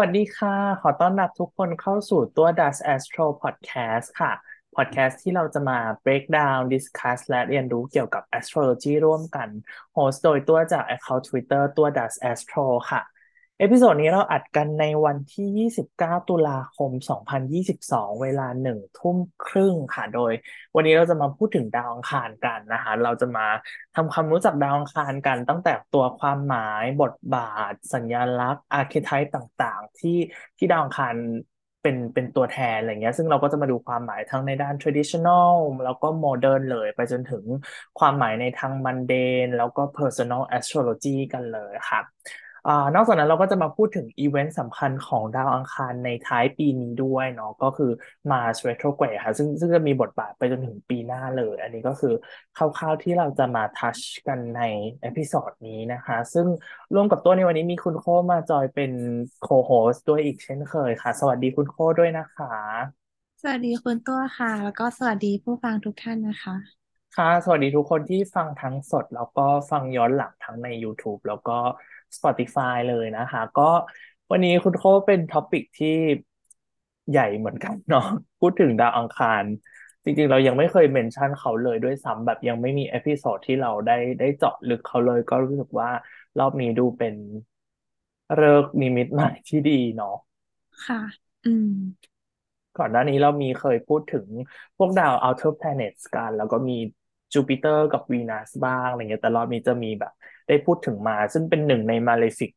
สวัสดีค่ะ ขอต้อนรับทุกคนเข้าสู่ตัว Das Astro Podcast ค่ะ podcast ที่เราจะมา break down discuss และเรียนรู้เกี่ยวกับ astrology ร่วมกัน host โดยตัวจาก account Twitter ตัว Das Astro ค่ะ episode นี้เราอัดกันในวันที่ 29 ตุลาคม 2022 เวลาหนึ่งทุ่มครึ่งค่ะ โดย วันนี้เราจะมาพูดถึงดาวอังคารกันนะคะ เราจะมาทำความรู้จักดาวอังคารกัน ตั้งแต่ตัวความหมายบทบาท สัญลักษณ์อาร์เคไทป์ต่างๆ ที่ที่ดาวอังคารเป็นเป็นตัวแทนอะไรเงี้ย ซึ่งเราก็จะมาดูความหมายทั้งในด้าน traditional แล้วก็ modern เลยไปจนถึงความหมายในทาง mundane แล้วก็ personal astrology กันเลยค่ะ อ่านอกจากนั้นเราก็จะมาพูดถึงอีเวนต์สำคัญของดาวอังคารในท้ายปีนี้ด้วยเนาะก็คือ Mars retrograde ค่ะซึ่งซึ่งจะมีบทบาทไปจนถึงปีหน้าเลย อันนี้ก็คือคร่าวๆที่เราจะมาทัชกันใน episode นี้นะคะ ซึ่งร่วมกับตัวในวันนี้มีคุณโคมา join เป็น co-host ด้วยอีกเช่นเคยค่ะ สวัสดีคุณโคด้วยนะคะ สวัสดีคุณตัวค่ะ แล้วก็สวัสดีผู้ฟังทุกท่านนะคะค่ะ สวัสดีทุกคนที่ฟังทั้งสด แล้วก็ฟังย้อนหลังทั้งใน YouTube แล้วก็ Spotify เลยนะคะ ก็วันนี้คุณโคเป็น topic ที่ใหญ่เหมือนกันเนาะพูดถึงดาวอังคาร จริงๆ เรายังไม่เคย mention เขาเลยด้วยซ้ำแบบยังไม่มี episode ที่เราได้ได้เจาะลึกเขาเลย ก็รู้สึกว่ารอบนี้ดูเป็นฤกษ์นิมิตใหม่ที่ดีเนาะค่ะ อืม ก่อนหน้านี้เรามีเคยพูดถึงพวกดาว outer planets กัน แล้วก็มี จูปิเตอร์กับวีนัสบ้างอะไรเงี้ยแต่รอบนี้จะมีแบบ ได้พูดถึงมา ซึ่งเป็นหนึ่งใน malefic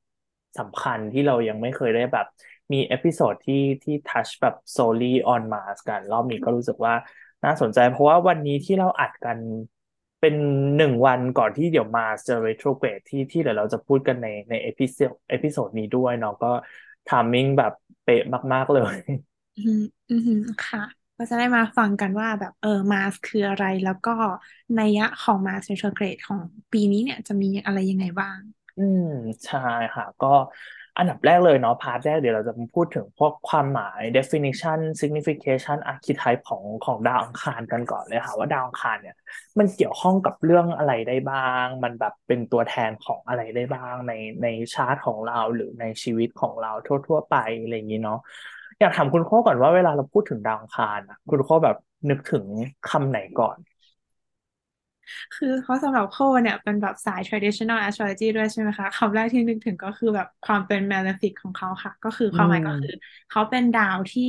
สำคัญที่เรายังไม่เคยได้แบบ มี episode ที่ที่ touch แบบ solely on Mars กัน รอบนี้ก็รู้สึกว่าน่าสนใจ เพราะว่าวันนี้ที่เราอัดกันเป็นหนึ่งวันก่อนที่เดี๋ยว Mars จะ retrograde ที่ที่เดี๋ยวเราจะพูดกันในใน episode episode นี้ด้วยเนาะก็ timing แบบเป๊ะมาก ๆ เลย อืมอืมค่ะ ก็จะได้มาฟังกันว่าแบบเออ Mars คืออะไรแล้วก็นัยยะของมาสเ r โ t เกรดของปีนี้เนี่ยจะมีอะไรยังไงบ้าง อืมใช่ค่ะ ก็อันดับแรกเลยเนาะพาร์ทแรกเดี๋ยวเราจะพูดถึงพวกความหมาย definition signification archetype ของของดาวอังคารกันก่อนเลยค่ะ ว่าดาวอังคารเนี่ย มันเกี่ยวข้องกับเรื่องอะไรได้บ้าง มันแบบเป็นตัวแทนของอะไรได้บ้างในในชาร์ตของเราหรือในชีวิตของเราทั่ว ๆ ไปอะไรอย่างนี้เนาะ อยากถามคุณโค้ก่อนว่าเวลาเราพูดถึงดาวอังคารนะคุณโค้แบบนึกถึงคำไหนก่อน คือเขาสำหรับโคเนี่ยเป็นแบบสาย traditional astrology ด้วยใช่ไหมคะคำแรกที่นึกถึงก็คือแบบความเป็น malefic ของเขาค่ะ ก็คืออืความหมายก็คือมเขาเป็นดาวที่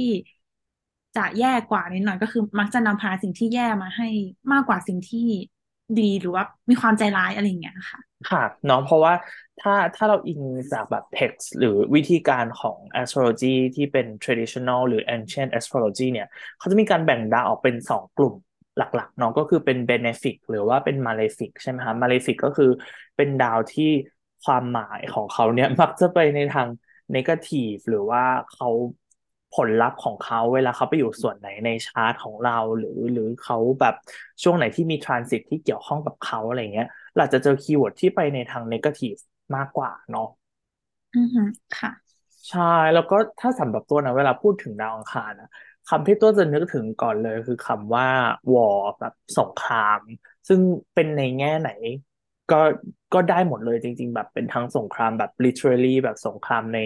จะแย่กว่านิดหน่อยก็คือ มักจะนำพาสิ่งที่แย่มาให้มากกว่าสิ่งที่ ดีหรือว่ามีความใจร้ายอะไรอย่างเงี้ยค่ะค่ะเนาะเพราะว่าถ้าถ้าเราอิงจากแบบ text หรือวิธีการของ astrology ที่เป็น traditional หรือ ancient astrology เนี่ยเขาจะมีการแบ่งดาวออกเป็นสองกลุ่มหลักๆเนาะก็คือเป็น benefic หรือว่าเป็น malefic ใช่ไหมคะ malefic ก็คือเป็นดาวที่ความหมายของเขาเนี่ยมักจะไปในทาง negative หรือว่าเขา ผลลัพธ์ของเขาเวลาเขาไปอยู่ส่วนไหนในชาร์ตของเรา หรือหรือเขาแบบช่วงไหนที่มี transit ที่เกี่ยวข้องกับเขาอะไรเงี้ยเราจะเจอ keyword ที่ไปในทาง negative มากกว่าเนาะอือฮึค่ะ ใช่ แล้วก็ถ้าสำหรับตัวนะเวลาพูดถึงดาวอังคารนะคำที่ตัวจะนึกถึงก่อนเลยคือคำว่าวอร์แบบสงคราม ซึ่งเป็นในแง่ไหน ก็ก็ได้หมดเลยจริง ๆ แบบเป็นทั้งสงครามแบบ literally แบบสงครามใน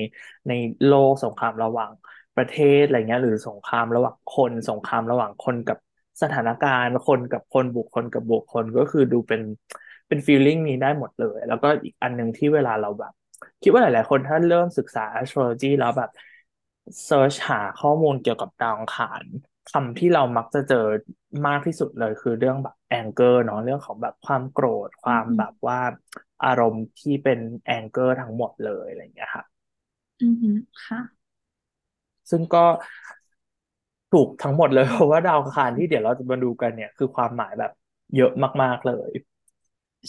ในโลกสงครามระหว่าง ประเทศอะไรเงี้ย หรือสงครามระหว่างคนสงครามระหว่างคนกับสถานการณ์คนกับคนบุคคลกับบุคคลก็คือดูเป็นเป็นฟีลลิ่งนี้ได้หมดเลย แล้วก็อีกอันหนึ่งที่เวลาเราแบบ คิดว่าหลาย ๆ คนถ้าเริ่มศึกษา astrology แล้วแบบเซิร์ชหาข้อมูลเกี่ยวกับดาวอังคารคำที่เรามักจะเจอมากที่สุดเลยคือเรื่องแบบ anger เนาะเรื่องของแบบความโกรธความอือฮึแบบว่าอารมณ์ที่เป็น anger ทั้งหมดเลยอะไรอย่างเงี้ยค่ะ อือฮึค่ะ ซึ่งก็ถูกทั้งหมดเลย เพราะว่าดาวอังคารที่เดี๋ยวเราจะมาดูกันเนี่ย คือความหมายแบบเยอะมาก ๆ เลย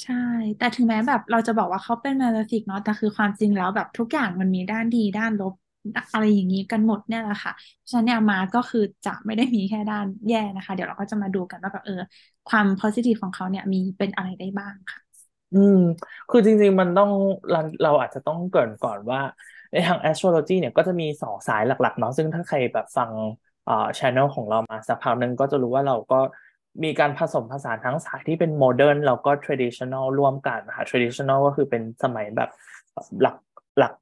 ใช่ แต่ถึงแม้แบบเราจะบอกว่าเขาเป็นมาเลฟิกเนาะแต่คือความจริงแล้วแบบทุกอย่างมันมีด้านดีด้านลบอะไรอย่างนี้กันหมดเนี่ยแหละค่ะเพราะฉะนั้นเนี่ยมาก็คือจะไม่ได้มีแค่ด้านแย่นะคะ เดี๋ยวเราก็จะมาดูกันว่าแบบเออ ความโพซิทีฟของเขาเนี่ยมีเป็นอะไรได้บ้างค่ะ อืม คือจริง ๆ มันต้องเราเราอาจจะต้องเกริ่นก่อนว่า ในทาง astrology เนี่ยก็จะมีสองสายหลักๆเนาะซึ่งถ้าใครแบบฟังอ่า channel ของเรามาสักพักหนึ่งก็จะรู้ว่าเราก็มีการผสมผสานทั้งสายที่เป็น modern แล้วก็ traditional ร่วมกันนะคะ traditional ก็คือเป็นสมัยแบบหลักหลัก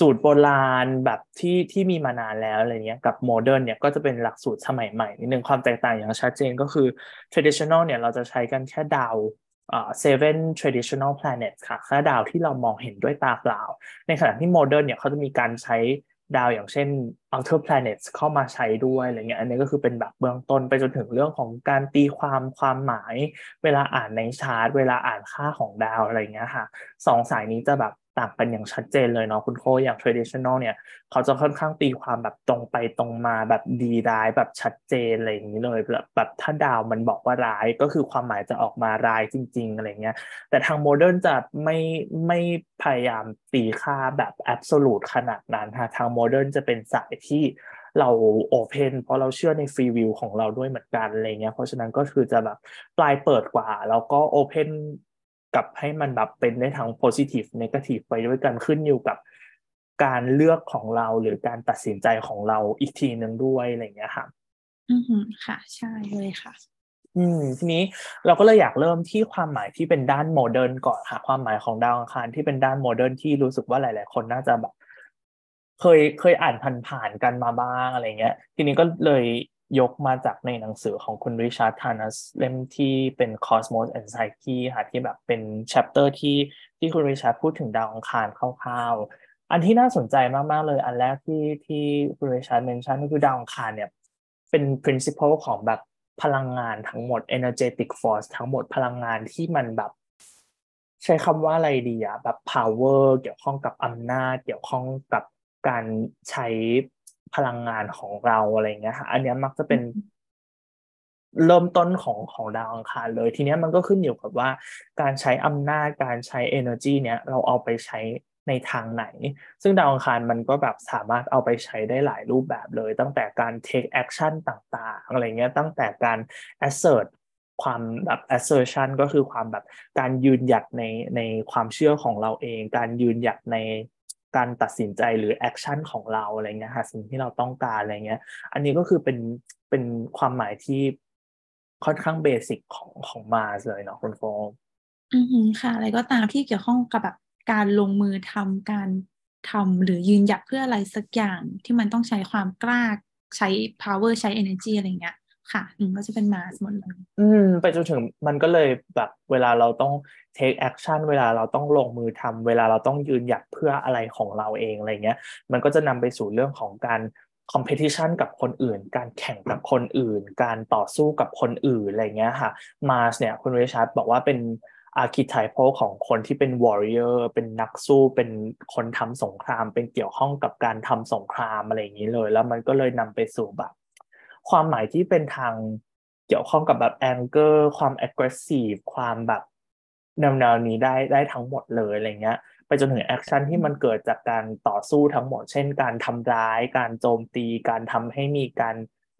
สูตรโบราณแบบที่ที่มีมานานแล้วอะไรเงี้ยกับ modern เนี่ยก็จะเป็นหลักสูตรสมัยใหม่นิดนึงความแตกต่างอย่างชัดเจนก็คือ traditional เนี่ยเราจะใช้กันแค่ดาว seven traditional planets ค่ะแค่ดาวที่เรามองเห็นด้วยตาเปล่า ในขณะที่ modern เนี่ยเขาจะมีการใช้ดาวอย่างเช่น outer planets เข้ามาใช้ด้วยอะไรเงี้ยอันนี้ก็คือเป็นแบบเบื้องต้นไปจนถึงเรื่องของการตีความความหมาย เวลาอ่านในชาร์ตเวลาอ่านค่าของดาวอะไรเงี้ยค่ะสองสายนี้จะแบบ ต่างกันอย่างชัดเจนเลยเนาะคุณโคอย่าง traditional เนี่ย เขาจะค่อนข้างตีความแบบตรงไปตรงมาแบบดีร้ายแบบชัดเจนอะไรอย่างนี้เลยแบบแบบถ้าดาวมันบอกว่าร้ายก็คือความหมายจะออกมาร้ายจริง ๆ อะไรเงี้ย แต่ทางโมเดิร์นจะไม่ไม่พยายามตีค่าแบบ absolute ขนาดนั้นค่ะทางโมเดิร์นจะเป็นสายที่เราโอเพนเพราะเราเชื่อในฟรีวิวของเราด้วยเหมือนกันอะไรเงี้ยเพราะฉะนั้นก็คือจะแบบปลายเปิดกว่า แล้วก็โอเพน กับให้มันแบบเป็นได้ทั้ง positive negative ไปด้วยกันขึ้นอยู่กับการเลือกของเราหรือการตัดสินใจของเราอีกทีหนึ่งด้วยอะไรเงี้ยค่ะ อือหือค่ะ ใช่เลยค่ะ อืมทีนี้เราก็เลยอยากเริ่มที่ความหมายที่เป็นด้าน modern ก่อนค่ะ ความหมายของดาวอังคารที่เป็นด้าน modern ที่รู้สึกว่าหลาย ๆ คนน่าจะแบบ เคยเคยอ่านผ่านๆกันมาบ้างอะไรเงี้ย ทีนี้ก็เลย ยกมาจากในหนังสือของคุณ Richard Tarnas เล่มที่เป็น Cosmos and Psyche ค่ะที่แบบเป็น chapter ที่ที่คุณ Richard พูดถึงดาวอังคารคร่าวๆ อันที่น่าสนใจมาก ๆ เลย อันแรกที่ที่คุณ Richard mention ก็คือดาวอังคารเนี่ย เป็น principle ของแบบพลังงานทั้งหมด energetic force ทั้งหมดพลังงานที่มันแบบ ใช้คำว่าอะไรดีอะแบบ power เกี่ยวข้องกับอำนาจ เกี่ยวข้องกับการใช้ พลังงานของเราอะไรเงี้ยค่ะอันนี้มักจะเป็นเริ่มต้นของของดาวอังคารเลย ทีนี้มันก็ขึ้นอยู่กับว่า การใช้อำนาจการใช้ energy เนี้ยเราเอาไปใช้ในทางไหน ซึ่งดาวอังคารมันก็แบบสามารถเอาไปใช้ได้หลายรูปแบบเลย ตั้งแต่การ take action ต่างๆ อะไรเงี้ย ตั้งแต่การ assert ความแบบ assertion ก็คือความแบบการยืนหยัดในในความเชื่อของเราเอง การยืนหยัดใน การตัดสินใจหรือ action ของเราอะไรเงี้ยค่ะสิ่งที่เราต้องการอะไรเงี้ย อันนี้ก็คือเป็นเป็นความหมายที่ค่อนข้าง basic ของของมาเลยเนาะคุณโฟมอือค่ะ อะไรก็ตามที่เกี่ยวข้องกับแบบการลงมือทำการทำหรือยืนหยัดเพื่ออะไรสักอย่างที่มันต้องใช้ความกล้าใช้ power ใช้ energy อะไรเงี้ย ค่ะอืก็จะเป็นมาสหมดเลยอืม ไปจนถึงมันก็เลยแบบเวลาเราต้อง take action เวลาเราต้องลงมือทำเวลาเราต้องยืนหยัดเพื่ออะไรของเราเองอะไรเงี้ย มันก็จะนำไปสู่เรื่องของการ competition กับคนอื่น การแข่งกับคนอื่น การต่อสู้กับคนอื่นอะไรเงี้ยค่ะMars เนี่ยคุณ Richard บอกว่าเป็น archetypal ของคนที่เป็น warrior เป็นนักสู้เป็นคนทำสงคราม เป็นเกี่ยวข้องกับการทำสงครามอะไรอย่างนี้เลย แล้วมันก็เลยนำไปสู่แบบ ความหมายที่เป็นทางเกี่ยวข้องกับแบบ anger ความ aggressive ความแบบแนวๆนี้ได้ได้ทั้งหมดเลยอะไรเงี้ยไปจนถึง action ที่มันเกิดจากการต่อสู้ทั้งหมด เช่น การทำร้าย การโจมตี การทำให้มีการ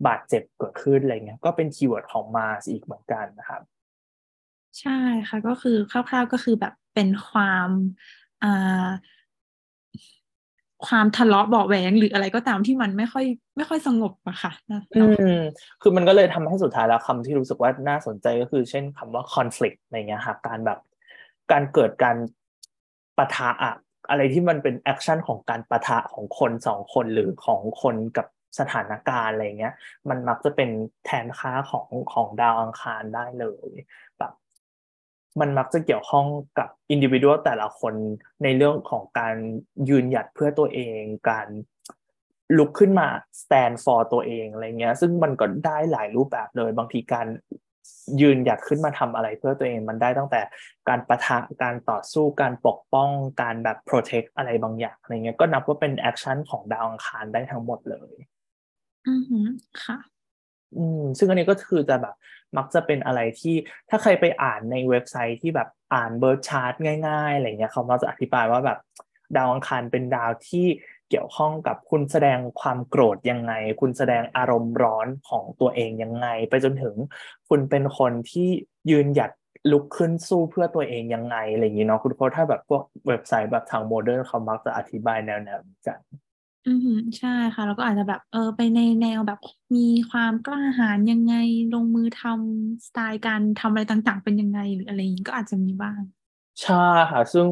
บาดเจ็บเกิดขึ้นอะไรเงี้ยก็เป็น keyword ของ Mars อีกเหมือนกันนะครับ ใช่ค่ะก็คือคร่าวๆก็คือแบบเป็นความอ่า ความทะเลาะเบาะแว้งหรืออะไรก็ตามที่มันไม่ค่อย ไม่ค่อยสงบอะค่ะนะอืมคือมันก็เลยทำให้สุดท้ายแล้วคำที่รู้สึกว่าน่าสนใจก็คือ เช่นคำว่า conflict อะไรเงี้ยค่ะการแบบ การเกิดการปะทะอะอะไรที่มันเป็น action ของการปะทะของคนสองคนหรือของคนกับสถานการณ์อะไรเงี้ย มันมักจะเป็นแทนค่าของของดาวอังคารได้เลย แบบ มันมักจะเกี่ยวข้องกับอินดิวิ u a l แต่ละคนในเรื่องของการยืนหยัดเพื่อตัวเอง การลุกขึ้นมา stand for ตัวเองอะไรเงี้ย ซึ่งมันก็ได้หลายรูปแบบเลย บางทีการยืนหยัดขึ้นมาทำอะไรเพื่อตัวเองมันได้ตั้งแต่การปะทะการต่อสู้การปกป้องการแบบ protect อะไรบางอย่างอะไรเงี้ยก็นับว่าเป็น action ของดาวอังคารได้ทั้งหมดเลย อือหือค่ะ อืมซึ่งอันนี้ก็คือจะแบบ มักจะเป็นอะไรที่ถ้าใครไปอ่านในเว็บไซต์ที่แบบอ่าน birth chart ง่ายๆอะไรเงี้ยเขามักจะอธิบายว่าแบบดาวอังคารเป็นดาวที่เกี่ยวข้องกับคุณแสดงความโกรธยังไง คุณแสดงอารมณ์ร้อนของตัวเองยังไง ไปจนถึงคุณเป็นคนที่ยืนหยัดลุกขึ้นสู้เพื่อตัวเองยังไงอะไรอย่างนี้เนาะคุณเพราะถ้าแบบพวกเว็บไซต์แบบทาง modern เขามักจะอธิบายแนวๆกัน อือใช่ค่ะแล้วก็อาจจะแบบ เออ ไปในแนวแบบมีความกล้าหาญยังไง ลงมือทำ สไตล์การทำอะไรต่าง ๆ เป็นยังไง หรืออะไรอย่างนี้ ก็อาจจะมีบ้าง ใช่ค่ะ ซึ่ง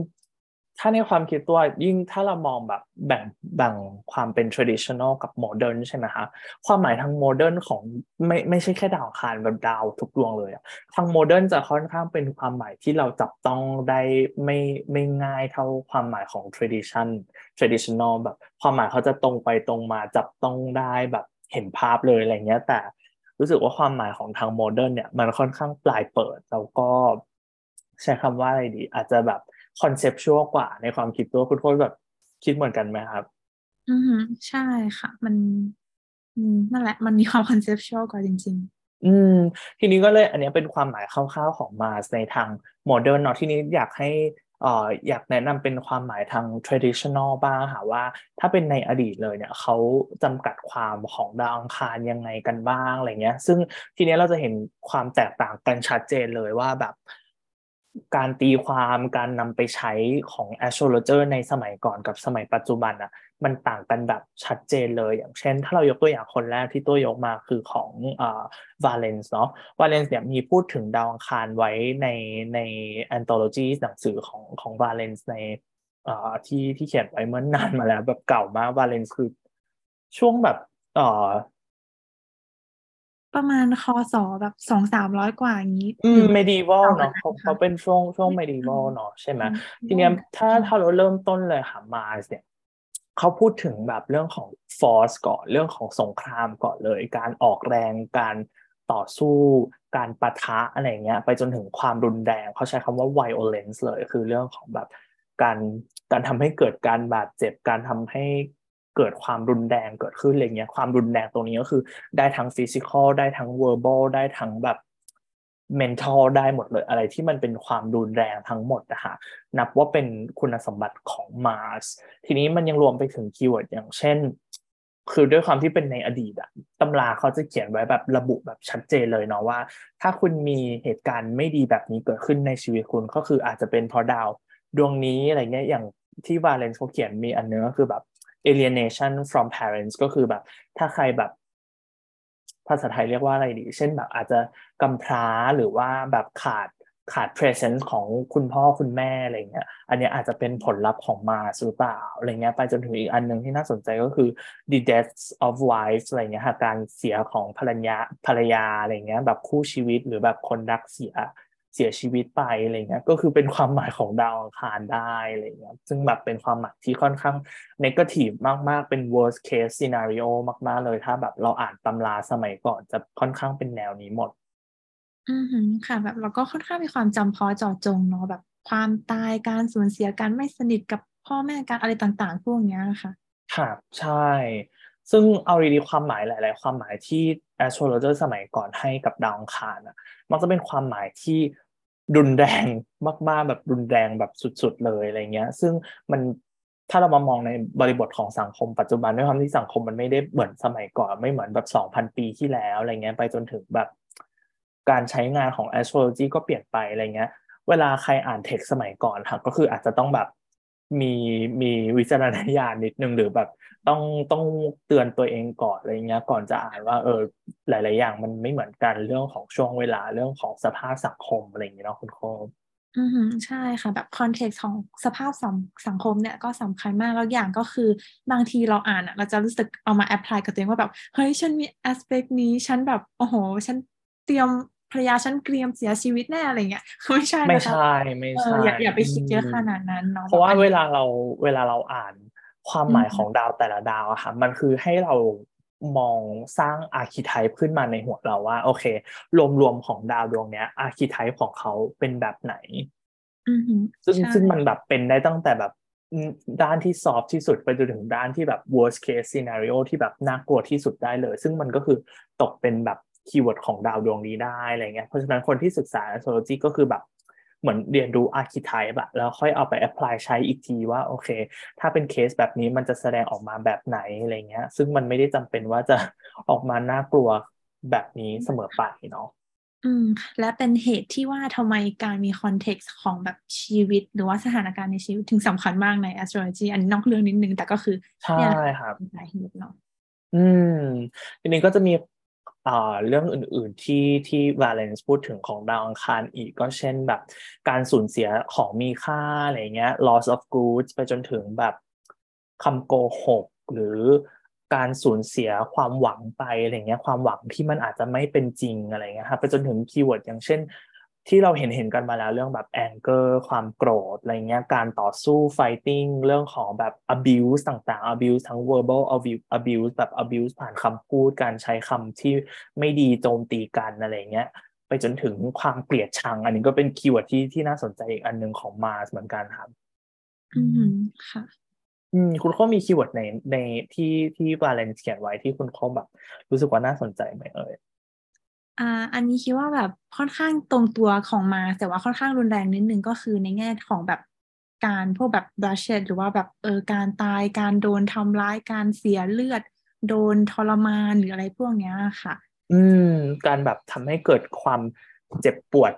ถ้าในความคิดตัวยิ่งถ้าเรามองแบบแบ่งแบ่งความเป็น traditional กับ modern ใช่ไหมคะความหมายทาง modern ของไม่ไม่ใช่แค่ดาวคารแบบดาวทุกดวงเลยทาง modern จะค่อนข้างเป็นความหมายที่เราจับต้องได้ไม่ไม่ง่ายเท่าความหมายของ tradition traditional แบบความหมายเขาจะตรงไปตรงมาจับต้องได้แบบเห็นภาพเลยอะไรเงี้ยแต่รู้สึกว่าความหมายของทาง modern เนี่ยมันค่อนข้างปลายเปิดแล้วก็ใช้คำว่าอะไรดี อาจจะแบบ คอนเซปชวลกว่าในความคิดตัวคุณโทษแบบคิดเหมือนกันไหมครับ อืมใช่ค่ะ มันอืมนั่นแหละ มันมีความคอนเซปชวลกว่าจริง ๆ อืม ทีนี้ก็เลยอันนี้เป็นความหมายคร่าวๆของ Mars ในทาง modern เนาะทีนี้อยากให้เอ่ออยากแนะนำเป็นความหมายทาง traditional บ้างค่ะว่า ถ้าเป็นในอดีตเลยเนี่ยเขาจำกัดความของดาวอังคารยังไงกันบ้างอะไรเงี้ย ซึ่งทีนี้เราจะเห็นความแตกต่างกันชัดเจนเลยว่าแบบ การตีความการนำไปใช้ของ astrologer ในสมัยก่อนกับสมัยปัจจุบันอะมันต่างกันแบบชัดเจนเลย อย่างเช่น ถ้าเรายกตัวอย่างคนแรกที่ตัวยกมาคือของอ่า Valence เนาะ Valence เนี่ยมีพูดถึงดาวอังคารไว้ในใน anthology หนังสือของของ Valence ในอ่าที่ที่เขียนไว้เมื่อนนานมาแล้วแบบเก่ามาก Valence คือช่วงแบบอ่า ประมาณคศแบบสองสามร้อยกว่าอย่างนี้ อืม medieval เนาะเขาเขาเป็นช่วงช่วง medieval เนาะใช่ไหมทีเนี้ยถ้าถ้าเราเริ่มต้นเลยค่ะมาสเนี่ยเขาพูดถึงแบบเรื่องของ force ก่อนเรื่องของสงครามก่อนเลย การออกแรงการต่อสู้การปะทะอะไรเงี้ย ไปจนถึงความรุนแรงเขาใช้คำว่า violence เลย คือเรื่องของแบบการการทำให้เกิดการบาดเจ็บการทำให้ เกิดความรุนแรงเกิดขึ้นอะไรเงี้ยความรุนแรงตรงนี้ก็คือ ได้ทั้งฟิสิกอลได้ทั้งเวอร์บอลได้ทั้งแบบ mental ได้หมดเลยอะไรที่มันเป็นความรุนแรงทั้งหมดนะคะนับว่าเป็นคุณสมบัติของ Mars ทีนี้มันยังรวมไปถึง keyword อย่างเช่น คือด้วยความที่เป็นในอดีตอะตำราเขาจะเขียนไว้แบบระบุแบบชัดเจนเลยเนาะว่า ถ้าคุณมีเหตุการณ์ไม่ดีแบบนี้เกิดขึ้นในชีวิตคุณก็คืออาจจะเป็นเพราะดาวดวงนี้อะไรเงี้ยอย่างที่ Valens เขาเขียนมีอันเนึงก็คือแบบ alienation from parents ก็คือแบบ ถ้าใครแบบภาษาไทยเรียกว่าอะไรดี เช่นแบบอาจจะกำพร้าหรือว่าแบบขาดขาด presence ของคุณพ่อคุณแม่อะไรเงี้ย อันนี้อาจจะเป็นผลลัพธ์ของมาหรือเปล่าอะไรเงี้ย ไปจนถึงอีกอันหนึ่งที่น่าสนใจก็คือ the deaths of wives อะไรเงี้ยการเสียของภรรยาภรรยาอะไรเงี้ย แบบคู่ชีวิตหรือแบบคนรักเสีย เสียชีวิตไปอะไรเงี้ยก็คือเป็นความหมายของดาวอังคารได้อะไรเงี้ยซึ่งแบบเป็นความหมายที่ค่อนข้างนกาทีฟมากๆ เป็น worst case scenario มาก ๆ เลยถ้าแบบเราอ่านตำราสมัยก่อนจะค่อนข้างเป็นแนวนี้หมด อืมค่ะ แบบเราก็ค่อนข้างมีความจำเพาะเจาะจงเนาะแบบความตายการสูญเสียการไม่สนิทกับพ่อแม่การอะไรต่างๆ พวกนี้ค่ะค่ะใช่ ซึ่งเอาดีๆความหมายหลาย ๆ ความหมายที่ astrologer สมัยก่อนให้กับดาวอังคารอะมันจะเป็นความหมายที่ รุนแรงมากๆแบบรุนแรงแบบสุด ๆ เลยอะไรเงี้ย ซึ่งมันถ้าเรามามองในบริบทของสังคมปัจจุบันด้วยความที่สังคมมันไม่ได้เหมือนสมัยก่อนไม่เหมือนแบบสองพันปีที่แล้วอะไรเงี้ยไปจนถึงแบบการใช้งานของ astrology ก็เปลี่ยนไปอะไรเงี้ย เวลาใครอ่านเท็กซ์สมัยก่อนค่ะก็คืออาจจะต้องแบบ มีมีวิจารณญาณนิดนึงหรือแบบ ต้องต้องเตือนตัวเองก่อนอะไรเงี้ย ก่อนจะอ่านว่า เออหลาย ๆ อย่างมันไม่เหมือนกันเรื่องของช่วงเวลาเรื่องของสภาพสังคมอะไรอย่างเงี้ยเนาะคุณโคอืมใช่ค่ะ แบบ context ของสภาพสังสังคมเนี่ยก็สำคัญมาก แล้วอย่างก็คือบางทีเราอ่านอะ เราจะรู้สึกเอามา apply กับตัวเองว่าแบบ เฮ้ย ฉันมี aspect นี้ ฉันแบบ โอ้โห ฉันเตรียม ภรรยาฉันเตรียมเสียชีวิตแน่อะไรเงี้ยไม่ใช่ไม่ใช่ไม่ใช่อย่าอย่าไปคิดเยอะขนาดนั้นเนาะเพราะว่าเวลาเราเวลาเราอ่านความหมายของดาวแต่ละดาวอะค่ะมันคือให้เรามองสร้าง archetype ขึ้นมาในหัวเราว่า โอเค รวมๆของดาวดวงเนี้ย archetype ของเขาเป็นแบบไหนซึ่งซึ่งมันแบบเป็นได้ตั้งแต่แบบด้านที่ soft ที่สุดไปจนถึงด้านที่แบบ worst case scenario ที่แบบน่ากลัวที่สุดได้เลย ซึ่งมันก็คือตกเป็นแบบ keyword ของดาวดวงนี้ได้อะไรเงี้ยเพราะฉะนั้นคนที่ศึกษา astrology ก็คือแบบเหมือนเรียนรู้ archetype อะแล้วค่อยเอาไป apply ใช้อีกทีว่าโอเค ถ้าเป็นเคสแบบนี้มันจะแสดงออกมาแบบไหนอะไรเงี้ย ซึ่งมันไม่ได้จำเป็นว่าจะออกมาน่ากลัวแบบนี้เสมอไปเนาะอืมและเป็นเหตุที่ว่าทำไมการมี context ของแบบชีวิต หรือว่าสถานการณ์ในชีวิตถึงสำคัญมากใน astrology อันนี้นอกเรื่องนิดนึง แต่ก็คือใช่ครับสาเหตุเนาะอืมทีนี้ก็จะมี เรื่องอื่นๆที่ที่ Valens พูดถึงของดาวอังคารอีกก็เช่นแบบการสูญเสียของมีค่าอะไรเงี้ย loss of goods ไปจนถึงแบบคำโกหกหรือการสูญเสียความหวังไปอะไรเงี้ยความหวังที่มันอาจจะไม่เป็นจริงอะไรเงี้ยครับไปจนถึง keyword อย่างเช่น ที่เราเห็นเห็นกันมาแล้วเรื่องแบบ anger ความโกรธอะไรเงี้ยการต่อสู้ fighting เรื่องของแบบ abuse ต่างๆ abuse ทั้ง verbal abuse แบบ abuse ผ่านคำพูดการใช้คำที่ไม่ดีโจมตีกันอะไรเงี้ยไปจนถึงความเกลียดชัง อันนี้ก็เป็น keyword ที่ที่น่าสนใจอีกอันหนึ่งของ Mars เหมือนกันครับ อืมค่ะอืมคุณเขามี keyword ในในที่ที่ Valens เขียนไว้ที่คุณเขาแบบรู้สึกว่าน่าสนใจไหมเอ่ย อ่าอันนี้คิดว่าแบบค่อนข้างตรงตัวของมา แต่ว่าค่อนข้างรุนแรงนิดนึงก็คือในแง่ของแบบการพวกแบบบาดเจ็บหรือว่าแบบเออการตายการโดนทำร้ายการเสียเลือด โดนทรมานหรืออะไรพวกเนี้ยค่ะ อืม การแบบทำให้เกิดความเจ็บปวด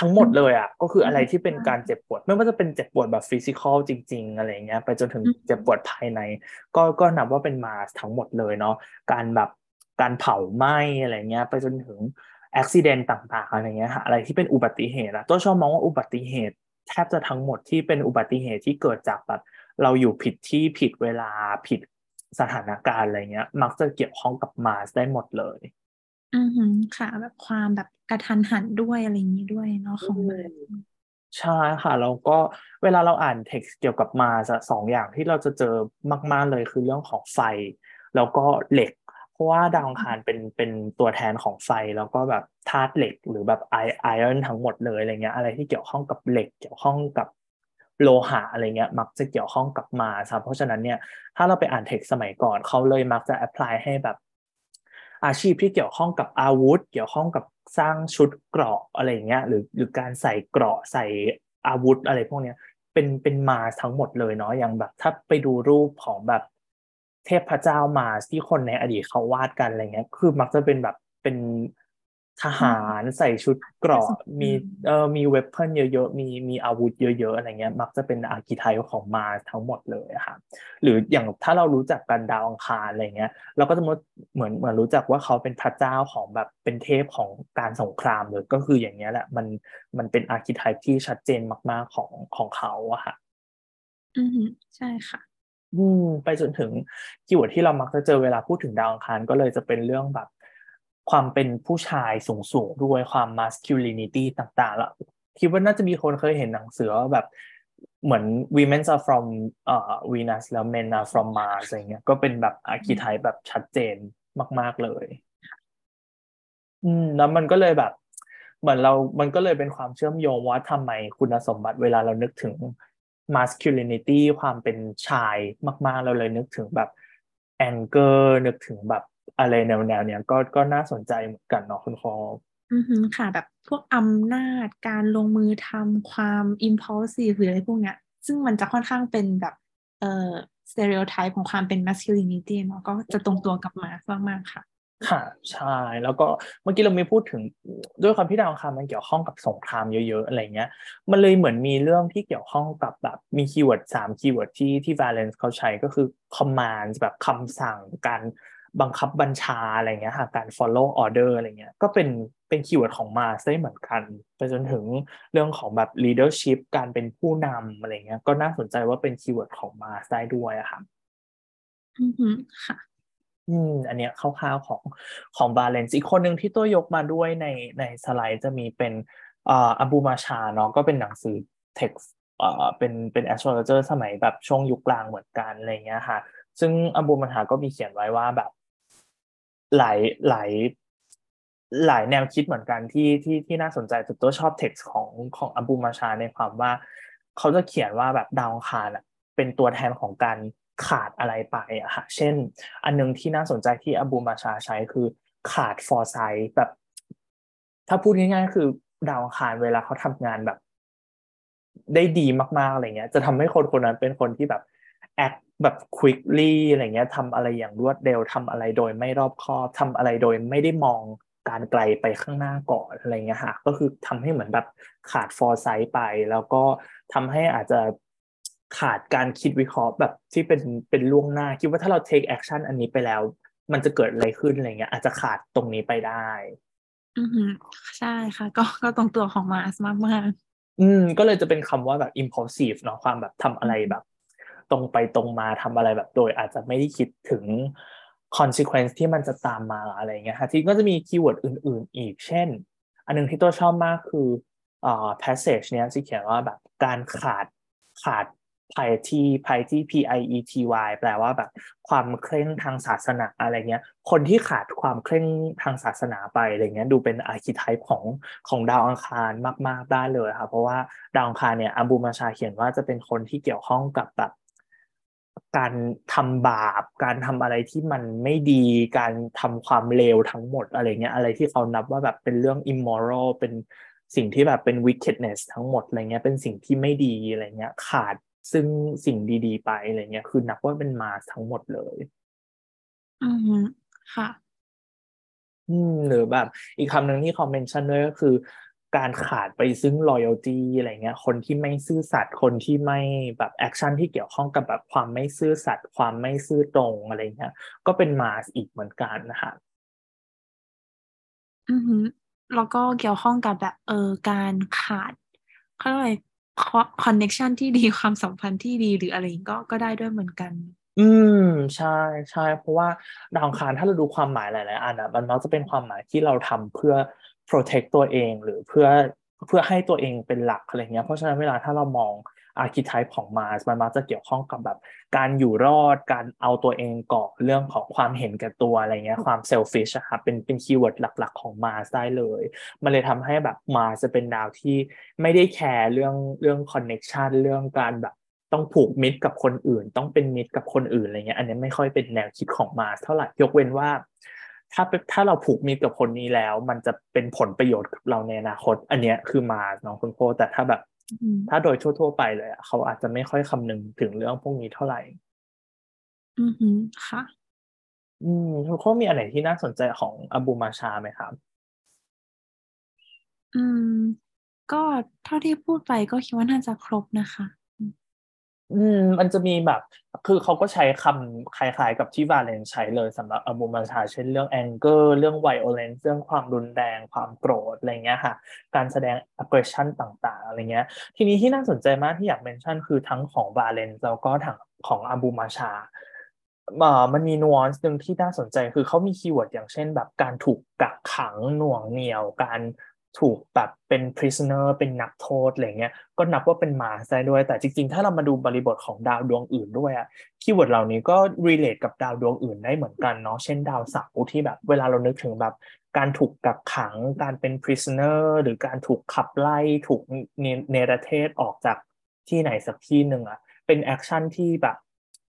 ทั้งหมดเลยอะก็คืออะไรที่เป็นการเจ็บปวด ไม่ว่าจะเป็นเจ็บปวดแบบฟิสิกอลจริง ๆ อะไรเงี้ย ไปจนถึงเจ็บปวดภายใน ก็ก็นับว่าเป็นมาทั้งหมดเลยเนาะการแบบ การเผาไหม้อะไรเงี้ย ไปจนถึงอุบิเหตุต่างๆอะไรเงี้ยอะไรที่เป็นอุบัติเหตุอะตัวชอบมองว่าอุบัติเหตุ แทบจะทั้งหมดที่เป็นอุบัติเหตุที่เกิดจากแบบเราอยู่ผิดที่ผิดเวลาผิดสถานการณ์อะไรเงี้ย มักจะเกี่ยวข้องกับมาสได้หมดเลยอือค่ะ แบบความแบบกระทันหันด้วยอะไรอย่างนี้ด้วยเนาะของมันใช่ค่ะแล้วก็เวลาเราอ่านเท็กซ์เกี่ยวกับมาจะสองอย่างที่เราจะเจอมาก ๆเลยคือเรื่องของไฟ แล้วก็เหล็กเพ ราะว่าดาวอังคารเป็นเป็นตัวแทนของไฟแล้วก็แบบธาตุเหล็กหรือแบบไอไอออนทั้งหมดเลยอะไรเงี้ยอะไรที่เกี่ยวข้องกับเหล็กเกี่ยวข้องกับโลหะอะไรเงี้ยมักจะเกี่ยวข้องกับมาครับเพราะฉะนั้นเนี่ยถ้าเราไปอ่านเท็กซ์สมัยก่อนเขาเลยมักจะ apply ให้แบบอาชีพที่เกี่ยวข้องกับอาวุธ เกี่ยวข้องกับสร้างชุดเกราะอะไรเงี้ยหรือหรือการใส่เกราะใส่อาวุธอะไรพวกเนี้ยเป็นเป็นมาทั้งหมดเลยเนาะอย่างแบบถ้าไปดูรูปของแบบ เทพเจ้ามาที่คนในอดีตเขาวาดกันอะไรเงี้ย คือมักจะเป็นแบบเป็นทหารใส่ชุดเกราะมีเอ่อมี weapon เยอะๆ มีมีอาวุธเยอะๆอะไรเงี้ย มักจะเป็น archetype ของ Mars ทั้งหมดเลยค่ะหรืออย่างถ้าเรารู้จักกันดาวอังคารอะไรเงี้ย เราก็จะเหมือนเหมือนรู้จักว่าเขาเป็นพระเจ้าของแบบเป็นเทพของการสงครามเลยก็คืออย่างเงี้ยแหละมันมันเป็น archetype ที่ชัดเจนมาก ๆของของเขาอะค่ะ อืมใช่ค่ะ อืมไปจนถึง keyword ที่เรามักจะเจอเวลาพูดถึงดาวอังคารก็เลยจะเป็นเรื่องแบบ ความเป็นผู้ชายสูงๆด้วยความ masculinity ต่างๆแล้วคิดว่าน่าจะมีคนเคยเห็นหนังสือแบบเหมือน women are from เอ่อ Venus แล้ว men are from Mars อะไรเงี้ยก็เป็นแบบอาร์คิไทป์แบบชัดเจนมาก ๆเลย อืม แล้วมันก็เลยแบบ เหมือนเรา มันก็เลยเป็นความเชื่อมโยงว่าทำไมคุณสมบัติเวลาเรานึกถึง masculinity ความเป็นชายมาก ๆ เราเลยนึกถึงแบบ anger นึกถึงแบบอะไรแนวแนวเนี้ยก็ก็น่าสนใจเหมือนกันเนาะคุณคออือฮึค่ะ แบบพวกอำนาจการลงมือทำความ impulsive หรืออะไรพวกเนี้ย ซึ่งมันจะค่อนข้างเป็นแบบเอ่อ stereotype ของความเป็น masculinity เนาะก็จะตรงตัวกับมามาก ๆ ค่ะ ค่ะใช่แล้วก็เมื่อกี้เราไม่พูดถึงด้วยความที่ดาวอังคารมันเกี่ยวข้องกับสงครามเยอะๆอะไรเงี้ย มันเลยเหมือนมีเรื่องที่เกี่ยวข้องกับแบบมีคีย์เวิร์ดสามคีย์เวิร์ดที่ที่ Valence เขาใช้ก็คือ command แบบคำสั่งการบังคับบัญชาอะไรเงี้ยค่ะการ follow order อะไรเงี้ยก็เป็นเป็น keyword ของ Mars ได้เหมือนกันไปจนถึงเรื่องของแบบ leadership การเป็นผู้นำอะไรเงี้ยก็น่าสนใจว่าเป็น keyword ของ Mars ได้ด้วยอะค่ะอืมค่ะ อืมอันเนี้ยคร่าวๆของของ Valens อีกคนหนึ่งที่ตัวยกมาด้วยในในสไลด์จะมีเป็นอ่า Abu Ma'shar เนาะก็เป็นหนังสือเท็กซ์อ่าเป็นเป็น astrologer สมัยแบบช่วงยุคกลางเหมือนกันอะไรเงี้ยค่ะ ซึ่ง Abu Ma'shar ก็มีเขียนไว้ว่าแบบหลายหลายหลายแนวคิดเหมือนกันที่ที่ที่น่าสนใจแต่ตัวชอบเท็กซ์ของของอับูมาชาในความว่า เขาจะเขียนว่าแบบดาวคารอะเป็นตัวแทนของการ ขาดอะไรไปอะค่ะเช่น อันนึงที่น่าสนใจที่อบูมาชาใช้คือขาดฟอร์ไซแบบ ถ้าพูดง่ายๆคือดาวคารเวลาเขาทำงานแบบ ได้ดีมากๆอะไรเงี้ย จะทำให้คนคนนั้นเป็นคนที่แบบแอคแบบ quickly อะไรเงี้ยทำอะไรอย่างรวดเร็วทำอะไรโดยไม่รอบคอบทำอะไรโดยไม่ได้มองการไกลไปข้างหน้าก่อนอะไรเงี้ยค่ะก็คือทำให้เหมือนแบบขาด foresight ไป แล้วก็ทำให้อาจจะ ขาดการคิดวิเคราะห์แบบที่เป็นเป็นล่วงหน้า คิดว่าถ้าเรา take action อันนี้ไปแล้ว มันจะเกิดอะไรขึ้นอะไรเงี้ย อาจจะขาดตรงนี้ไปได้ อือหือใช่ค่ะ ก็ก็ตรงตัวของมาสมากมากอืม ก็เลยจะเป็นคำว่าแบบ impulsive เนาะความแบบทำอะไรแบบ ตรงไปตรงมาทำอะไรแบบโดย อาจจะไม่ได้คิดถึง consequence ที่มันจะตามมาอะไรเงี้ยค่ะที่ก็จะมี keyword อื่น ๆ อีก เช่น อันนึงที่ตัวชอบมากคืออ่า passage เนี้ยที่เขียนว่าแบบการขาดขาด piety piety p i e t y แปลว่าแบบความเคร่งทางศาสนาอะไรเงี้ย คนที่ขาดความเคร่งทางศาสนาไปอะไรเงี้ยดูเป็น archetype ของของดาวอังคารมาก ๆ ได้เลยค่ะเพราะว่าดาวอังคารเนี่ยอับูมาชาเขียนว่าจะเป็นคนที่เกี่ยวข้องกับแบบการทำบาป การทำอะไรที่มันไม่ดี การทำความเลวทั้งหมดอะไรเงี้ย อะไรที่เขานับว่าแบบเป็นเรื่อง immoral เป็นสิ่งที่แบบเป็น wickedness ทั้งหมดอะไรเงี้ย เป็นสิ่งที่ไม่ดีอะไรเงี้ย ขาด ซึ่งสิ่งดีๆ ไปอะไรเงี้ยคือนับว่าเป็นมาทั้งหมดเลยอือหือค่ะ อืมหรือแบบ อีกคำหนึ่งที่เขา mention ด้วยก็คือ การขาดไปซึ่ง loyalty อะไรเงี้ย คนที่ไม่ซื่อสัตย์คนที่ไม่แบบ action ที่เกี่ยวข้องกับแบบความไม่ซื่อสัตย์ความไม่ซื่อตรงอะไรเงี้ย ก็เป็น Mars อีกเหมือนกันนะคะอือหือแล้วก็เกี่ยวข้องกับแบบเออการขาดเขาเรียกอะไร connection ที่ดีความสัมพันธ์ที่ดีหรืออะไรก็ก็ได้ด้วยเหมือนกัน อืมใช่ใช่เพราะว่าดาวอังคารถ้าเราดูความหมายหลายๆอันอะมันมักจะเป็นความหมายที่เราทำเพื่อ protect ตัวเองหรือเพื่อเพื่อให้ตัวเองเป็นหลักอะไรเงี้ยเพราะฉะนั้นเวลาถ้าเรามอง archetype ของ Mars มันมักจะเกี่ยวข้องกับแบบ การอยู่รอดการเอาตัวเองก่อนเรื่องของความเห็นแก่ตัวอะไรเงี้ยความ selfish อะครับเป็นเป็น keyword หลัก ๆ ของ Mars ได้เลย มันเลยทำให้แบบมาจะเป็นดาวที่ไม่ได้แคร์เรื่องเรื่องคอนเน็ชันเรื่องการแบบต้องผูกมิตรกับคนอื่น ต้องเป็นมิตรกับคนอื่นอะไรเงี้ยอันนี้ไม่ค่อยเป็นแนวคิดของมาเท่าไหร่ยกเว้นว่า ถ้าถ้าเราผูกมิตรกับคนนี้แล้ว มันจะเป็นผลประโยชน์กับเราในอนาคต อันเนี้ยคือมาน้องคุณโพแต่ถ้าแบบ ถ้าโดยทั่ว ๆ ไปเลยเขาอาจจะไม่ค่อยคำนึงถึงเรื่องพวกนี้เท่าไหร่ อือหือค่ะ อืมคุณโคมีอะไรที่น่าสนใจของอบูมาชาไหมครับ อืม ก็เท่าที่พูดไปก็คิดว่าน่าจะครบนะคะ อืมมันจะมีแบบ คือเขาก็ใช้คำคล้ายๆกับที่ Valens ใช้เลยสำหรับ Abu Ma'shar เช่นเรื่อง anger เรื่อง violence เรื่องความรุนแรง ความโกรธอะไรเงี้ยค่ะ การแสดง aggression ต่างๆอะไรเงี้ย ทีนี้ที่น่าสนใจมากที่อยาก mention คือทั้งของ Valens แล้วก็ทั้งของ Abu Ma'shar เอ่อมันมีนว a นซ์หนึ่งที่น่าสนใจคือเขามี keyword อย่างเช่นแบบการถูกกักขังหน่วงเหนี่ยวการ ถูกแบบเป็น prisoner เป็นนักโทษอะไรเงี้ยก็นับว่าเป็นมาได้ด้วย แต่จริงๆ ถ้าเรามาดูบริบทของดาวดวงอื่นด้วยอะ keyword เหล่านี้ก็ relate กับดาวดวงอื่นได้เหมือนกันเนาะเช่นดาวเสาร์ที่แบบเวลาเรานึกถึงแบบการถูกกักขัง การเป็น prisoner หรือการถูกขับไล่ถูกเนรเทศออกจากที่ไหนสักที่หนึ่งอะเป็น action ที่แบบ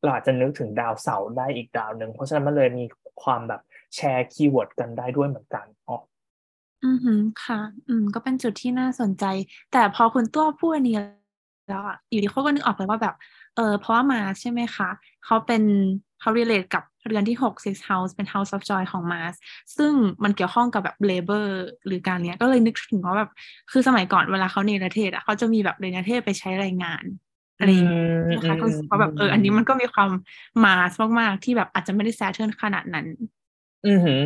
เราอาจจะนึกถึงดาวเสาร์ได้อีกดาวหนึ่งเพราะฉะนั้นมันเลยมีความแบบแชร์ keyword กันได้ด้วยเหมือนกัน อ๋ออือหือค่ะ อืม ก็เป็นจุดที่น่าสนใจ แต่พอคุณตัวพูดอันนี้แล้วอะอยู่ดี ๆ โคก็นึกออกเลยว่าแบบ เออเพราะว่ามาใช่ไหมคะ เขาเป็นเขา relate กับเรือนที่หก sixth house เป็น house of joy ของ Mars ซึ่งมันเกี่ยวข้องกับแบบ labor หรือการเนี้ยก็เลยนึกถึงว่าแบบ คือสมัยก่อนเวลาเขาเนรเทศอะเขาจะมีแบบเนรเทศไปใช้แรงงานอะไรอย่างเงี้ยนะคะก็รู้สึกว่าแบบเอออันนี้มันก็มีความ Mars มาก ๆ ที่แบบอาจจะไม่ได้ Saturn ขนาดนั้น อือหือ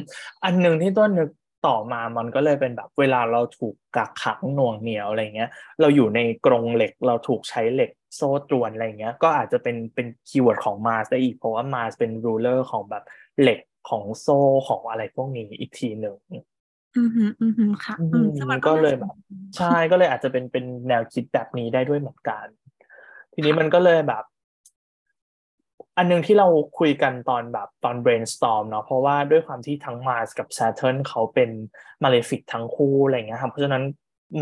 อันหนึ่งที่ตัวนึก ต่อมามันก็เลยเป็นแบบเวลาเราถูกกักขังหน่วงเหนี่ยวอะไรเงี้ย เราอยู่ในกรงเหล็กเราถูกใช้เหล็กโซ่ตรวนอะไรเงี้ย ก็อาจจะเป็นเป็น keyword ของ Mars ได้อีกเพราะว่า Mars เป็น ruler ของแบบเหล็กของโซ่ของอะไรพวกนี้อีกทีหนึ่งอือหืออือหือค่ะอือืมมซึ่งมันก็น่าเลยสนแบบใจใช่ก็เลยอาจจะเป็นเป็นแนวคิดแบบนี้ได้ด้วยเหมือนกัน ทีนี้มันก็เลยแบบ อันหนึงที่เราคุยกันตอนแบบตอน brainstorm เนาะเพราะว่าด้วยความที่ทั้ง Mars กับ Saturn เขาเป็น malefic ทั้งคู่อะไรเงี้ยครับเพราะฉะนั้น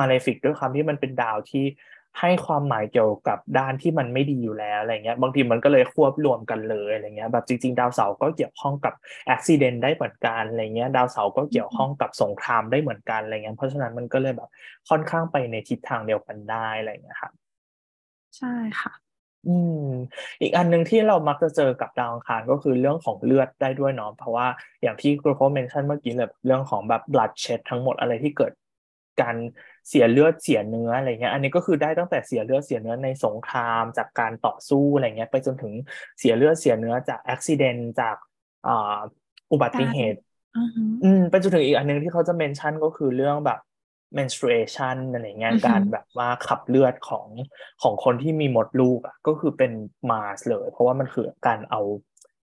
malefic ด้วยความที่มันเป็นดาวที่ให้ความหมายเกี่ยวกับด้านที่มันไม่ดีอยู่แล้วอะไรเงี้ยบางทีมันก็เลยควบรวมกันเลยอะไรเงี้ยแบบจริงๆ ดาวเสาร์ก็เกี่ยวข้องกับ accident ได้เหมือนกันอะไรเงี้ยดาวเสาร์ก็เกี่ยวข้องกับสงครามได้เหมือนกันอะไรเงี้ยเพราะฉะนั้นมันก็เลยแบบค่อนข้างไปในทิศทางเดียวกันได้อะไรเงี้ยครับใช่ค่ะ อืมอีกอันหนึ่งที่เรามักจะเจอกับดาวอังคารก็คือเรื่องของเลือดได้ด้วยเนาะเพราะว่าอย่างที่ครูโคเมนชั่นเมื่อกี้เลยเรื่องของแบบ blood shed ทั้งหมดอะไรที่เกิดการเสียเลือดเสียเนื้ออะไรเงี้ย อันนี้ก็คือได้ตั้งแต่เสียเลือดเสียเนื้อในสงครามจากการต่อสู้อะไรเงี้ย ไปจนถึงเสียเลือดเสียเนื้อจากอุบิเหตุจากอ่าอุบัติเหตุอือฮึอืมไปจนถึงอีกอันหนึงที่เขาจะเมนชั่นก็คือเรื่องแบบ menstruation อะไรเงี้ยอือฮึการแบบว่าขับเลือดของของคนที่มีมดลูกอะก็คือเป็นมาสเลย เพราะว่ามันคือการเอา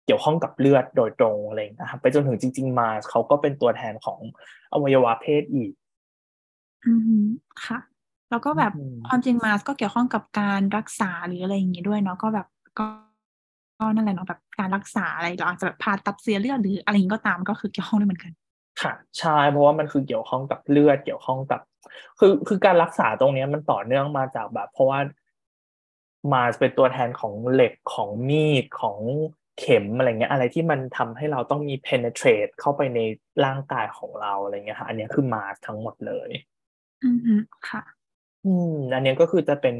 เกี่ยวข้องกับเลือดโดยตรงอะไรอย่างเงี้ยนะครับไปจนถึงจริง ๆ มาสเขาก็เป็นตัวแทนของอวัยวะเพศอีกอือฮึค่ะ แล้วก็แบบอืมความจริงมาสก็เกี่ยวข้องกับการรักษาหรืออะไรอย่างงี้ด้วยเนาะก็แบบก็ก็นั่นแหละเนาะแบบการรักษาอะไรเราอาจจะแบบผ่าตัดเสียเลือดหรืออะไรอย่างงี้ก็ตามก็คือเกี่ยวข้องด้วยเหมือนกัน ค่ะใช่เพราะว่ามันคือเกี่ยวข้องกับเลือดเกี่ยวข้องกับ คือคือการรักษาตรงเนี้ยมันต่อเนื่องมาจากแบบ เพราะว่ามาเป็นตัวแทนของเหล็กของมีดของเข็มอะไรเงี้ยอะไรที่มันทำให้เราต้องมี penetrate เข้าไปในร่างกายของเราอะไรเงี้ยค่ะอันเนี้ยคือมาทั้งหมดเลย อือฮึค่ะ อืมอันเนี้ยก็คือจะเป็น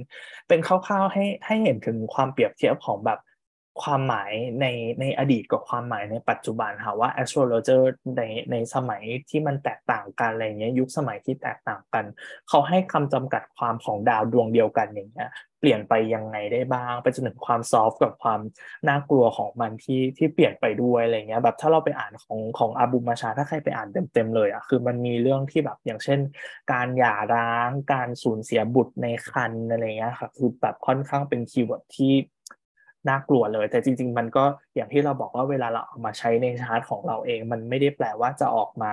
เป็นคร่าวๆให้ให้เห็นถึงความเปรียบเทียบของแบบ ความหมายในในอดีตกับความหมายในปัจจุบันค่ะว่า astrologer ในในสมัยที่มันแตกต่างกันอะไรเงี้ยยุคสมัยที่แตกต่างกัน เขาให้คำจำกัดความของดาวดวงเดียวกันอย่างเงี้ยเปลี่ยนไปยังไงได้บ้าง ไปจนถึงความซอฟต์กับความน่ากลัวของมันที่ที่เปลี่ยนไปด้วยอะไรเงี้ยแบบถ้าเราไปอ่านของของอาบูมาชาถ้าใครไปอ่านเต็มๆเลยอะคือมันมีเรื่องที่แบบอย่างเช่น การหย่าร้างการสูญเสียบุตรในครรภ์อะไรเงี้ยค่ะคือแบบค่อนข้างเป็น keyword ที่ น่ากลัวเลย แต่จริง ๆ มันก็อย่างที่เราบอกว่าเวลาเราเอามาใช้ในชาร์ตของเราเอง มันไม่ได้แปลว่าจะออกมา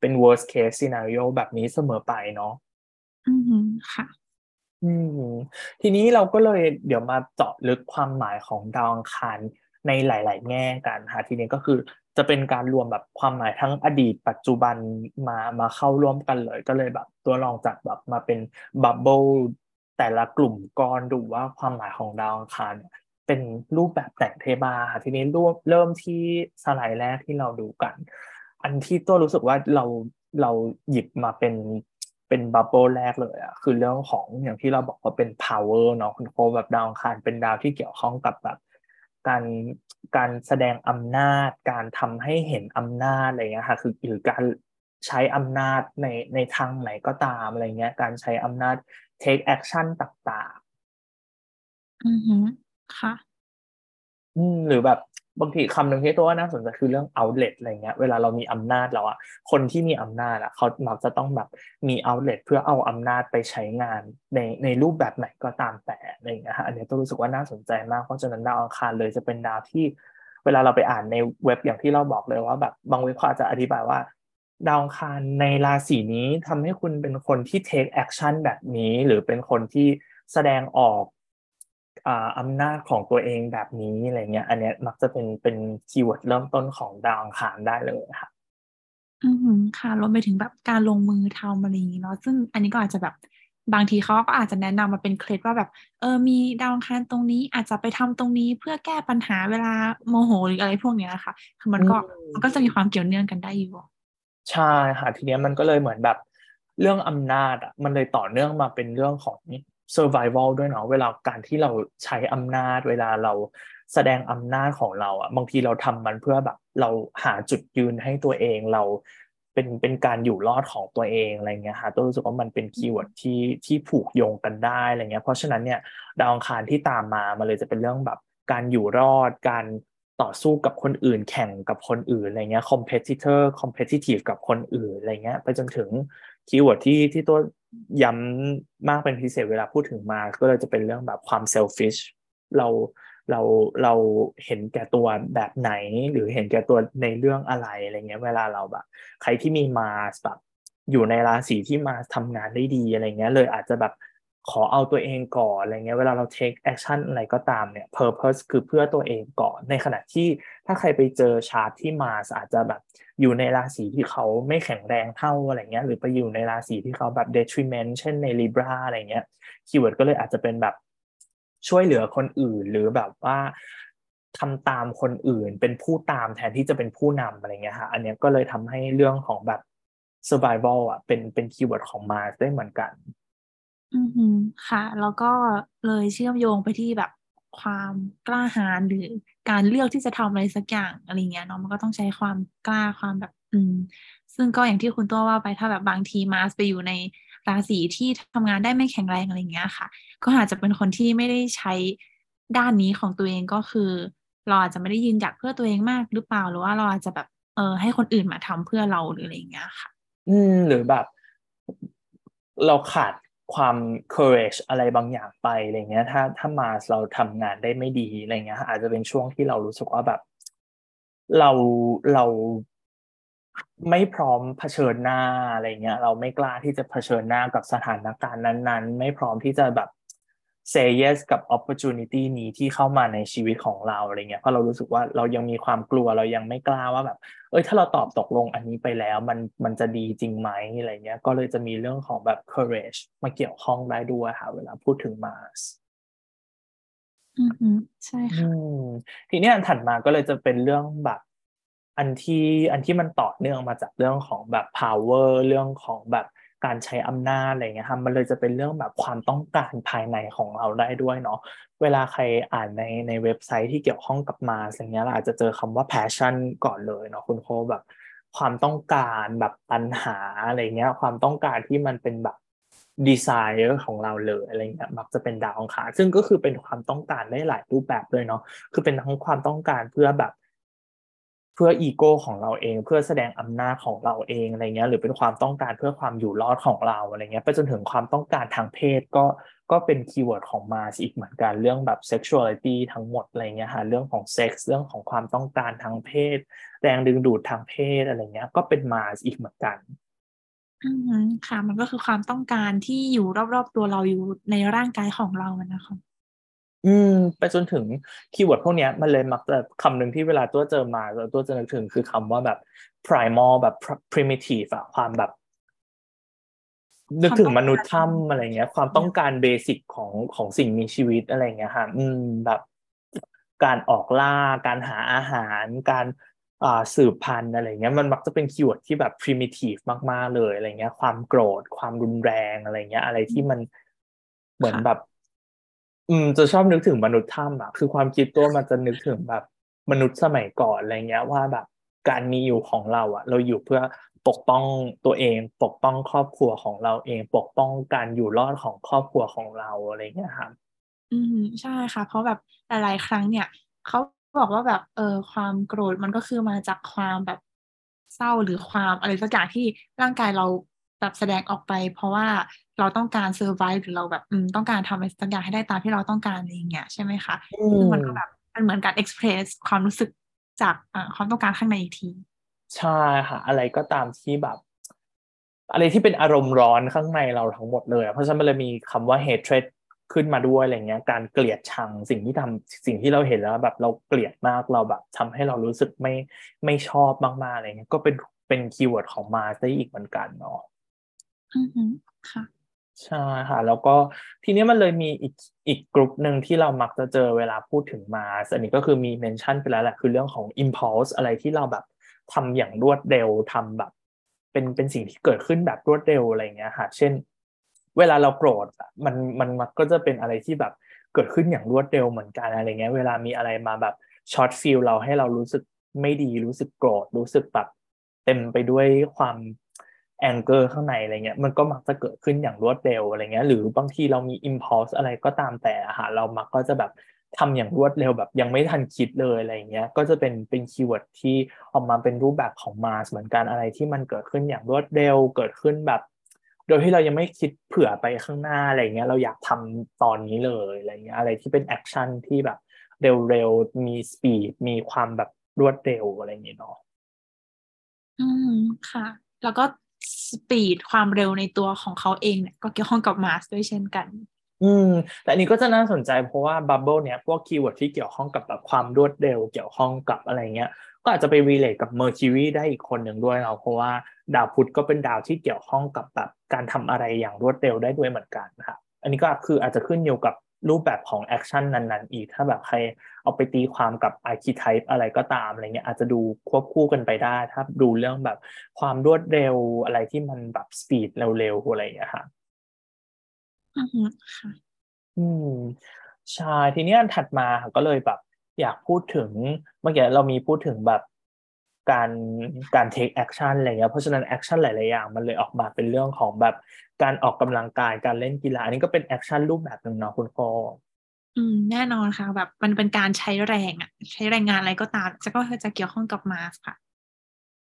เป็น worst case scenario แบบนี้เสมอไปเนาะอือฮึค่ะ อืม ทีนี้เราก็เลยเดี๋ยวมาเจาะลึกความหมายของดาวอังคารในหลาย ๆ แง่กันค่ะทีนี้ก็คือจะเป็นการรวมแบบความหมายทั้งอดีตปัจจุบันมามาเข้าร่วมกันเลย ก็เลยแบบ ตัวลองจัดแบบมาเป็น bubble แต่ละกลุ่มก้อนดูว่าความหมายของดาวอังคาร เป็นรูปแบบแต่งเทบาค่ะทีนี้รวมเริ่มที่สไลด์แรกที่เราดูกัน อันที่ตัวรู้สึกว่าเราเราหยิบมาเป็นเป็น bubble แรกเลยอะคือเรื่องของอย่างที่เราบอกว่าเป็น power เนาะคุณโคแบบดาวอังคารเป็นดาวที่เกี่ยวข้องกับแบบการการแสดงอำนาจ การทำให้เห็นอำนาจอะไรเงี้ยค่ะคือหรือการใช้อำนาจในในทางไหนก็ตามอะไรเงี้ย การใช้อำนาจ take action ต่างๆ อือ ค่ะ อืมหรือแบบบางทีคำหนึ่งที่ตัวว่าน่าสนใจคือเรื่อง outlet อะไรเงี้ย เวลาเรามีอำนาจแล้วอะคนที่มีอำนาจอะเขามักจะต้องแบบมี outlet เพื่อเอาอำนาจไปใช้งานในในรูปแบบไหนก็ตามแต่อะไรเงี้ยฮะอันนี้ตัวรู้สึกว่าน่าสนใจมากเพราะฉะนั้นดาวอังคารเลยจะเป็นดาวที่ เวลาเราไปอ่านในเว็บอย่างที่เราบอกเลยว่าแบบบางเว็บเขาอาจจะอธิบายว่าดาวอังคารในราศีนี้ทำให้คุณเป็นคนที่ take action แบบนี้ หรือเป็นคนที่แสดงออก อ่าอำนาจของตัวเองแบบนี้อะไรเงี้ย อันเนี้ยมักจะเป็นเป็น keyword เริ่มต้นของดาวอังคารได้เลยค่ะอือฮึค่ะรวมไปถึงแบบการลงมือทำอะไรอย่างงี้เนาะซึ่งอันนี้ก็อาจจะแบบบางทีเขาก็อาจจะแนะนำมาเป็นเคล็ดว่าแบบเออมีดาวอังคารตรงนี้อาจจะไปทำตรงนี้เพื่อแก้ปัญหาเวลาโมโหหรืออะไรพวกเนี้ยค่ะคือมันก็อืมมันก็จะมีความเกี่ยวเนื่องกันได้อยู่ใช่ค่ะทีเนี้ยมันก็เลยเหมือนแบบเรื่องอำนาจอะมันเลยต่อเนื่องมาเป็นเรื่องของ survival ด้วยเนาะเวลาการที่เราใช้อำนาจ เวลาเราแสดงอำนาจของเราอะบางทีเราทำมันเพื่อแบบ เราหาจุดยืนให้ตัวเองเราเป็นเป็นการอยู่รอดของตัวเองอะไรเงี้ยค่ะตัวรู้สึกว่ามันเป็น keyword ที่ที่ผูกโยงกันได้อะไรเงี้ยเพราะฉะนั้นเนี่ยดาวอังคารที่ตามมามันเลยจะเป็นเรื่องแบบการอยู่รอดการต่อสู้กับคนอื่นแข่งกับคนอื่นอะไรเงี้ย competitor competitive กับคนอื่นอะไรเงี้ยไปจนถึง keyword ที่ที่ตัว ย้ำมากเป็นพิเศษเวลาพูดถึงมา ก็เลยจะเป็นเรื่องแบบความ selfish เราเราเราเห็นแก่ตัวแบบไหน หรือเห็นแก่ตัวในเรื่องอะไรอะไรเงี้ย เวลาเราแบบ ใครที่มีมาแบบอยู่ในราศีที่มาทำงานได้ดีอะไรเงี้ย เลยอาจจะแบบ ขอเอาตัวเองก่อนอะไรเงี้ยเวลาเรา take action อะไรก็ตามเนี่ย purpose คือเพื่อตัวเองก่อน ในขณะที่ถ้าใครไปเจอชาร์ตที่ Mars อาจจะแบบอยู่ในราศีที่เขาไม่แข็งแรงเท่าอะไรเงี้ยหรือไปอยู่ในราศีที่เขาแบบ detriment เช่นใน Libra อะไรเงี้ย keyword ก็เลยอาจจะเป็นแบบช่วยเหลือคนอื่นหรือแบบว่าทำตามคนอื่นเป็นผู้ตามแทนที่จะเป็นผู้นำอะไรเงี้ยฮะอันนี้ก็เลยทำให้เรื่องของแบบ survival อะเป็นเป็น keyword ของ Mars ได้เหมือนกัน อือฮึ ค่ะ แล้วก็เลยเชื่อมโยงไปที่แบบความกล้าหาญ หรือการเลือกที่จะทำอะไรสักอย่าง อะไรเงี้ยเนาะ มันก็ต้องใช้ความกล้า ความแบบ อืม ซึ่งก็อย่างที่คุณตัวว่าไป ถ้าแบบบางที Mars ไปอยู่ในราศีที่ทำงานได้ไม่แข็งแรง อะไรเงี้ยค่ะ ก็อาจจะเป็นคนที่ไม่ได้ใช้ด้านนี้ของตัวเอง ก็คือเราอาจจะไม่ได้ยืนหยัดเพื่อตัวเองมากหรือเปล่า หรือว่าเราอาจจะแบบ เออให้คนอื่นมาทำเพื่อเรา หรืออะไรอย่างเงี้ยค่ะ อืม หรือแบบ เราขาด ความ courage อะไรบางอย่างไปอะไรเงี้ย ถ้าถ้ามาเราทำงานได้ไม่ดีอะไรเงี้ย อาจจะเป็นช่วงที่เรารู้สึกว่าแบบ เราเราไม่พร้อมเผชิญหน้าอะไรเงี้ย เราไม่กล้าที่จะเผชิญหน้ากับสถานการณ์นั้น ๆ ไม่พร้อมที่จะแบบ say yes กับ opportunity นี้ที่เข้ามาในชีวิตของเราอะไรเงี้ยเพราะเรารู้สึกว่าเรายังมีความกลัวเรายังไม่กล้าว่าแบบ เอ้ยถ้าเราตอบตกลงอันนี้ไปแล้วมันมันจะดีจริงไหมอะไรเงี้ยก็เลยจะมีเรื่องของแบบ courage มาเกี่ยวข้องได้ด้วยค่ะ เวลาพูดถึง Mars อือฮึใช่ค่ะทีนี้อันถัดมาก็เลยจะเป็นเรื่องแบบอันที่อันที่มันต่อเนื่องมาจากเรื่องของแบบ power เรื่องของแบบ การใช้อำนาจอะไรเงี้ยครับมันเลยจะเป็นเรื่องแบบความต้องการภายในของเราได้ด้วยเนาะเวลาใครอ่านในในเว็บไซต์ที่เกี่ยวข้องกับมาอะไรเงี้ยเราอาจจะเจอคำว่า passion ก่อนเลยเนาะคุณโคแบบความต้องการแบบปัญหาอะไรเงี้ยความต้องการที่มันเป็นแบบดีไซเนอร์ของเราเลยอะไรเงี้ยมักจะเป็นดาวองคารซึ่งก็คือเป็นความต้องการได้หลายรูปแบบเลยเนาะคือเป็นทั้งความต้องการเพื่อแบบ เพื่ออีโก้ของเราเอง เพื่อแสดงอำนาจของเราเองอะไรเงี้ยหรือเป็นความต้องการเพื่อความอยู่รอดของเราอะไรเงี้ยไปจนถึงความต้องการทางเพศก็ก็เป็น keyword ของ Mars อีกเหมือนกันเรื่องแบบ sexuality ทั้งหมดอะไรเงี้ยฮะเรื่องของเซ็กซ์เรื่องของความต้องการทางเพศ แรงดึงดูดทางเพศอะไรเงี้ยก็เป็น Mars อีกเหมือนกันอืมค่ะ มันก็คือความต้องการที่อยู่รอบๆตัวเราอยู่ในร่างกายของเรานะคะ อืมไปจนถึง keyword พวกนี้มันเลยมักจะคำหนึ่งที่เวลาตัวเจอมาตัวจะนึกถึงคือคำว่าแบบ primal แบบ primitive อะความแบบ นึกถึงมนุษย์ถ้ำอะไรเงี้ย ความต้องการ basic ของของสิ่งมีชีวิตอะไรเงี้ยค่ะอืมแบบการออกล่า การหาอาหาร การอ่าสืบพันธุ์อะไรเงี้ยมันมักจะเป็น keyword ที่แบบ primitive มาก ๆ เลยอะไรเงี้ย ความโกรธความรุนแรงอะไรเงี้ย อะไรที่มันเหมือนแบบ อืมจะชอบนึกถึงมนุษย์ถ้ำอะคือความคิดตัวมันจะนึกถึงแบบมนุษย์สมัยก่อนอะไรเงี้ยว่าแบบการมีอยู่ของเราอะเราอยู่เพื่อปกป้องตัวเอง ปกป้องครอบครัวของเราเอง ปกป้องการอยู่รอดของครอบครัวของเราอะไรเงี้ยครับอืมใช่ค่ะ เพราะแบบหลายๆครั้งเนี่ยเขาบอกว่าแบบเออความโกรธมันก็คือมาจากความแบบเศร้าหรือความอะไรสักอย่างที่ร่างกายเราแบบแสดงออกไป เพราะว่า เราต้องการเซอร์ไวหรือเราแบบอืมต้องการทำอะไรสักอย่างให้ได้ตามที่เราต้องการอะไรอย่างเงี้ยใช่ไหมคะซึ่งมันก็แบบมันเหมือนการเอ็กซ์เพรสความรู้สึกจากความต้องการข้างในอีกทีใช่ค่ะอะไรก็ตามที่แบบ อะไรที่เป็นอารมณ์ร้อนข้างในเราทั้งหมดเลย เพราะฉะนั้นมันเลยมีคำว่า hatred ขึ้นมาด้วยอะไรเงี้ย การเกลียดชังสิ่งที่ทำสิ่งที่เราเห็นแล้วแบบเราเกลียดมากเราแบบทำให้เรารู้สึกไม่ไม่ชอบมากๆอะไรเงี้ยก็เป็นเป็น keyword ของ Mars ได้อีกเหมือนกันเนาะอือฮึค่ะ ใช่ค่ะแล้วก็ทีนี้มันเลยมีอีกอีกกลุ่มหนึ่งที่เรามักจะเจอเวลาพูดถึง Mars อันนี้ก็คือมี mention ไปแล้วแหละคือเรื่องของ impulse อะไรที่เราแบบทำอย่างรวดเร็วทำแบบ เป็นเป็นสิ่งที่เกิดขึ้นแบบรวดเร็วอะไรเงี้ยค่ะ เช่น เวลาเราโกรธมันมันมันก็จะเป็นอะไรที่แบบเกิดขึ้นอย่างรวดเร็วเหมือนกันอะไรเงี้ย เวลามีอะไรมาแบบช็อตฟีลเราให้เรารู้สึกไม่ดีรู้สึกโกรธรู้สึกแบบเต็มไปด้วยความ anger ข้างในอะไรเงี้ยมันก็มักจะเกิดขึ้นอย่างรวดเร็วอะไรเงี้ยหรือบางทีเรามี impulse อะไรก็ตามแต่อะค่ะเรามักก็จะแบบทำอย่างรวดเร็วแบบยังไม่ทันคิดเลยอะไรเงี้ยก็จะเป็นเป็น keyword ที่ออกมาเป็นรูปแบบของ Mars เหมือนกันอะไรที่มันเกิดขึ้นอย่างรวดเร็วเกิดขึ้นแบบ โดยที่เรายังไม่คิดเผื่อไปข้างหน้าอะไรเงี้ยเราอยากทำตอนนี้เลยอะไรเงี้ยอะไรที่เป็น action ที่แบบเร็วๆมี speed มีความแบบรวดเร็วอะไรเงี้ยเนาะอืมค่ะ แล้วก็ speed ความเร็วในตัวของเขาเองเนี่ยก็เกี่ยวข้องกับ Mars ด้วยเช่นกัน อืม แต่อันนี้ก็จะน่าสนใจเพราะว่าบับเบิลเนี่ยพวก keyword ที่เกี่ยวข้องกับแบบความรวดเร็วเกี่ยวข้องกับอะไรเงี้ยก็อาจจะไป relate กับ Mercury ได้อีกคนหนึ่งด้วยเนาะเพราะว่าดาวพุธก็เป็นดาวที่เกี่ยวข้องกับแบบการทำอะไรอย่างรวดเร็วได้ด้วยเหมือนกันนะครับอันนี้ก็คืออาจจะขึ้นอยู่กับรูปแบบของ action นั้นๆ อีก ถ้าแบบใคร เอาไปตีความกับ archetype อะไรก็ตามอะไรเงี้ยอาจจะดูควบคู่กันไปได้ ถ้าดูเรื่องแบบความรวดเร็วอะไรที่มันแบบ speed เร็วๆอะไรอย่างเงี้ยค่ะอืมค่ะอืมใช่ทีนี้อันถัดมาก็เลยแบบอยากพูดถึงเมื่อกี้เรามีพูดถึงแบบการการ take action อะไรเงี้ยเพราะฉะนั้น action หลาย ๆ อย่าง มันเลยออกมาเป็นเรื่องของแบบการออกกำลังกายการเล่นกีฬาอันนี้ก็เป็น action รูปแบบหนึ่งเนาะคุณพ่อ อืมแน่นอนค่ะ แบบมันเป็นการใช้แรงอะใช้แรงงานอะไรก็ตาม จะก็จะเกี่ยวข้องกับมาสค่ะ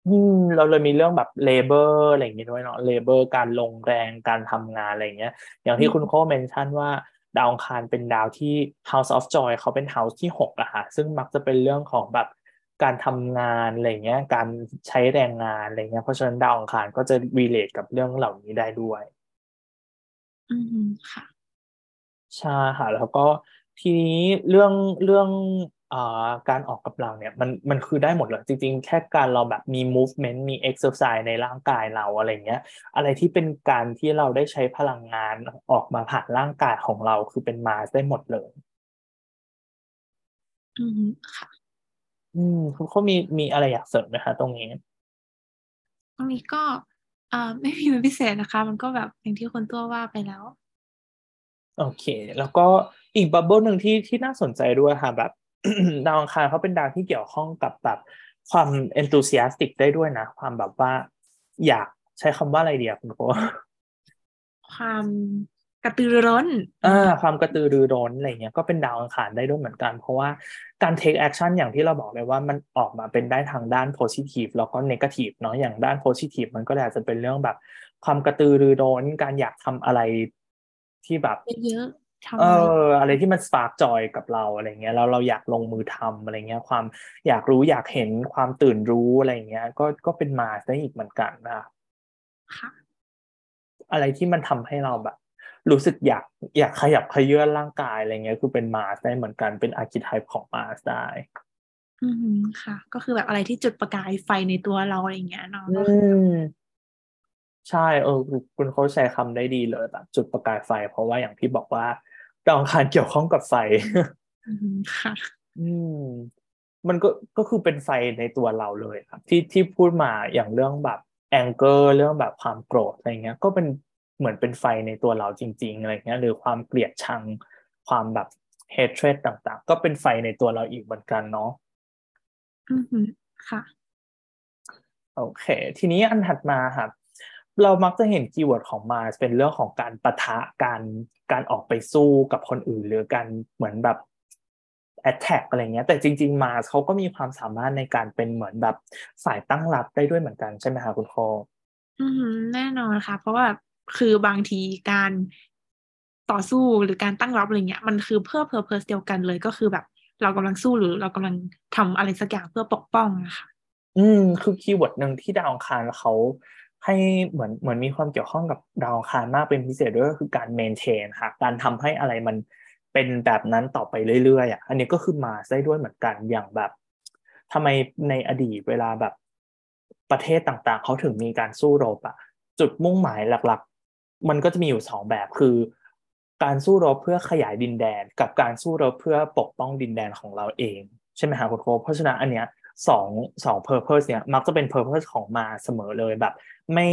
อืมเราเลยมีเรื่องแบบเลเบอร์อะไรอย่างเงี้ยด้วยเนาะเลเบอร์การลงแรงการทำงานอะไรอย่างเงี้ย อย่างที่คุณโค้เมนชั่นว่า ดาวอังคารเป็นดาวที่ House of Joy เขาเป็น House ที่หกอะค่ะ ซึ่งมักจะเป็นเรื่องของแบบการทำงานอะไรเงี้ย การใช้แรงงานอะไรเงี้ย เพราะฉะนั้นดาวอังคารก็จะ relate กับเรื่องเหล่านี้ได้ด้วย อืมค่ะ ใช่ค่ะแล้วก็ ทีนี้เรื่องเรื่องอ่าการออกกำลังเนี่ยมันมันคือได้หมดเลยจริง ๆ แค่การเราแบบมี movement มี exercise ในร่างกายเราอะไรเงี้ย อะไรที่เป็นการที่เราได้ใช้พลังงานออกมาผ่านร่างกายของเราคือเป็นมาได้หมดเลย อืมค่ะ อืมคุณเขามีมีอะไรอยากเสริมไหมคะตรงนี้ตรงนี้ก็เอ่อไม่มีเป็นพิเศษนะคะ มันก็แบบอย่างที่คนตัวว่าไปแล้ว โอเค แล้วก็ อีกบับเบิลหนึ่งที่ที่น่าสนใจด้วยค่ะแบบดาวอังคารเขาเป็นดาวที่เกี่ยวข้องกับแบบความ enthusiastic ได้ด้วยนะ ความแบบว่าอยากใช้คำว่าอะไรเดียวคุณโคความกระตือรือร้นอ่าความกระตือรือร้นอะไรเงี้ยก็เป็นดาวอังคารได้ด้วยเหมือนกัน เพราะว่าการ take action อย่างที่เราบอกเลยว่ามันออกมาเป็นได้ทางด้าน positive แล้วก็ negative เนาะอย่างด้าน positive มันก็อาจจะเป็นเรื่องแบบ ความกระตือรือร้น การอยากทำอะไรที่แบบเยอะๆทำ เออะไรออะไรที่มันสปาร์กจอยกับเราอะไรเงี้ยแล้วเราอยากลงมือทำอะไรเงี้ย ความอยากรู้อยากเห็นความตื่นรู้อะไรเงี้ย ก็ก็เป็นมาได้อีกเหมือนกันนะค่ะอะไรที่มันทำให้เราแบบ รู้สึกอยากอยากขยับขยื่นร่างกายอะไรเงี้ย คือเป็นมาสได้เหมือนกันเป็นอาร์คิไทป์ของมาสได้ อืมค่ะ ก็คือแบบอะไรที่จุดประกายไฟในตัวเราอะไรอย่างเงี้ยเนาะอืมใช่เออคุณเขาใช้คำได้ดีเลยแบบจุดประกายไฟ เพราะว่าอย่างที่บอกว่า ดาวอังคารเกี่ยวข้องกับไฟอืมค่ะ อืม มันก็ก็คือเป็นไฟในตัวเราเลยครับ ที่ที่พูดมาอย่างเรื่องแบบ anger เรื่องแบบความโกรธอะไรเงี้ย ก็เป็นเหมือนเป็นไฟในตัวเราจริง ๆอะไรเงี้ย หรือความเกลียดชังความแบบ hatred ต่างๆ ก็เป็นไฟในตัวเราอีกเหมือนกันเนาะอืมค่ะ โอเค ทีนี้อันถัดมาครับเรามักจะเห็น keyword ของ Mars เป็นเรื่องของการปะทะการ การออกไปสู้กับคนอื่น หรือการเหมือนแบบ attack อะไรเงี้ย แต่จริง ๆ มาเขาก็มีความสามารถในการเป็นเหมือนแบบฝ่ายตั้งรับได้ด้วยเหมือนกันใช่ไหมคะคุณโคอืมแน่นอนค่ะ เพราะว่าคือบางทีการต่อสู้หรือการตั้งรับอะไรเงี้ยมันคือเพื่อ purpose เดียวกันเลยก็คือแบบเรากำลังสู้หรือเรากำลังทำอะไรสักอย่างเพื่อปกป้องนะคะอืม คือ keyword หนึ่งที่ดาวอังคารเขา ให้เหมือนเหมือนมีความเกี่ยวข้องกับดาวอังคารมากเป็นพิเศษด้วยก็คือการ maintain ค่ะการทำให้อะไรมันเป็นแบบนั้นต่อไปเรื่อยๆอะอันนี้ก็คือมาได้ด้วยเหมือนกันอย่างแบบทำไมในอดีตเวลาแบบประเทศต่างๆ เขาถึงมีการสู้รบอะจุดมุ่งหมายหลักๆ มันก็จะมีอยู่สองแบบคือ การสู้รบเพื่อขยายดินแดน กับการสู้รบเพื่อปกป้องดินแดนของเราเอง ใช่ไหมคะคุณโคเพราะฉะนั้นอันเนี้ย สองสอง purpose เนี่ยมักจะเป็น purpose ของมาเสมอเลยแบบไม่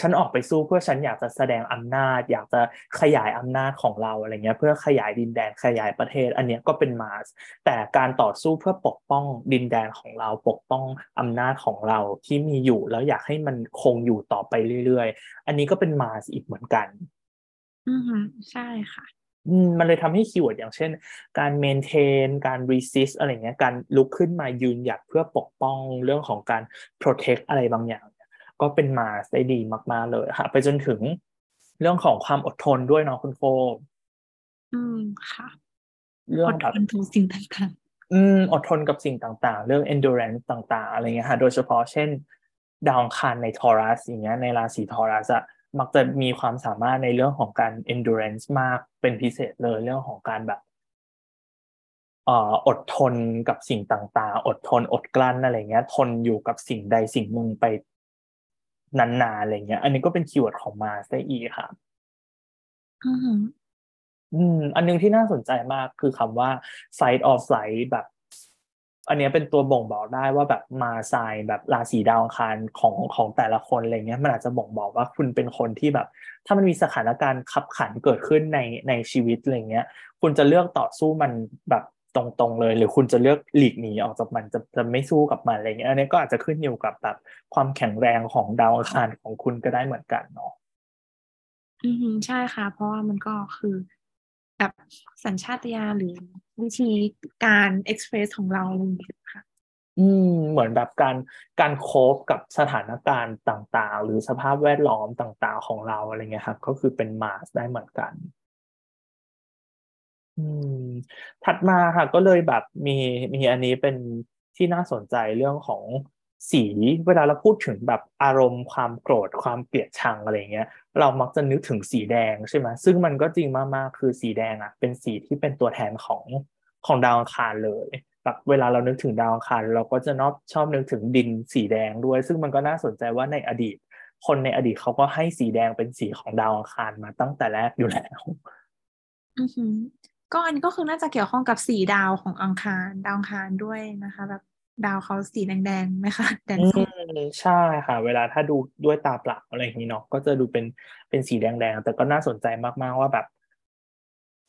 ฉันออกไปสู้เพื่อฉันอยากจะแสดงอำนาจ อยากจะขยายอำนาจของเราอะไรเงี้ยเพื่อขยายดินแดนขยายประเทศ อันเนี้ยก็เป็น Mars แต่การต่อสู้เพื่อปกป้องดินแดนของเราปกป้องอำนาจของเราที่มีอยู่แล้วอยากให้มันคงอยู่ต่อไปเรื่อยๆ อันนี้ก็เป็น Mars อีกเหมือนกัน อืมใช่ค่ะ มันเลยทำให้ keyword อย่างเช่น การ maintain การ resist อะไรเงี้ยการลุกขึ้นมายืนหยัดเพื่อปกป้องเรื่องของการ protect อะไรบางอย่าง ก็เป็นมาได้ดีมากๆเลยค่ะ ไปจนถึงเรื่องของความอดทนด้วยเนาะคุณโฟอืมค่ะ เรื่อองดแบทบนทุกสิ่งต่างอืมอดทนกับสิ่งต่างๆ เรื่อง endurance ต่าง ๆ อะไรเงี้ยค่ะ โดยเฉพาะเช่น ดาวอังคารในทอรัสอย่างเงี้ยในราศีทอรัสอะ มักจะมีความสามารถในเรื่องของการ endurance มากเป็นพิเศษเลยเรื่องของการแบบเอ่ออดทนกับสิ่งต่างๆ อดทนอดกลั้นอะไรเงี้ย ทนอยู่กับสิ่งใดสิ่งหนึ่งไปนานๆอะไรเงี้ย อันนี้ก็เป็น keyword ของ Mars ได้อีกค่ะอืมอืมอันหนึ่งที่น่าสนใจมากคือคำว่า fight or flight แบบ อันนี้เป็นตัวบ่งบอกได้ว่าแบบ Mars sign แบบราศีดาวอังคารของของแต่ละคนอะไรเงี้ยมันอาจจะบ่งบอกว่าคุณเป็นคนที่แบบ ถ้ามันมีสถานการณ์ขับขันเกิดขึ้นในในชีวิตอะไรเงี้ย คุณจะเลือกต่อสู้มันแบบตรงๆเลย หรือคุณจะเลือกหลีกหนีออกจากมันจะจะไม่สู้กับมันอะไรเงี้ยอันนี้ก็อาจจะขึ้นอยู่กับแบบความแข็งแรงของดาวอังคารของคุณก็ได้เหมือนกันเนาะอืมใช่ค่ะ เพราะว่ามันก็คือแบบสัญชาตญาณหรือวิธีการเอ็กเพรสของเราเงี้ยค่ะอืมเหมือนแบบการการโคฟกับสถานการณ์ต่างๆ หรือสภาพแวดล้อมต่างๆ ของเราอะไรเงี้ยครับ ก็คือเป็นมาสได้เหมือนกัน อืม ถัดมาค่ะ ก็เลยแบบมีมีอันนี้เป็นที่น่าสนใจเรื่องของ สีเวลาเราพูดถึงแบบอารมณ์ความโกรธความเกลียดชังอะไรเงี้ยเรามักจะนึกถึงสีแดงใช่ไหมซึ่งมันก็จริงมากๆคือสีแดงอะเป็นสีที่เป็นตัวแทนของของดาวอังคารเลยแบบเวลาเรานึกถึงดาวอังคารเราก็จะนอบชอบนึกถึงดินสีแดงด้วย ซึ่งมันก็น่าสนใจว่าในอดีต คนในอดีตเขาก็ให้สีแดงเป็นสีของดาวอังคารมาตั้งแต่แรกอยู่แล้วอือก็อันก็คือน่าจะเกี่ยวข้องกับสีดาวของอังคารดาวอังคารด้วยนะคะ แบบ ดาวเขาสีแดงๆไหมคะแดงอืส้มมใช่ค่ะ เวลาถ้าดูด้วยตาเปล่าอะไรอย่างนี้เนาะก็จะดูเป็นเป็นสีแดงๆ แต่ก็น่าสนใจมากๆว่าแบบ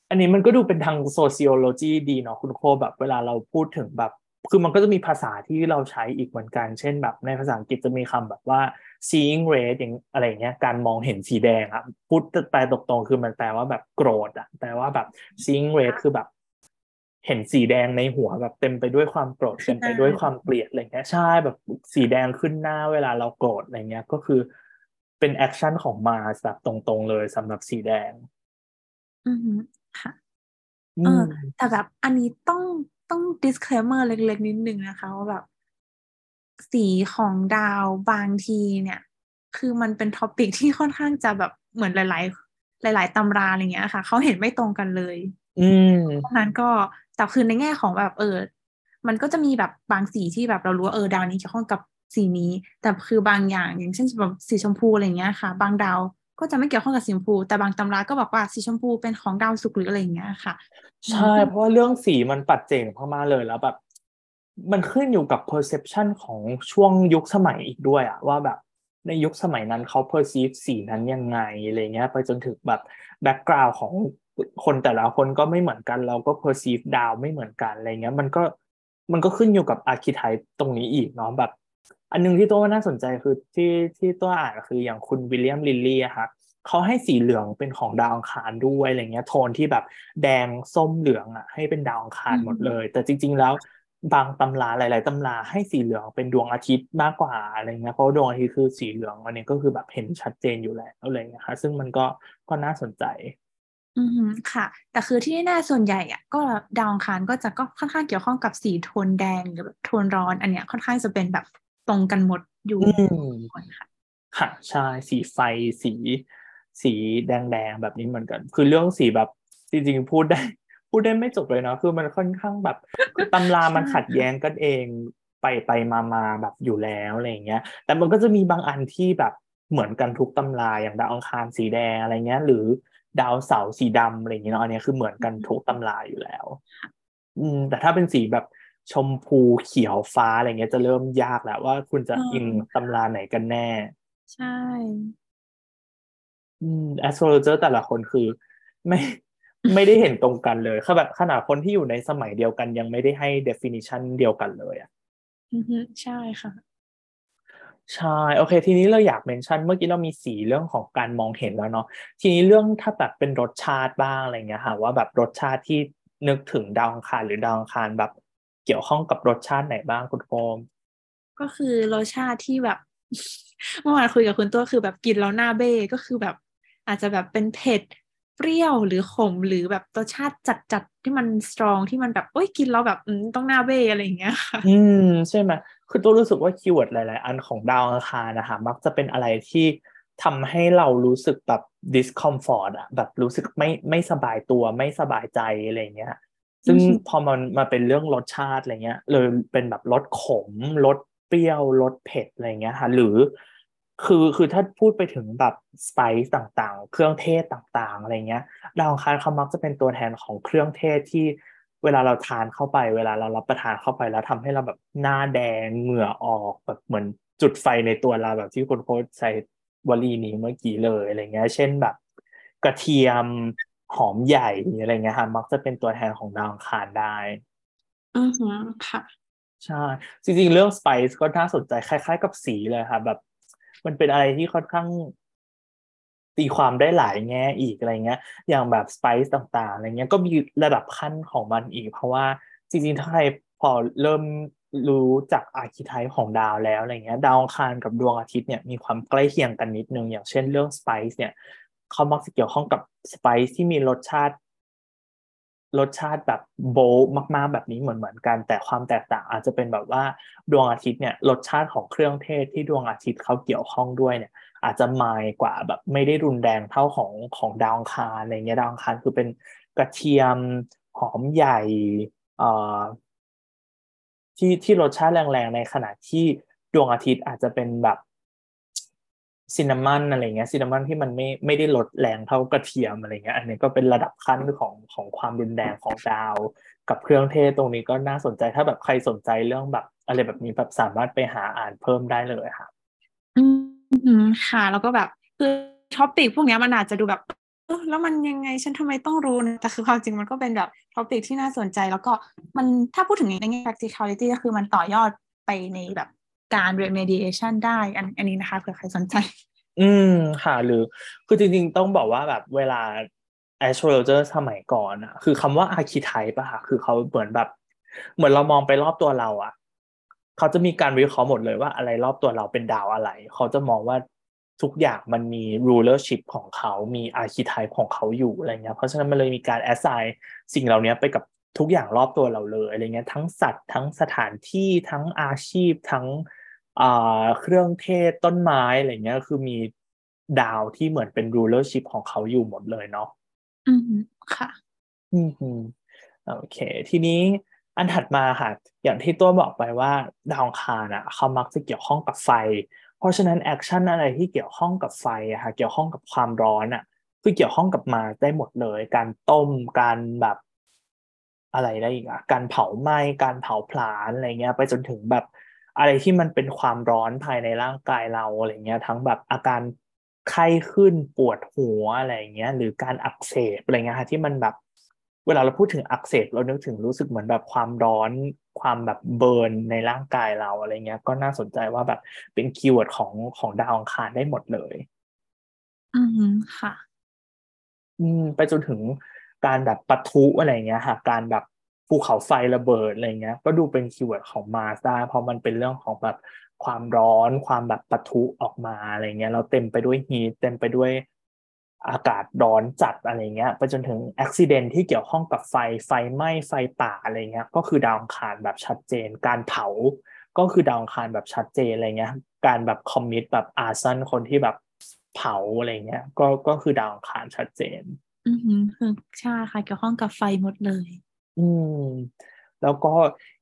อันนี้มันก็ดูเป็นทาง sociology ดีเนาะคุณโคแบบเวลาเราพูดถึงแบบ คือมันก็จะมีภาษาที่เราใช้อีกเหมือนกัน เช่นแบบในภาษาอังกฤษจะมีคำแบบว่า seeing red อย่างอะไรอย่างเงี้ย การมองเห็นสีแดงอะพูดแปลตรงๆคือมันแปลว่าแบบโกรธอะแปลว่าแบบ seeing red คือแบบ เห็นสีแดงในหัวแบบเต็มไปด้วยความโกรธขึ้เต็นมหไปน้าด้วยความเกลียดอะไรเงี้ยใช่แบบสีแดงขึ้นหน้าเวลาเราโกรธอะไรเงี้ยก็คือเป็น action ของ Mars แบบตรงๆเลยสำหรับสีแดง อือหือค่ะอืมเออแต่แบบอันนี้ต้องต้อง disclaimer เล็กๆนิดนึงนะคะว่าแบบสีของดาวบางทีเนี่ย คือมันเป็น topic ที่ค่อนข้างจะแบบเหมือนหลาย ๆ หลาย ๆตำราอะไรเงี้ยค่ะเขาเห็นไม่ตรงกันเลย อืมเพราะนั้นก็ แต่คือในแง่ของแบบเออ มันก็จะมีแบบบางสีที่แบบเรารู้ว่าเออดาวนี้เกี่ยวข้องกับสีนี้ แต่คือบางอย่างอย่างเช่นแบบสีชมพูอะไรเงี้ยค่ะ บางดาวก็จะไม่เกี่ยวข้องกับสีชมพู แต่บางตำราก็บอกว่าสีชมพูเป็นของดาวศุกร์หรืออะไรอย่างเงี้ยค่ะอืมใช่ เพราะว่าเรื่องสีมันปัจเจกมากๆเลยแล้วแบบ มันขึ้นอยู่กับ perception ของช่วงยุคสมัยอีกด้วยอะว่าแบบในยุคสมัยนั้นเขา perceive สีนั้นยังไงอะไรเงี้ย ไปจนถึงแบบ background ของ คนแต่ละคนก็ไม่เหมือนกัน เราก็ perceive ดาวไม่เหมือนกันอะไรเงี้ย มันก็มันก็ขึ้นอยู่กับ archetype ตรงนี้อีกเนาะแบบ อันนึงที่ตัวว่าน่าสนใจคือที่ที่ตัวอ่านคืออย่างคุณวิลเลียมลิลลี่อะครับเขาให้สีเหลืองเป็นของดาวอังคารด้วยอะไรเงี้ยโทนที่แบบแดงส้มเหลืองอะ ให้เป็นดาวอังคารหมดเลย แต่จริง ๆ แล้วบางตำราหลาย ๆตำราให้สีเหลืองเป็นดวงอาทิตย์มากกว่าอะไรเงี้ยเพราะว่าดวงอาทิตย์คือสีเหลืองอันนี้ก็คือแบบเห็นชัดเจนอยู่แล้วอะไรเงี้ยค่ะซึ่งมันก็ก็น่าสนใจ อือหือค่ะ แต่คือที่แน่ๆส่วนใหญ่อะก็ดาวอังคารก็จะก็ค่อนข้างเกี่ยวข้องกับสีโทนแดงหรือแบบโทนร้อน อันเนี้ยค่อนข้างจะเป็นแบบตรงกันหมดอยู่อืมก่อนค่ะค่ะใช่สีไฟสี สีแดงๆแบบนี้เหมือนกัน คือเรื่องสีแบบจริงๆพูดได้ พูดได้ไม่จบเลยเนาะคือมันค่อนข้างแบบคือตำรามันใช่ขัดแย้งกันเองไปไปมามาแบบอยู่แล้วอะไรอย่างเงี้ย แต่มันก็จะมีบางอันที่แบบเหมือนกันทุกตำราอย่างดาวอังคารสีแดงอะไรเงี้ย หรือ ดาวเสาร์สีดำอะไรอย่างเงี้ยเนาะอันเนี้ยคือเหมือนกันทุกตำราอยู่แล้ว อืม แต่ถ้าเป็นสีแบบชมพูเขียวฟ้าอะไรเงี้ยจะเริ่มยากแล้วว่าคุณจะอืมอิงตำราไหนกันแน่ ใช่อืม astrologer แต่ละคนคือไม่ไม่ได้เห็นตรงกันเลยคือแบบขนาดคนที่อยู่ในสมัยเดียวกันยังไม่ได้ให้ definition เดียวกันเลยอะ อือหือใช่ค่ะ ใช่โอเค ทีนี้เราอยากเมนชั่นเมื่อกี้เรามีสีเรื่องของการมองเห็นแล้วเนาะทีนี้เรื่องถ้าแบบเป็นรสชาติบ้างอะไรเงี้ยค่ะว่าแบบรสชาติที่นึกถึงดาวอังคารหรือดาวอังคารแบบ เกี่ยวข้องกับรสชาติไหนบ้างคุณโฟมก็คือรสชาติที่แบบเมื่อวานคุยกับคุณตัวคือแบบกินแล้วหน้าเบ้ก็คือแบบ อาจจะแบบเป็นเผ็ดเปรี้ยวหรือขมหรือแบบรสชาติจัดๆที่มัน strong ที่มันแบบโอ้ยกินแล้วแบบอืมต้องหน้าเบ้อะไรอย่างเงี้ยค่ะอืมใช่ไหม คือตัวรู้สึกว่า keyword หลาย ๆ อันของดาวอังคารนะคะมักจะเป็นอะไรที่ทำให้เรารู้สึกแบบ discomfort อะแบบรู้สึกไม่ไม่สบายตัวไม่สบายใจอะไรเงี้ย ซึ่งอือฮึพอมันมาเป็นเรื่องรสชาติอะไรเงี้ยเลยเป็นแบบรสขมรสเปรี้ยวรสเผ็ดอะไรเงี้ยค่ะหรือคือคือถ้าพูดไปถึงแบบสไปซ์ต่างๆ เครื่องเทศต่างๆอะไรเงี้ยดาวอังคารเขามักจะเป็นตัวแทนของเครื่องเทศที่ เวลาเราทานเข้าไป เวลาเรารับประทานเข้าไปแล้วทำให้เราแบบหน้าแดงเหงื่อออกแบบเหมือนจุดไฟในตัวเราแบบที่คุณโค้ชใช้วลีนี้เมื่อกี้เลยอะไรเงี้ย เช่นแบบ กระเทียมหอมใหญ่อะไรเงี้ยค่ะมักจะเป็นตัวแทนของดาวอังคารได้อือหือค่ะใช่จริงๆ เรื่องสไปซ์ก็น่าสนใจคล้าย ๆ กับสีเลยค่ะ แบบ มันเป็นอะไรที่ค่อนข้าง ตีความได้หลายแง่อีกอะไรเงี้ย อย่างแบบสไปซ์ต่างๆอะไรเงี้ยก็มีระดับขั้นของมันอีก เพราะว่าจริงๆถ้าใครพอเริ่มรู้จักอาร์คิไทป์ของดาวแล้วอะไรเงี้ยดาวอังคารกับดวงอาทิตย์เนี่ยมีความใกล้เคียงกันนิดนึง อย่างเช่นเรื่องสไปซ์เนี่ยเขามักจะเกี่ยวข้องกับสไปซ์ที่มีรสชาติ รสชาติแบบโบมาก ๆ แบบนี้เหมือนเหมือนกัน แต่ความแตกต่างอาจจะเป็นแบบว่าดวงอาทิตย์เนี่ยรสชาติของเครื่องเทศที่ดวงอาทิตย์เขาเกี่ยวข้องด้วยเนี่ย อาจจะมายกว่าแบบไม่ได้รุนแรงเท่าของของดาวองคารอะไรเงี้ยดาวองคารคือเป็นกระเทียมหอมใหญ่เอ่อที่ที่รสชาติแรงๆในขณะที่ดวงอาทิตย์อาจจะเป็นแบบcinnamon อะไรเงี้ย cinnamon ที่มันไม่ไม่ได้รสแรงเท่ากระเทียมอะไรเงี้ยอันนี้ก็เป็นระดับขั้นของของความรุนแรงของดาว กับเครื่องเทศตรงนี้ก็น่าสนใจถ้าแบบใครสนใจเรื่องแบบอะไรแบบนี้แบบสามารถไปหาอ่านเพิ่มได้เลยค่ะอืม ค่ะ แล้วก็แบบคือ topic พวกนี้มันอาจจะดูแบบแล้วมันยังไงฉันทำไมต้องรู้นะแต่คือความจริงมันก็เป็นแบบ topic ที่น่าสนใจ แล้วก็มันถ้าพูดถึงในแง่ practicality ก็คือมันต่อยอดไปในแบบการ remediation ได้อันอันนี้นะคะเผื่อใครสนใจ อืมค่ะ หรือคือจริงๆต้องบอกว่าแบบเวลา astrologer สมัยก่อนอะคือคำว่า archetype อะค่ะ คือเขาเหมือนแบบ เหมือนเรามองไปรอบตัวเราอะ เขาจะมีการวิเคราะห์หมดเลยว่าอะไรรอบตัวเราเป็นดาวอะไร เขาจะมองว่าทุกอย่างมันมี rulership ของเขา มี archetype ของเขาอยู่อะไรเงี้ย เพราะฉะนั้นมันเลยมีการ assign สิ่งเหล่านี้ไปกับทุกอย่างรอบตัวเราเลยอะไรเงี้ย ทั้งสัตว์ ทั้งสถานที่ ทั้งอาชีพ ทั้งเครื่องเทศต้นไม้อะไรเงี้ย คือมีดาวที่เหมือนเป็น rulership ของเขาอยู่หมดเลยเนาะ อืมค่ะ อืมโอเค ทีนี้ อันถัดมาค่ะ อย่างที่ตัวบอกไปว่าดาวอังคารอะเขามักจะเกี่ยวข้องกับไฟ เพราะฉะนั้น action อะไรที่เกี่ยวข้องกับไฟอะค่ะเกี่ยวข้องกับความร้อนอะคือเกี่ยวข้องกับมาได้หมดเลย การต้มการแบบอะไรได้อีกอะการเผาไหม้การเผาผลาญอะไรเงี้ย ไปจนถึงแบบอะไรที่มันเป็นความร้อนภายในร่างกายเราอะไรเงี้ย ทั้งแบบอาการไข้ขึ้นปวดหัวอะไรเงี้ย หรือการอักเสบอะไรเงี้ยที่มันแบบ เวลาเราพูดถึงอักเสบเรานึกถึงรู้สึกเหมือนแบบความร้อนความแบบเบิร์นในร่างกายเราอะไรเงี้ย ก็น่าสนใจว่าแบบเป็น keyword ของของดาวอังคารได้หมดเลย อืมค่ะ อืมไปจนถึงการแบบปะทุอะไรเงี้ยค่ะการแบบภูเขาไฟระเบิดอะไรเงี้ย ก็ดูเป็น keyword ของ Mars ได้เพราะมันเป็นเรื่องของแบบความร้อน ความแบบปะทุออกมาอะไรเงี้ยเราเต็มไปด้วย heat เต็มไปด้วย อากาศร้อนจัดอะไรเงี้ยไปจนถึงอุบัติเหตุที่เกี่ยวข้องกับไฟไฟไหม้ไฟป่าอะไรเงี้ยก็คือดาวอังคารแบบชัดเจน การเผาก็คือดาวอังคารแบบชัดเจนอะไรเงี้ย การแบบ commit แบบ arson คนที่แบบเผาอะไรเงี้ย ก็ก็คือดาวอังคารชัดเจน อือคือใช่ค่ะเกี่ยวข้องกับไฟหมดเลย อืมแล้วก็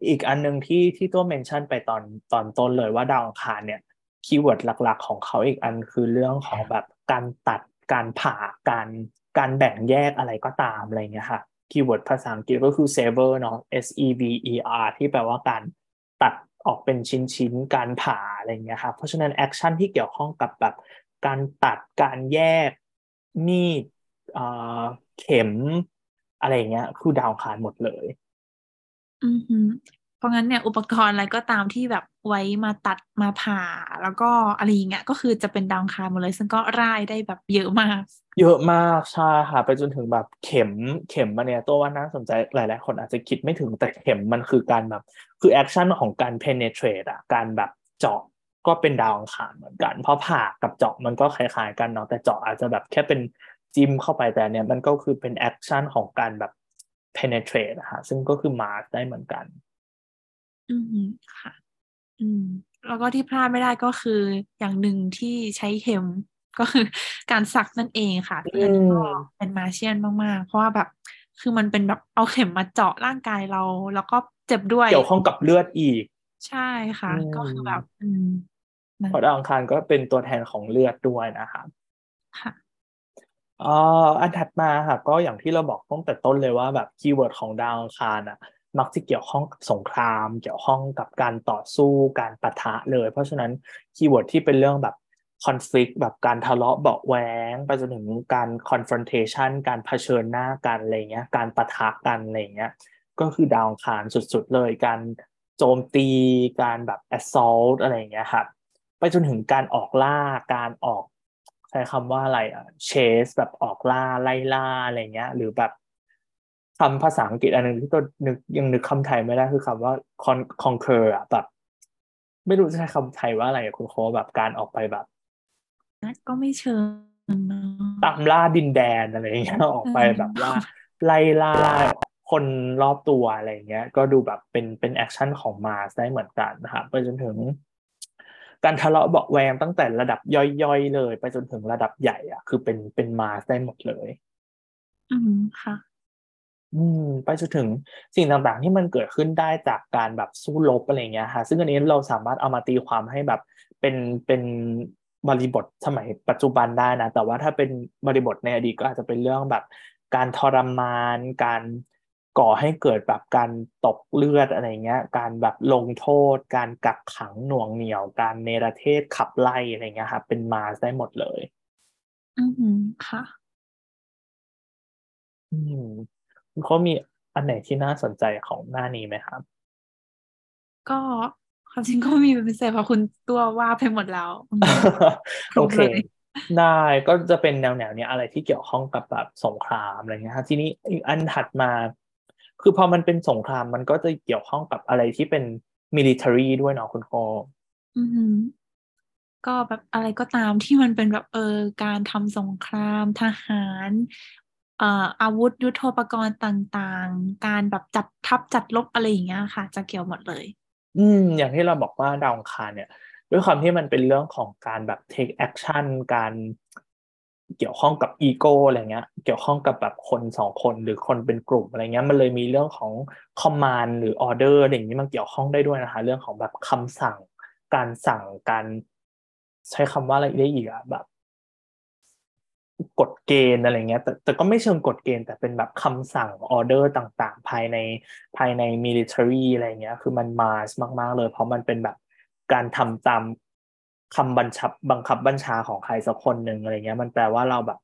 อีกอันหนึ่งที่ที่ตัว mention ไปตอนตอนต้นเลยว่าดาวอังคารเนี่ย keyword หลัก ๆ ของเขาอีกอันคือเรื่องของแบบการตัด การผ่าการการแบ่งแยกอะไรก็ตามอะไรเงี้ยค่ะ keyword ภาษาอังกฤษก็คือ sever เนาะ S E V E R ที่แปลว่าการตัดออกเป็นชิ้นๆ การผ่าอะไรเงี้ยครับเพราะฉะนั้นแอคชั่นที่เกี่ยวข้องกับแบบการตัดการแยกมีดเข็มอะไรเงี้ยคือดาวคารหมดเลย อือฮึ เพราะงั้นเนี่ยอุปกรณ์อะไรก็ตามที่แบบไว้มาตัดมาผ่า แล้วก็อะไรอย่างเงี้ยก็คือจะเป็นดาวคารหมดเลยซึ่งก็ร่ายได้แบบเยอะมาก เยอะมากใช่ค่ะไปจนถึงแบบเข็มเข็มอะเนี่ยตัวว่าน่าสนใจหลายๆคนอาจจะคิดไม่ถึงแต่เข็มมันคือการแบบ คือแอคชั่นของการ penetrate อะการแบบเจาะก็เป็นดาวอังคารเหมือนกัน เพราะผ่ากับเจาะมันก็คล้ายๆกันเนาะแต่เจาะอาจจะแบบแค่เป็นจิ้มเข้าไปแต่เนี่ยมันก็คือเป็น action ของการแบบ penetrate นะฮะซึ่งก็คือ Mars ได้เหมือนกัน อืมค่ะ อืม แล้วก็ที่พลาดไม่ได้ก็คืออย่างหนึ่งที่ใช้เข็มก็คือการสักนั่นเองค่ะอันนี้ก็เป็น Martian มาก ๆ เพราะว่าแบบคือมันเป็นแบบเอาเข็มมาเจาะร่างกายเรา แล้วก็เจ็บด้วย เกี่ยวข้องกับเลือดอีก ใช่ค่ะ ก็คือแบบอืมเพราะดาวอังคารก็เป็นตัวแทนของเลือดด้วยนะคะค่ะอ่ออันถัดมาค่ะก็อย่างที่เราบอกตั้งแต่ต้นเลยว่าแบบ keyword ของดาวอังคารอะ มักจะเกี่ยวข้องกับสงคราม เกี่ยวข้องกับการต่อสู้การปะทะเลย เพราะฉะนั้น keyword ที่เป็นเรื่องแบบคอนฟ lict แบบการทะเลาะเบาะแว้งไปจนถึงการ confrontation การเผชิญหน้ากันอะไรเงี้ยการปะทะกันอะไรเงี้ยก็คือดาวอังคารสุดๆเลยการโจมตี การแบบ assault อะไรเงี้ยค่ะไปจนถึงการออกล่าการออกใช้คำว่าอะไรอะ chase แบบออกล่าไล่ล่าอะไรเงี้ยหรือแบบ คำภาษาอังกฤษอันหนึ่งที่ตัวนึกยังนึกคำไทยไม่ได้คือคำว่า con conquer อะแบบ ไม่รู้จะใช้คำไทยว่าอะไรอะคุณโคชแบบการออกไปแบบก็ไม่เชิงเนอะตามล่าดินแดนอะไรอย่างเงี้ยออกไปเออแบบว่าไล่ล่าคนรอบตัวอะไรอย่างเงี้ย ก็ดูแบบเป็นเป็น action ของ Mars ได้เหมือนกันนะครับไปจนถึง การทะเลาะเบาะแว้งตั้งแต่ระดับย่อยๆเลย ไปจนถึงระดับใหญ่ อะ คือเป็นเป็น Mars ได้หมดเลย อืมค่ะ อืมไปจนถึงสิ่งต่างๆ ที่มันเกิดขึ้นได้จากการแบบสู้รบอะไรเงี้ยฮะซึ่งอันนี้เราสามารถเอามาตีความให้แบบเป็นเป็นบริบทสมัยปัจจุบันได้นะ แต่ว่าถ้าเป็นบริบทในอดีตก็อาจจะเป็นเรื่องแบบการทรมาน การก่อให้เกิดแบบการตกเลือดอะไรเงี้ย การแบบลงโทษ การกักขังหน่วงเหนี่ยว การเนรเทศขับไล่อะไรเงี้ยครับเป็นมาสได้หมดเลย อืมค่ะ อืม เขามีอันไหนที่น่าสนใจของหน้านี้ไหมครับ ก็ความจริงก็ไมมีเป็นพิเศษเพราะคุณตัวว่าไปหมดแล้วอืมครโอบเคเลยได้ก็จะเป็นแนวแนวเนี้ยอะไรที่เกี่ยวข้องกับแบบสงครามอะไรเงี้ยฮะทีนี้อีกอันถัดมา คือพอมันเป็นสงครามมันก็จะเกี่ยวข้องกับอะไรที่เป็น military ด้วยเนาะคุณโคอืมก็แบบอะไรก็ตามที่มันเป็นแบบเออการทำสงครามทหารเอาวุธยุทโธปกรณ์ต่างๆ การแบบจัดทัพจัดรบอะไรอย่างเงี้ยค่ะ จะเกี่ยวหมดเลย อืม อย่างที่เราบอกว่าดาวองคารเนี่ย ด้วยความที่มันเป็นเรื่องของการแบบ take action การเกี่ยวข้องกับอีโก้อะไรเงี้ย เกี่ยวข้องกับแบบคนสองคนหรือคนเป็นกลุ่มอะไรเงี้ย มันเลยมีเรื่องของ command หรือ order อะไรอย่างนี้มันเกี่ยวข้องได้ด้วยนะคะ เรื่องของแบบคำสั่ง การสั่งการใช้คำว่าอะไรได้อีกอะแบบ กฎเกณฑ์อะไรเงี้ยแต่แต่ก็ไม่เชิงกฎเกณฑ์ แต่เป็นแบบคำสั่งออเดอร์ต่างๆ ภายในภายใน military อะไรเงี้ยคือมันมาสมากๆเลย เพราะมันเป็นแบบการทำตามคำบัญชับบังคับบัญชาของใครสักคนหนึ่งอะไรเงี้ย มันแปลว่าเราแบบ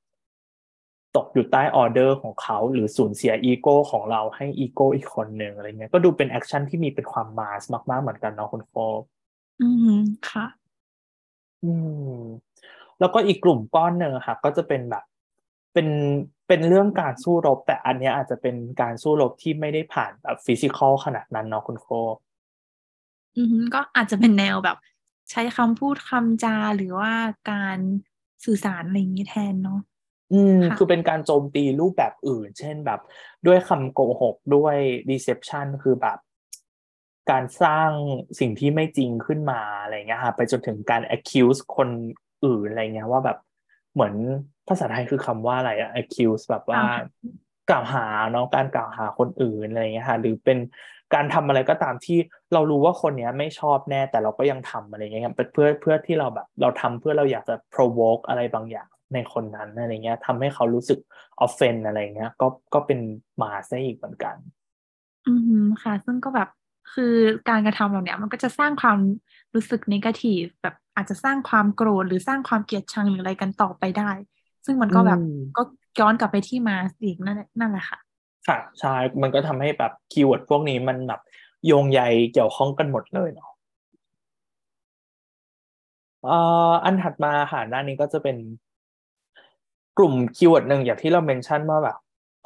ตกอยู่ใต้ออเดอร์ของเขา หรือสูญเสียอีโก้ของเราให้อีโก้อีกคนหนึ่งอะไรเงี้ยก็ดูเป็น action ที่มีเป็นความ Mars มาก ๆ เหมือนกันเนาะคุณโคอืมค่ะ อืม แล้วก็อีกกลุ่มก้อนหนึ่งอะค่ะก็จะเป็นแบบเป็นเป็นเรื่องการสู้รบ แต่อันเนี้ยอาจจะเป็นการสู้รบที่ไม่ได้ผ่านแบบ physical ขนาดนั้นเนาะคุณโคอืมก็อาจจะเป็นแนวแบบ ใช้คำพูดคำจาหรือว่าการสื่อสารอะไรอย่างนี้แทนเนาะอืมค่ะคือเป็นการโจมตีรูปแบบอื่น เช่นแบบ ด้วยคำโกหกด้วย deception คือแบบ การสร้างสิ่งที่ไม่จริงขึ้นมาอะไรเงี้ยค่ะไปจนถึงการ accuse คน อื่นอะไรเงี้ยว่าแบบเหมือนภาษาไทยคือคำว่าอะไรอะ accuse แบบว่ากล่าวหาเนาะการกล่าวหาคนอื่นอะไรเงี้ยค่ะหรือเป็นการทำอะไรก็ตามที่เรารู้ว่าคนเนี้ยไม่ชอบแน่แต่เราก็ยังทำอะไรเงี้ยครับเพื่อเพื่อที่เราแบบเราทำเพื่อเราอยากจะ provoke อะไรบางอย่างในคนนั้นอะไรเงี้ยทำให้เขารู้สึก offend อะไรเงี้ย ก็ก็เป็นมาซะอีกเหมือนกัน อืมค่ะ ซึ่งก็แบบคือการกระทำเหล่าเนี้ยมันก็จะสร้างความ รู้สึกนกาทีฟแบบอาจจะสร้างความโกรธหรือสร้างความเกลียดชังหรืออะไรกันต่อไปได้ ซึ่งมันก็แบบอืมก็ย้อนกลับไปที่มาอีกนั่นแหละนั่นแหละค่ะค่ะใช่มันก็ทำให้แบบ keyword พวกนี้มันแบบโยงใยเกี่ยวข้องกันหมดเลยเนาะเอ่ออันถัดมาค่ะด้านนี้ก็จะเป็นกลุ่ม keyword หนึ่งอย่างที่เรา mention ว่าแบบ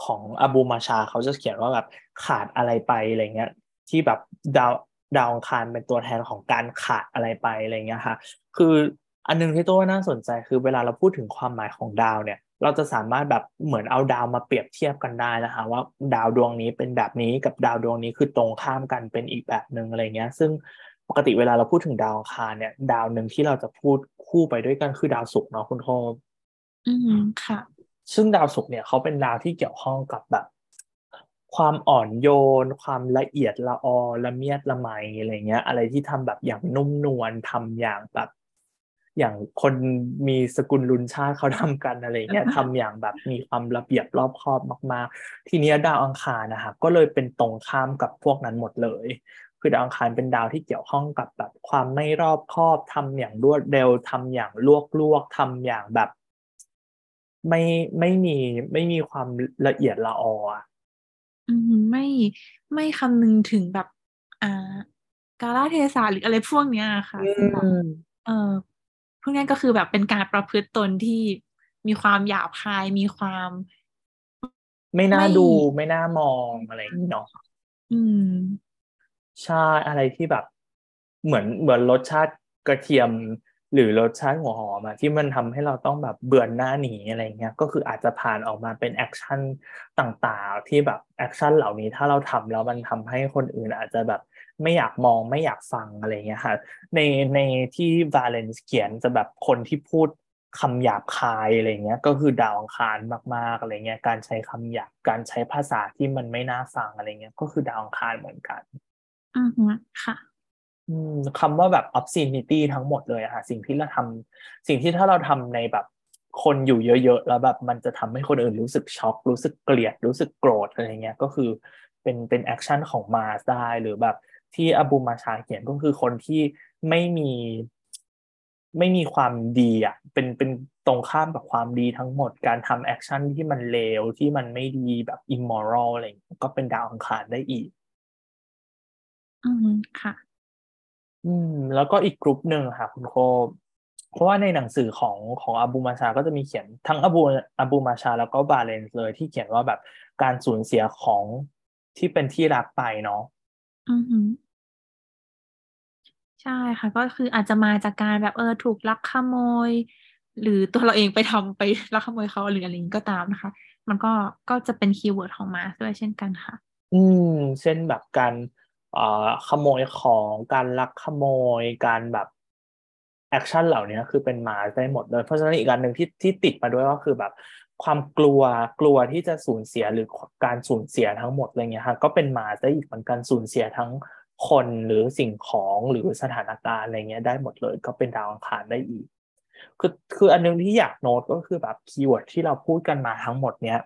ของอบูมาชาเขาจะเขียนว่าแบบขาดอะไรไปอะไรเงี้ย ที่แบบดาว ดาวอังคารเป็นตัวแทนของการขาดอะไรไปอะไรเงี้ยค่ะ คืออันหนึ่งที่ตัวว่าน่าสนใจคือเวลาเราพูดถึงความหมายของดาวเนี่ย เราจะสามารถแบบเหมือนเอาดาวมาเปรียบเทียบกันได้นะคะว่าดาวดวงนี้เป็นแบบนี้กับดาวดวงนี้คือตรงข้ามกันเป็นอีกแบบหนึ่งอะไรเงี้ย ซึ่งปกติเวลาเราพูดถึงดาวอังคารเนี่ย ดาวหนึ่งที่เราจะพูดคู่ไปด้วยกันคือดาวศุกร์เนาะคุณโทอืมค่ะ ซึ่งดาวศุกร์เนี่ยเขาเป็นดาวที่เกี่ยวข้องกับแบบ ความอ่อนโยน ความละเอียดละออละเมียดละไมอะไรเงี้ย อะไรที่ทำแบบอย่างนุ่มนวลทำอย่างแบบ อย่างคนมีสกุลลุนชาติเขาทำกันอะไรเงี้ยทำอย่างแบบมีความระเบียบรอบคอบมาก ๆ ทีเนี้ยดาวอังคารนะครับก็เลยเป็นตรงข้ามกับพวกนั้นหมดเลย คือดาวอังคารเป็นดาวที่เกี่ยวข้องกับแบบความไม่รอบคอบทำอย่างรวดเร็วทำอย่างลวกลวกๆทำอย่างแบบไม่ไม่มีไม่มีความละเอียดละอออะอืม ไม่ไม่คำนึงถึงแบบ อ่ากาลเทศะหรืออะไรพวกเนี้ยค่ะซึ่งแบบเออพวกนี้ก็คือแบบเป็นการประพฤติตนที่มีความหยาบคายมีความ ไม่น่าไม่ดูไม่น่ามองอะไรอย่างนี้เนาะอืมใช่อะไรที่แบบ เหมือนเหมือนรสชาติกระเทียม หรือรสชาติหัวหอมอะที่มันทำให้เราต้องแบบเบือนหน้าหนีอะไรเงี้ยก็คืออาจจะผ่านออกมาเป็น action ต่างๆ ที่แบบ action เหล่านี้ถ้าเราทำแล้วมันทำให้คนอื่นอาจจะแบบไม่อยากมองไม่อยากฟังอะไรเงี้ยค่ะในในที่วาเลนซ์เขียนจะแบบคนที่พูดคำหยาบคายอะไรเงี้ยก็คือดาวอังคารมากๆอะไรเงี้ยการใช้คำหยาบการใช้ภาษาที่มันไม่น่าฟังอะไรเงี้ยก็คือดาวอังคารเหมือนกันอือค่ะ คำว่าแบบ obscenity ทั้งหมดเลยอะค่ะสิ่งที่เราทำสิ่งที่ถ้าเราทำในแบบคนอยู่เยอะๆ แล้วแบบมันจะทำให้คนอื่นรู้สึกช็อก รู้สึกเกลียด รู้สึกโกรธอะไรเงี้ยก็คือเป็นเป็น action ของ Mars ได้หรือแบบที่อบูมาชาเขียนก็คือคนที่ไม่มีไม่มีความดีอะเป็นเป็นตรงข้ามกับความดีทั้งหมดการทำ action ที่มันเลวที่มันไม่ดีแบบ immoral อะไรก็เป็นดาวอังคารได้อีก อือฮึค่ะ อืมแล้วก็อีกกลุ่มหนึ่งค่ะคุณโค เพราะว่าในหนังสือของของอาบูมาชาก็จะมีเขียนทั้งอาบูอาบูมาชาแล้วก็ Valens เลยที่เขียนว่าแบบการสูญเสียของที่เป็นที่รักไปเนาะอือฮึใช่ค่ะ ก็คืออาจจะมาจากการแบบเออถูกลักขโมย หรือตัวเราเองไปทำไปลักขโมยเขาหรืออะไรอย่างนี้ก็ตามนะคะ มันก็ก็จะเป็น keyword ของ Mars ด้วยเช่นกันค่ะ อืมเช่นแบบการเอ่อ ขโมยของการลักขโมยการแบบaction เหล่านี้คือเป็น Mars ได้หมดเลย เพราะฉะนั้นอีกการหนึ่งที่ที่ติดมาด้วยก็คือแบบ ความกลัวกลัวที่จะสูญเสียหรือการสูญเสียทั้งหมดอะไรเงี้ยค่ะก็เป็นมาได้อีกเหมือนกันสูญเสียทั้งคนหรือสิ่งของหรือสถานการณ์อะไรเงี้ยได้หมดเลย ก็เป็นดาวอังคารได้อีก คือคืออันนึงที่อยากโน้ตก็คือแบบ keyword ที่เราพูดกันมาทั้งหมดเนี้ย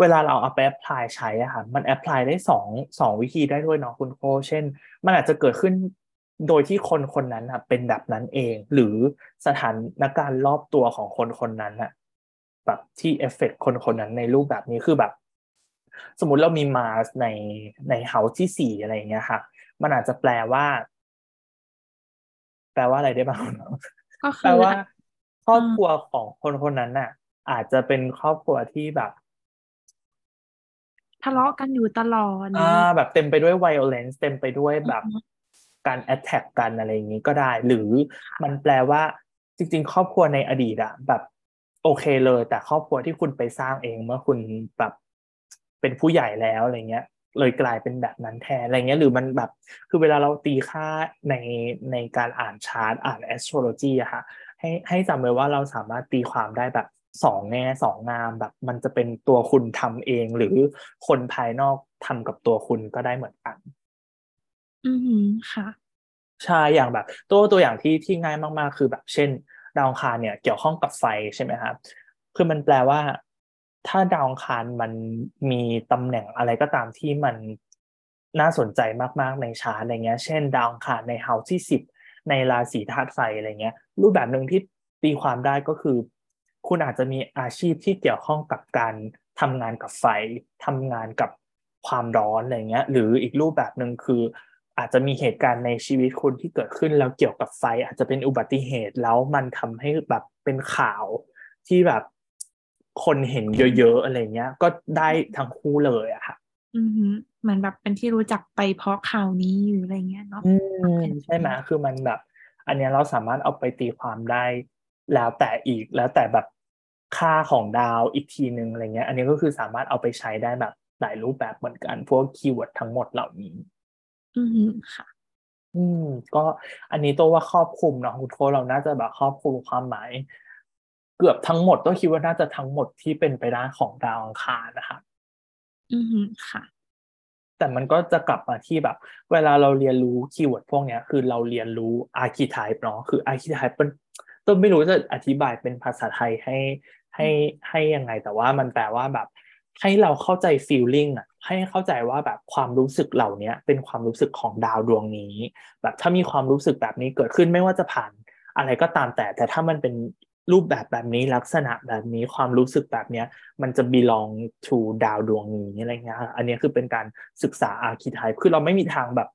เวลาเราเอาไป apply ใช้อะค่ะมัน apply ได้สองสองวิธีได้ด้วยเนาะคุณโคเช่น มันอาจจะเกิดขึ้นโดยที่คนคนนั้นอะเป็นแบบนั้นเอง หรือสถานการณ์รอบตัวของคนคนนั้นอะแบบที่เอฟเฟกคนคนนั้นในรูปแบบนี้คือแบบ สมมุติเรามีมาสในในเฮาส์ที่สี่อะไรอย่างเงี้ยค่ะ มันอาจจะแปลว่า แปลว่าอะไรได้บ้างก็แปลคือว่าอาจครอบครัวของคนคนนั้นน่ะ อาจจะเป็นครอบครัวที่แบบ ทะเลาะกันอยู่ตลอดหรือ่าอแบบเต็มไปด้วย violence เต็มไปด้วยแบบอือฮึการ attack กันอะไรอย่างนี้ก็ได้ หรือมันแปลว่าจริง ๆ ครอบครัวในอดีตอะแบบโอเคเลย แต่ครอบครัวที่คุณไปสร้างเองเมื่อคุณแบบเป็นผู้ใหญ่แล้วอะไรเงี้ย เลยกลายเป็นแบบนั้นแทนอะไรเงี้ยหรือมันแบบ คือเวลาเราตีค่าในในการอ่านชาร์ตอ่าน astrology อะค่ะให้ให้จำไว้ว่าเราสามารถตีความได้แบบ สองแง่สองงามแบบ มันจะเป็นตัวคุณทำเอง หรือคนภายนอกทำกับตัวคุณก็ได้เหมือนกัน อือฮึค่ะใช่อย่างแบบ ตัวตัวอย่างที่ที่ง่ายมากๆ คือแบบเช่น ดาวอังคารเนี่ย เกี่ยวข้องกับไฟใช่ไหมครับคือมันแปลว่า ถ้าดาวอังคารมันมีตำแหน่งอะไรก็ตามที่มันน่าสนใจมากๆในชาร์ตอะไรเงี้ย เช่น ดาวอังคารในเฮาส์ที่สิบในราศีธาตุไฟอะไรเงี้ย รูปแบบหนึ่งที่ตีความได้ก็คือ คุณอาจจะมีอาชีพที่เกี่ยวข้องกับการทำงานกับไฟทำงานกับความร้อนอะไรเงี้ย หรืออีกรูปแบบหนึ่งคือ อาจจะมีเหตุการณ์ในชีวิตคุณที่เกิดขึ้นแล้วเกี่ยวกับไฟ อาจจะเป็นอุบัติเหตุแล้วมันทำให้แบบเป็นข่าวที่แบบคนเห็นเยอะๆอะไรเงี้ย ก็ได้ทั้งคู่เลยอะค่ะ อือฮึเหมือนแบบเป็นที่รู้จักไปเพราะข่าวนี้อยู่อะไรเงี้ยเนาะอืมใช่ไหมคือมันแบบ อันเนี้ยเราสามารถเอาไปตีความได้ แล้วแต่อีกแล้วแต่แบบ ค่าของดาวอีกทีหนึ่งอะไรเงี้ย อันนี้ก็คือสามารถเอาไปใช้ได้แบบหลายรูปแบบเหมือนกัน พวก keyword ทั้งหมดเหล่านี้ อือฮึค่ะ อืม ก็อันนี้ตัวว่าครอบคลุมเนาะคุณโค้ชเราน่าจะแบบครอบคลุมความหมาย เกือบทั้งหมดก็คิดว่าน่าจะทั้งหมดที่เป็นไปได้ของดาวอังคารนะคะอือฮึค่ะ แต่มันก็จะกลับมาที่แบบ เวลาเราเรียนรู้คีย์เวิร์ดพวกเนี้ย คือเราเรียนรู้ archetype เนาะคือ archetype เป็นต้นไม่รู้จะอธิบายเป็นภาษาไทยให้ ให้ให้ยังไง แต่ว่ามันแปลว่าแบบ ให้เราเข้าใจ feeling อะให้เข้าใจว่าแบบความรู้สึกเหล่านี้เป็นความรู้สึกของดาวดวงนี้ แบบถ้ามีความรู้สึกแบบนี้เกิดขึ้นไม่ว่าจะผ่านอะไรก็ตามแต่ แต่ถ้ามันเป็นรูปแบบแบบนี้ลักษณะแบบนี้ความรู้สึกแบบเนี้ย มันจะ belong to ดาวดวงนี้อะไรเงี้ยอันนี้คือเป็นการศึกษา archetype คือเราไม่มีทางแบบ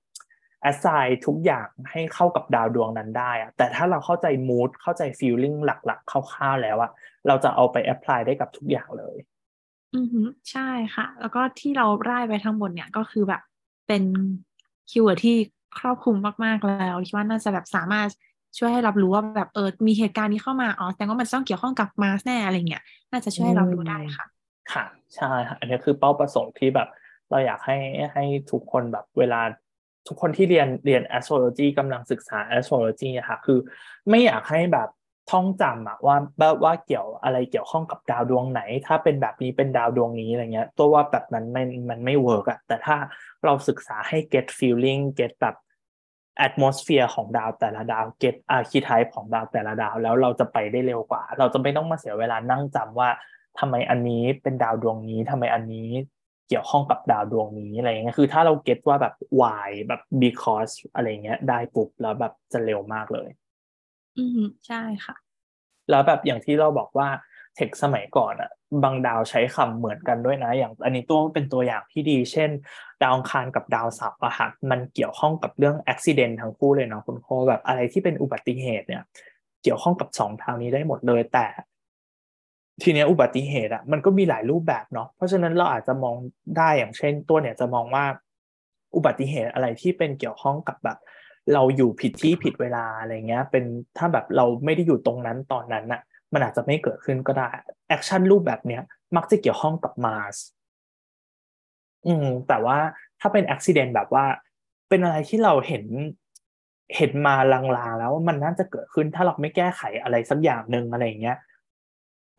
assign ทุกอย่างให้เข้ากับดาวดวงนั้นได้อะแต่ถ้าเราเข้าใจ mood เข้าใจ feeling หลักๆคร่าวๆแล้วอะ เราจะเอาไป apply ได้กับทุกอย่างเลย อือฮึใช่ค่ะ แล้วก็ที่เราไล่ไปทั้งหมดเนี่ยก็คือแบบเป็น keyword ที่ครอบคลุมมากๆแล้วคิดว่าน่าจะแบบสามารถช่วยให้รับรู้ว่าแบบเออมีเหตุการณ์นี้เข้ามาอ๋อแสดงว่ามันต้องเกี่ยวข้องกับ Mars แน่อะไรเงี้ยน่าจะช่วยให้เรารู้ได้ค่ะ ค่ะใช่ค่ะอันนี้คือเป้าประสงค์ที่แบบ เราอยากให้ให้ทุกคนแบบเวลาทุกคนที่เรียนเรียน astrology กำลังศึกษา astrology อะค่ะ คือไม่อยากให้แบบ ท่องจำอะว่าว่าเกี่ยวอะไรเกี่ยวข้องกับดาวดวงไหน ถ้าเป็นแบบนี้เป็นดาวดวงนี้อะไรเงี้ย ตัวว่าแบบนั้นมันมันไม่ work อะแต่ถ้าเราศึกษาให้ get feeling get แบบ atmosphere ของดาวแต่ละดาว get archetype ของดาวแต่ละดาว แล้วเราจะไปได้เร็วกว่า เราจะไม่ต้องมาเสียเวลานั่งจำว่าทำไมอันนี้เป็นดาวดวงนี้ทำไมอันนี้เกี่ยวข้องกับดาวดวงนี้อะไรเงี้ยคือถ้าเราเก็ตว่าแบบ why แบบ because อะไรเงี้ยได้ปุ๊บแล้วแบบจะเร็วมากเลย อืมใช่ค่ะ แล้วแบบอย่างที่เราบอกว่าเทคสมัยก่อนอะบางดาวใช้คำเหมือนกันด้วยนะ อย่างอันนี้ตัวเป็นตัวอย่างที่ดี เช่น ดาวอังคารกับดาวเสาร์อะค่ะมันเกี่ยวข้องกับเรื่องอุบิเหตุทั้งคู่เลยเนาะคุณโคแบบอะไรที่เป็นอุบัติเหตุเนี่ย เกี่ยวข้องกับสองทางนี้ได้หมดเลยแต่ ทีเนี้ยอุบัติเหตุอะมันก็มีหลายรูปแบบเนาะเพราะฉะนั้นเราอาจจะมองได้อย่างเช่น ตัวเนี่ยจะมองว่าอุบัติเหตุอะไรที่เป็นเกี่ยวข้องกับแบบ เราอยู่ผิดที่ผิดเวลาอะไรเงี้ย เป็นถ้าแบบเราไม่ได้อยู่ตรงนั้นตอนนั้นอะมันอาจจะไม่เกิดขึ้นก็ได้แอคชั่นรูปแบบเนี้ย มักจะเกี่ยวข้องกับมาสอืมแต่ว่าถ้าเป็นอุบิเหตุแบบว่า เป็นอะไรที่เราเห็นเห็นมาลางๆแล้วว่ามันน่าจะเกิดขึ้นถ้าเราไม่แก้ไขอะไรสักอย่างหนึ่งอะไรเงี้ย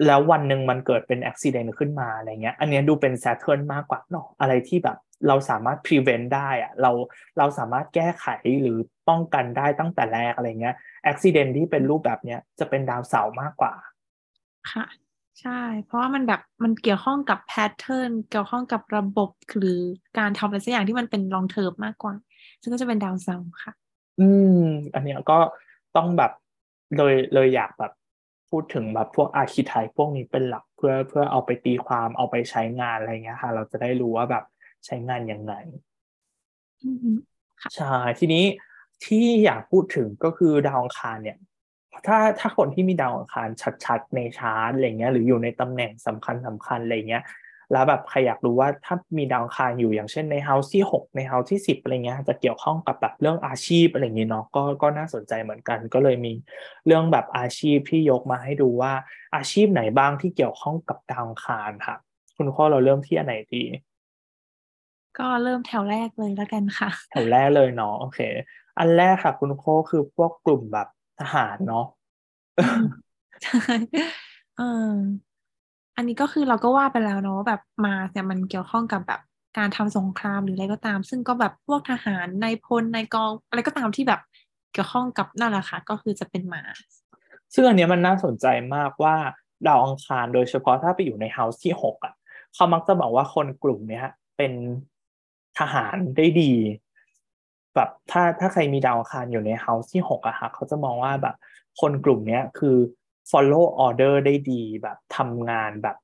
แล้ววันหนึ่งมันเกิดเป็นอุบัติเหตุขึ้นมาอะไรเงี้ย อันนี้ดูเป็น Saturn มากกว่าเนาะอะไรที่แบบ เราสามารถ prevent ได้อะเราเราสามารถแก้ไขหรือ ป้องกันได้ตั้งแต่แรกอะไรเงี้ยอุบัติเหตุที่เป็นรูปแบบเนี้ยจะเป็นดาวเสาร์มากกว่า ค่ะ ใช่ เพราะว่ามันแบบมันเกี่ยวข้องกับ pattern เกี่ยวข้องกับระบบหรือการทำอะไรสักอย่างที่มันเป็น long term มากกว่า ซึ่งก็จะเป็นดาวเสาร์ค่ะ อืม อันเนี้ยก็ต้องแบบเลยเลยอยากแบบพูดถึงแบบพวก archetype พวกนี้เป็นหลักเพื่อเพื่อเอาไปตีความเอาไปใช้งานอะไรเงี้ยค่ะ เราจะได้รู้ว่าแบบใช้งานยังไงอืมใช่ทีนี้ ที่อยากพูดถึงก็คือดาวอังคารเนี่ยถ้าถ้าคนที่มีดาวอังคารชัดๆในชาร์ตอะไรเงี้ยหรืออยู่ในตำแหน่งสำคัญสำคัญอะไรเงี้ยแล้วแบบใครอยากรู้ว่าถ้ามีดาวอังคารอยู่อย่างเช่นในเฮาส์ที่หกในเฮาส์ที่สิบอะไรเงี้ยจะเกี่ยวข้องกับแบบเรื่องอาชีพอะไรเงี้ยเนาะก็ก็น่าสนใจเหมือนกัน ก็เลยมีเรื่องแบบอาชีพที่ยกมาให้ดูว่าอาชีพไหนบ้างที่เกี่ยวข้องกับดาวอังคารค่ะ คุณข้อเราเริ่มที่อันไหนดีก็เริ่มแถวแรกเลยแล้วกันค่ะ แถวแรกเลยเนาะโอเค อันแรกค่ะ คุณโคคือพวกกลุ่มแบบทหารเนาะใช่เอออันนี้ก็คือเราก็ว่าไปแล้วเนาะแบบมาเนี่ยมันเกี่ยวข้องกับแบบการทำสงครามหรืออะไรก็ตาม ซึ่งก็แบบพวกทหารนายพลนายกองอะไรก็ตามที่แบบเกี่ยวข้องกับนั่นแหละค่ะก็คือจะเป็นมา ซึ่งอันเนี้ยมันน่าสนใจมากว่าดาวอังคารโดยเฉพาะถ้าไปอยู่ใน house ที่หกอะเขามักจะบอกว่าคนกลุ่มเนี้ย เป็นทหารได้ดี แบบถ้าถ้าใครมีดาวอังคารอยู่ใน house ที่หกอะค่ะเขาจะมองว่าแบบ คนกลุ่มเนี้ยคือ follow order ได้ดีแบบทำงานแบบ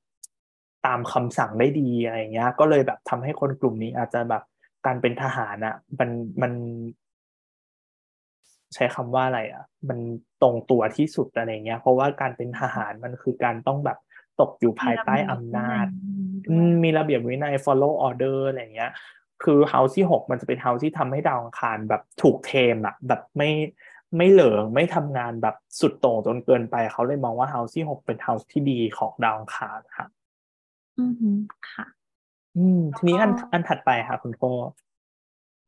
ตามคำสั่งได้ดีอะไรเงี้ย ก็เลยแบบทำให้คนกลุ่มนี้อาจจะแบบการเป็นทหารอะมันมันใช้คำว่าอะไรอะ มันตรงตัวที่สุดอะไรเงี้ย เพราะว่าการเป็นทหารมันคือการต้องแบบตกอยู่ภายใต้อำนาจ มีระเบียบวินัย follow order อะไรเงี้ย คือเฮาส์ที่หกมันจะเป็นเฮาส์ที่ทำให้ดาวอังคารแบบถูกเทมอะแบบไม่ไม่เหลิงไม่ทำงานแบบสุดโต่งจนเกินไปเขาเลยมองว่า house ที่หกเป็น house ที่ดีของดาวอังคารค่ะอืมค่ะ อืมทีนี้อันอันถัดไปค่ะ คุณโค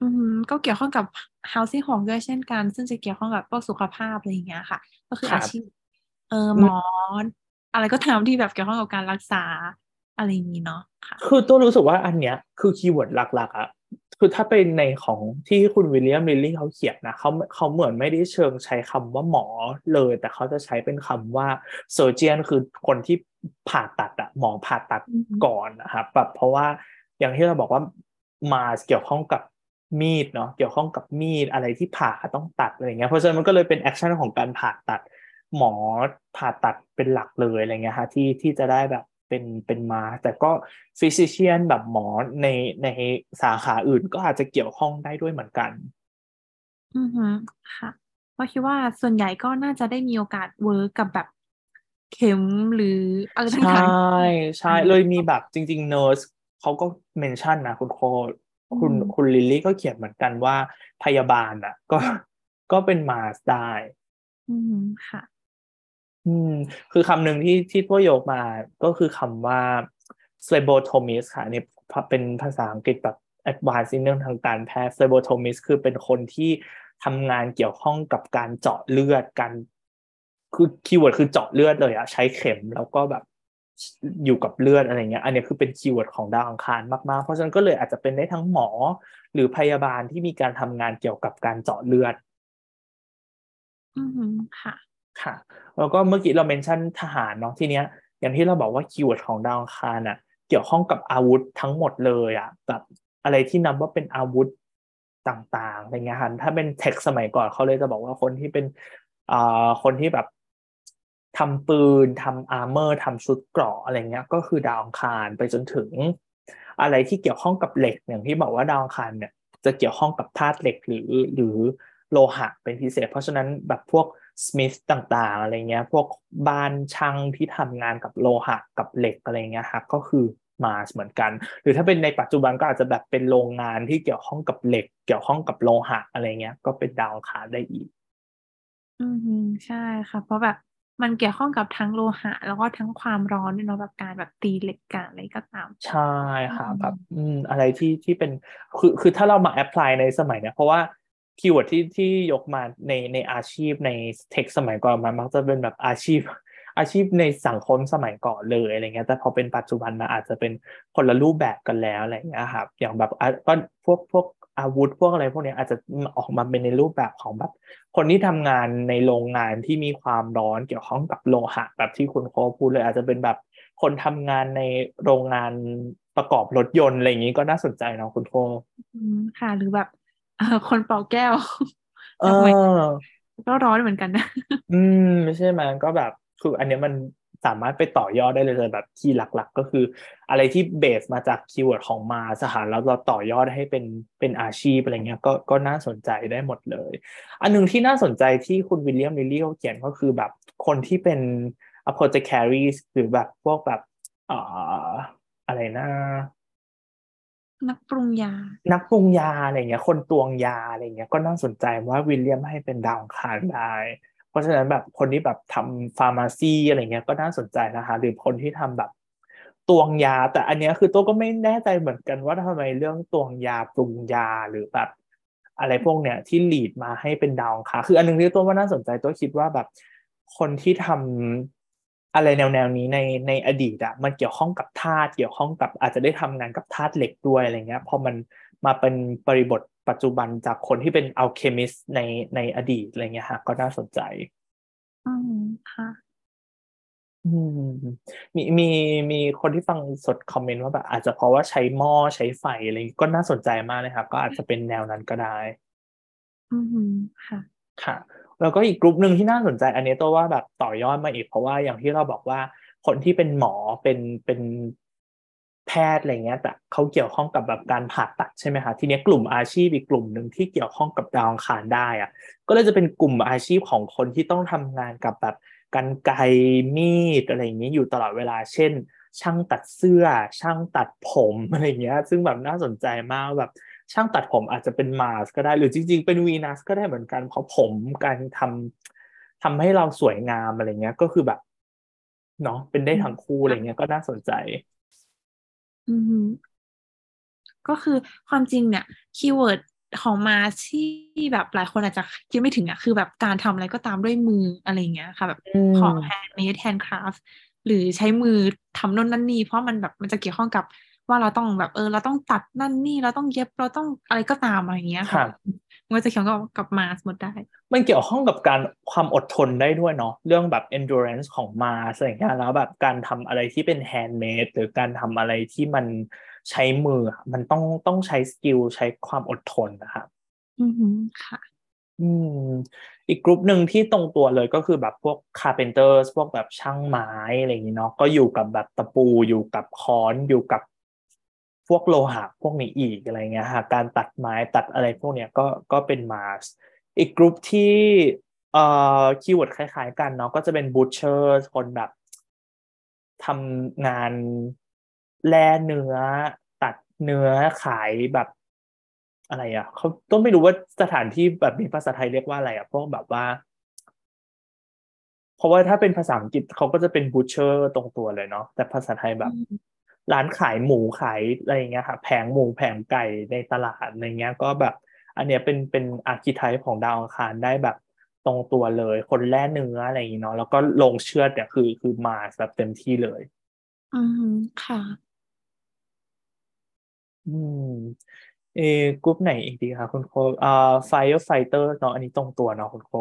อืมก็เกี่ยวข้องกับ housing ของด้วยเช่นกัน ซึ่งจะเกี่ยวข้องกับพวกสุขภาพอะไรอย่างเงี้ยค่ะ ก็คืออาชีพเออหมออะไรก็ตามที่แบบเกี่ยวข้องกับการรักษา อะไรอย่างนี้เนาะค่ะ คือตัวรู้สึกว่าอันเนี้ย คือ keyword หลัก ๆอะคือถ้าเป็นในของที่คุณวิลเลียมลิลลี่เขาเขียนนะเขาเขาเหมือนไม่ได้เชิงใช้คำว่าหมอเลย แต่เขาจะใช้เป็นคำว่า surgeon คือคนที่ผ่าตัดอะหมอผ่าตัดก่อนนะครับแบบเพราะว่าอย่างที่เราบอกว่ามาเกี่ยวข้องกับมีดเนาะเกี่ยวข้องกับมีดอะไรที่ผ่าต้องตัดอะไรเงี้ยเพราะฉะนั้นมันก็เลยเป็น action ของการผ่าตัดหมอผ่าตัดเป็นหลักเลยอะไรเงี้ยฮะที่ที่จะได้แบบ เป็นเป็นมา แต่ก็ physician แบบหมอในในสาขาอื่นก็อาจจะเกี่ยวข้องได้ด้วยเหมือนกัน อือฮึค่ะเพราะคิดว่าส่วนใหญ่ก็น่าจะได้มีโอกาส work กับแบบเข็มหรืออะไรใช่ต่างใช่เลยมีแบบจริงๆเน r ร์สเขาก็ mention นะคุณโคคุณอืมคุณลิลลี่ก็เขียนเหมือนกันว่าพยาบาลอะ ก็ก็เป็น Mars ได้ๆอืมค่ะ อืมคือคำหนึ่งที่ที่ตัวยกมาก็คือคำว่า phlebotomist ค่ะเนี่ยเป็นภาษาอังกฤษแบบ advanced ในเรื่องทางการแพทย์ phlebotomist คือเป็นคนที่ทำงานเกี่ยวข้องกับการเจาะเลือดการคือ keyword คือเจาะเลือดเลยอะใช้เข็มแล้วก็แบบอยู่กับเลือดอะไรเงี้ย อันนี้คือเป็น keyword ของดาวอังคารมากๆ เพราะฉะนั้นก็เลยอาจจะเป็นได้ทั้งหมอ หรือพยาบาลที่มีการทำงานเกี่ยวกับการเจาะเลือด อืมค่ะ ค่ะ แล้วก็เมื่อกี้เรา mention ทหารเนาะทีเนี้ย อย่างที่เราบอกว่า keyword ของดาวอังคารอะ เกี่ยวข้องกับอาวุธทั้งหมดเลยอะแบบอะไรที่นับว่าเป็นอาวุธต่างๆอะไรเงี้ยค่ะถ้าเป็นเทคสมัยก่อนเขาเลยจะบอกว่าคนที่เป็นอ่าคนที่แบบทำปืนทำ armor ทำชุดเกราะอะไรเงี้ย ก็คือดาวอังคารไปจนถึง อะไรที่เกี่ยวข้องกับเหล็กอย่างที่บอกว่าดาวอังคารเนี่ยจะเกี่ยวข้องกับธาตุเหล็กหรือหรือโลหะเป็นพิเศษ เพราะฉะนั้นแบบพวก สมิธต่างๆอะไรเงี้ยพวกบ้านช่างที่ทำงานกับโลหะกับเหล็กอะไรเงี้ยครับก็คือมาเหมือนกัน หรือถ้าเป็นในปัจจุบันก็อาจจะแบบเป็นโรงงานที่เกี่ยวข้องกับเหล็ก เกี่ยวข้องกับโลหะอะไรเงี้ย ก็เป็นดาวอังคารได้อีก อืมใช่ค่ะ เพราะแบบมันเกี่ยวข้องกับทั้งโลหะ แล้วก็ทั้งความร้อนด้วยเนาะแบบการแบบตีเหล็กกันอะไรก็ตาม ใช่ค่ะอืมแบบ อืมอะไรที่ที่เป็นคือคือถ้าเรามา apply ในสมัยเนี้ยเพราะว่า keyword ที่ที่ยกมาในในอาชีพในเทคสมัยก่อนมันมักจะเป็นแบบอาชีพ อาชีพในสังคมสมัยก่อนเลยอะไรเงี้ยแต่พอเป็นปัจจุบันมันอาจจะเป็นคนละรูปแบบกันแล้วอะไรเงี้ยครับอย่างแบบก็พวกพวกอาวุธพวกอะไรพวกเนี้ยอาจจะออกมาเป็นในรูปแบบของแบบคนที่ทำงานในโรงงานที่มีความร้อนเกี่ยวข้องกับโลหะแบบที่คุณโคพูดเลยอาจจะเป็นแบบคนทำงานในโรงงานประกอบรถยนต์อะไรอย่างนี้ก็น่าสนใจเนาะคุณโคค่ะหรือแบบ คนเป่าแก้ว เอสมัยอก็ร้อนเหมือนกันนะ อืมไม่ใช่ไหมก็แบบคืออันเนี้ยมันสามารถไปต่อยอดได้เลยแต่แบบ key หลักๆ ก็คือ อะไรที่ base มาจาก keyword ของ Mars แล้วเราต่อยอดให้เป็นเป็นอาชีพอะไรเงี้ยก็ก็น่าสนใจได้หมดเลย อันหนึ่งที่น่าสนใจที่คุณวิลเลียมลิลลี่เขาเขียนก็คือแบบคนที่เป็น apothecaries หรือแบบพวกแบบเอ่ออะไรนะ นักปรุงยา นักปรุงยาอะไรเงี้ย คนตวงยาอะไรเงี้ย ก็น่าสนใจว่าวิลเลียมให้เป็นดาวคารได้ เพราะฉะนั้นแบบคนที่แบบทำฟาร์มาซีอะไรเงี้ยก็น่าสนใจนะคะ หรือคนที่ทำแบบตวงยา แต่อันเนี้ยคือตัวก็ไม่แน่ใจเหมือนกันว่าทำไมเรื่องตวงยาปรุงยาหรือแบบอะไรพวกเนี้ยที่ลีดมาให้เป็นดาวคารคืออันหนึงที่ตัวว่าน่าสนใจตัวคิดว่าแบบคนที่ทำ อะไรแนวแนวนี้ในในอดีตอะมันเกี่ยวข้องกับธาตุเกี่ยวข้องกับอาจจะได้ทำงานกับธาตุเหล็กด้วยอะไรเงี้ยพอมันมาเป็นบริบทปัจจุบันจากคนที่เป็นอัลเคมิสในในอดีตอะไรเงี้ยฮะก็น่าสนใจอืมค่ะอืมมีมีมีคนที่ฟังสดคอมเมนต์ว่าแบบอาจจะเพราะว่าใช้หม้อใช้ไฟอะไรอย่างงี้ก็น่าสนใจมากเลยครับ ก็อาจจะเป็นแนวนั้นก็ได้ อืมค่ะ ค่ะ แล้วก็อีกกลุ่มหนึ่งที่น่าสนใจ อันนี้ตัวว่าแบบต่อยอดมาอีกเพราะว่าอย่างที่เราบอกว่าคนที่เป็นหมอเป็นเป็นแพทย์อะไรเงี้ย แต่เขาเกี่ยวข้องกับแบบการผ่าตัดใช่ไหมคะทีนี้กลุ่มอาชีพอีกกลุ่มหนึ่งที่เกี่ยวข้องกับดาวอังคารได้อะก็เลยจะเป็นกลุ่มอาชีพของคนที่ต้องทำงานกับแบบกรรไกมีดอะไรอย่างเงี้ยอยู่ตลอดเวลา เช่น ช่างตัดเสื้อ ช่างตัดผมอะไรเงี้ย ซึ่งแบบน่าสนใจมากแบบ ช่างตัดผมอาจจะเป็น Mars ก็ได้ หรือจริง ๆ เป็นวีนัสก็ได้เหมือนกันเพราะผมการทำทำให้เราสวยงามอะไรเงี้ย ก็คือแบบเนาะเป็นได้ทั้งคู่อะไรเงี้ยก็น่าสนใจ อืมก็คือความจริงเนี่ย keyword ของ Mars ที่แบบหลายคนอาจจะคิดไม่ถึงอะคือแบบการทำอะไรก็ตามด้วยมืออะไรเงี้ยค่ะ แบบอืมของ handmade handcraft หรือใช้มือทำโน่นนั่นนี่เพราะมันแบบมันจะเกี่ยวข้องกับ ว่าเราต้องแบบเออ เราต้องตัดนั่นนี่เราต้องเย็บเราต้องอะไรก็ตามอะไรเงี้ยครัค่ะบมันก็จะเกี่ยวกับกับมาหมดได้ มันเกี่ยวข้องกับการความอดทนได้ด้วยเนาะเรื่องแบบ endurance ของมาอะไรอย่างเงี้ยแล้วแบบการทำอะไรที่เป็น handmade หรือการทำอะไรที่มันใช้มืออะมันต้องต้องใช้สกิลใช้ความอดทนนะครับอือหือค่ะ อืม อีกกลุ่มหนึ่งที่ตรงตัวเลยก็คือแบบพวก carpenters พวกแบบช่างไม้อะไรอย่างนี้เนาะก็อยู่กับแบบตะปูอยู่กับค้อนอยู่กับพ วกโลหะพวกนี้อีกอะไรเงี้ยฮะการตัดไม้ตัดอะไรพวกเนี้ยก็ก็เป็น Mars อีกกลุ่มที่เอ่อ keyword คล้ายๆ กันเนาะก็จะเป็น butcher คนแบบทำงานแล่เนื้อตัดเนื้อขายแบบอะไรอะเขาต้องไม่รู้ว่าสถานที่แบบมีภาษาไทยเรียกว่าอะไรอะพวกแบบว่า เพราะว่าถ้าเป็นภาษาอังกฤษเขาก็จะเป็น butcher ตรงตัวเลยเนาะแต่ภาษาไทยแบบ ร้านขายหมูขายอะไรอย่างเงี้ยค่ะแผงหมูแผงไก่ในตลาดอะไรเงี้ยก็แบบ อันเนี้ยเป็นเป็น archetype ของดาวอังคารได้แบบตรงตัวเลย คนแล่เนื้ออะไรอย่างเงี้ยเนาะแล้วก็โรงเชือดเนี่ยคือคือมาแบบเต็มที่เลย อืมค่ะ อืมเออกรุ๊ปไหนอีกดีคะคุณโคอ่า Firefighter เนาะอันนี้ตรงตัวเนาะคุณโค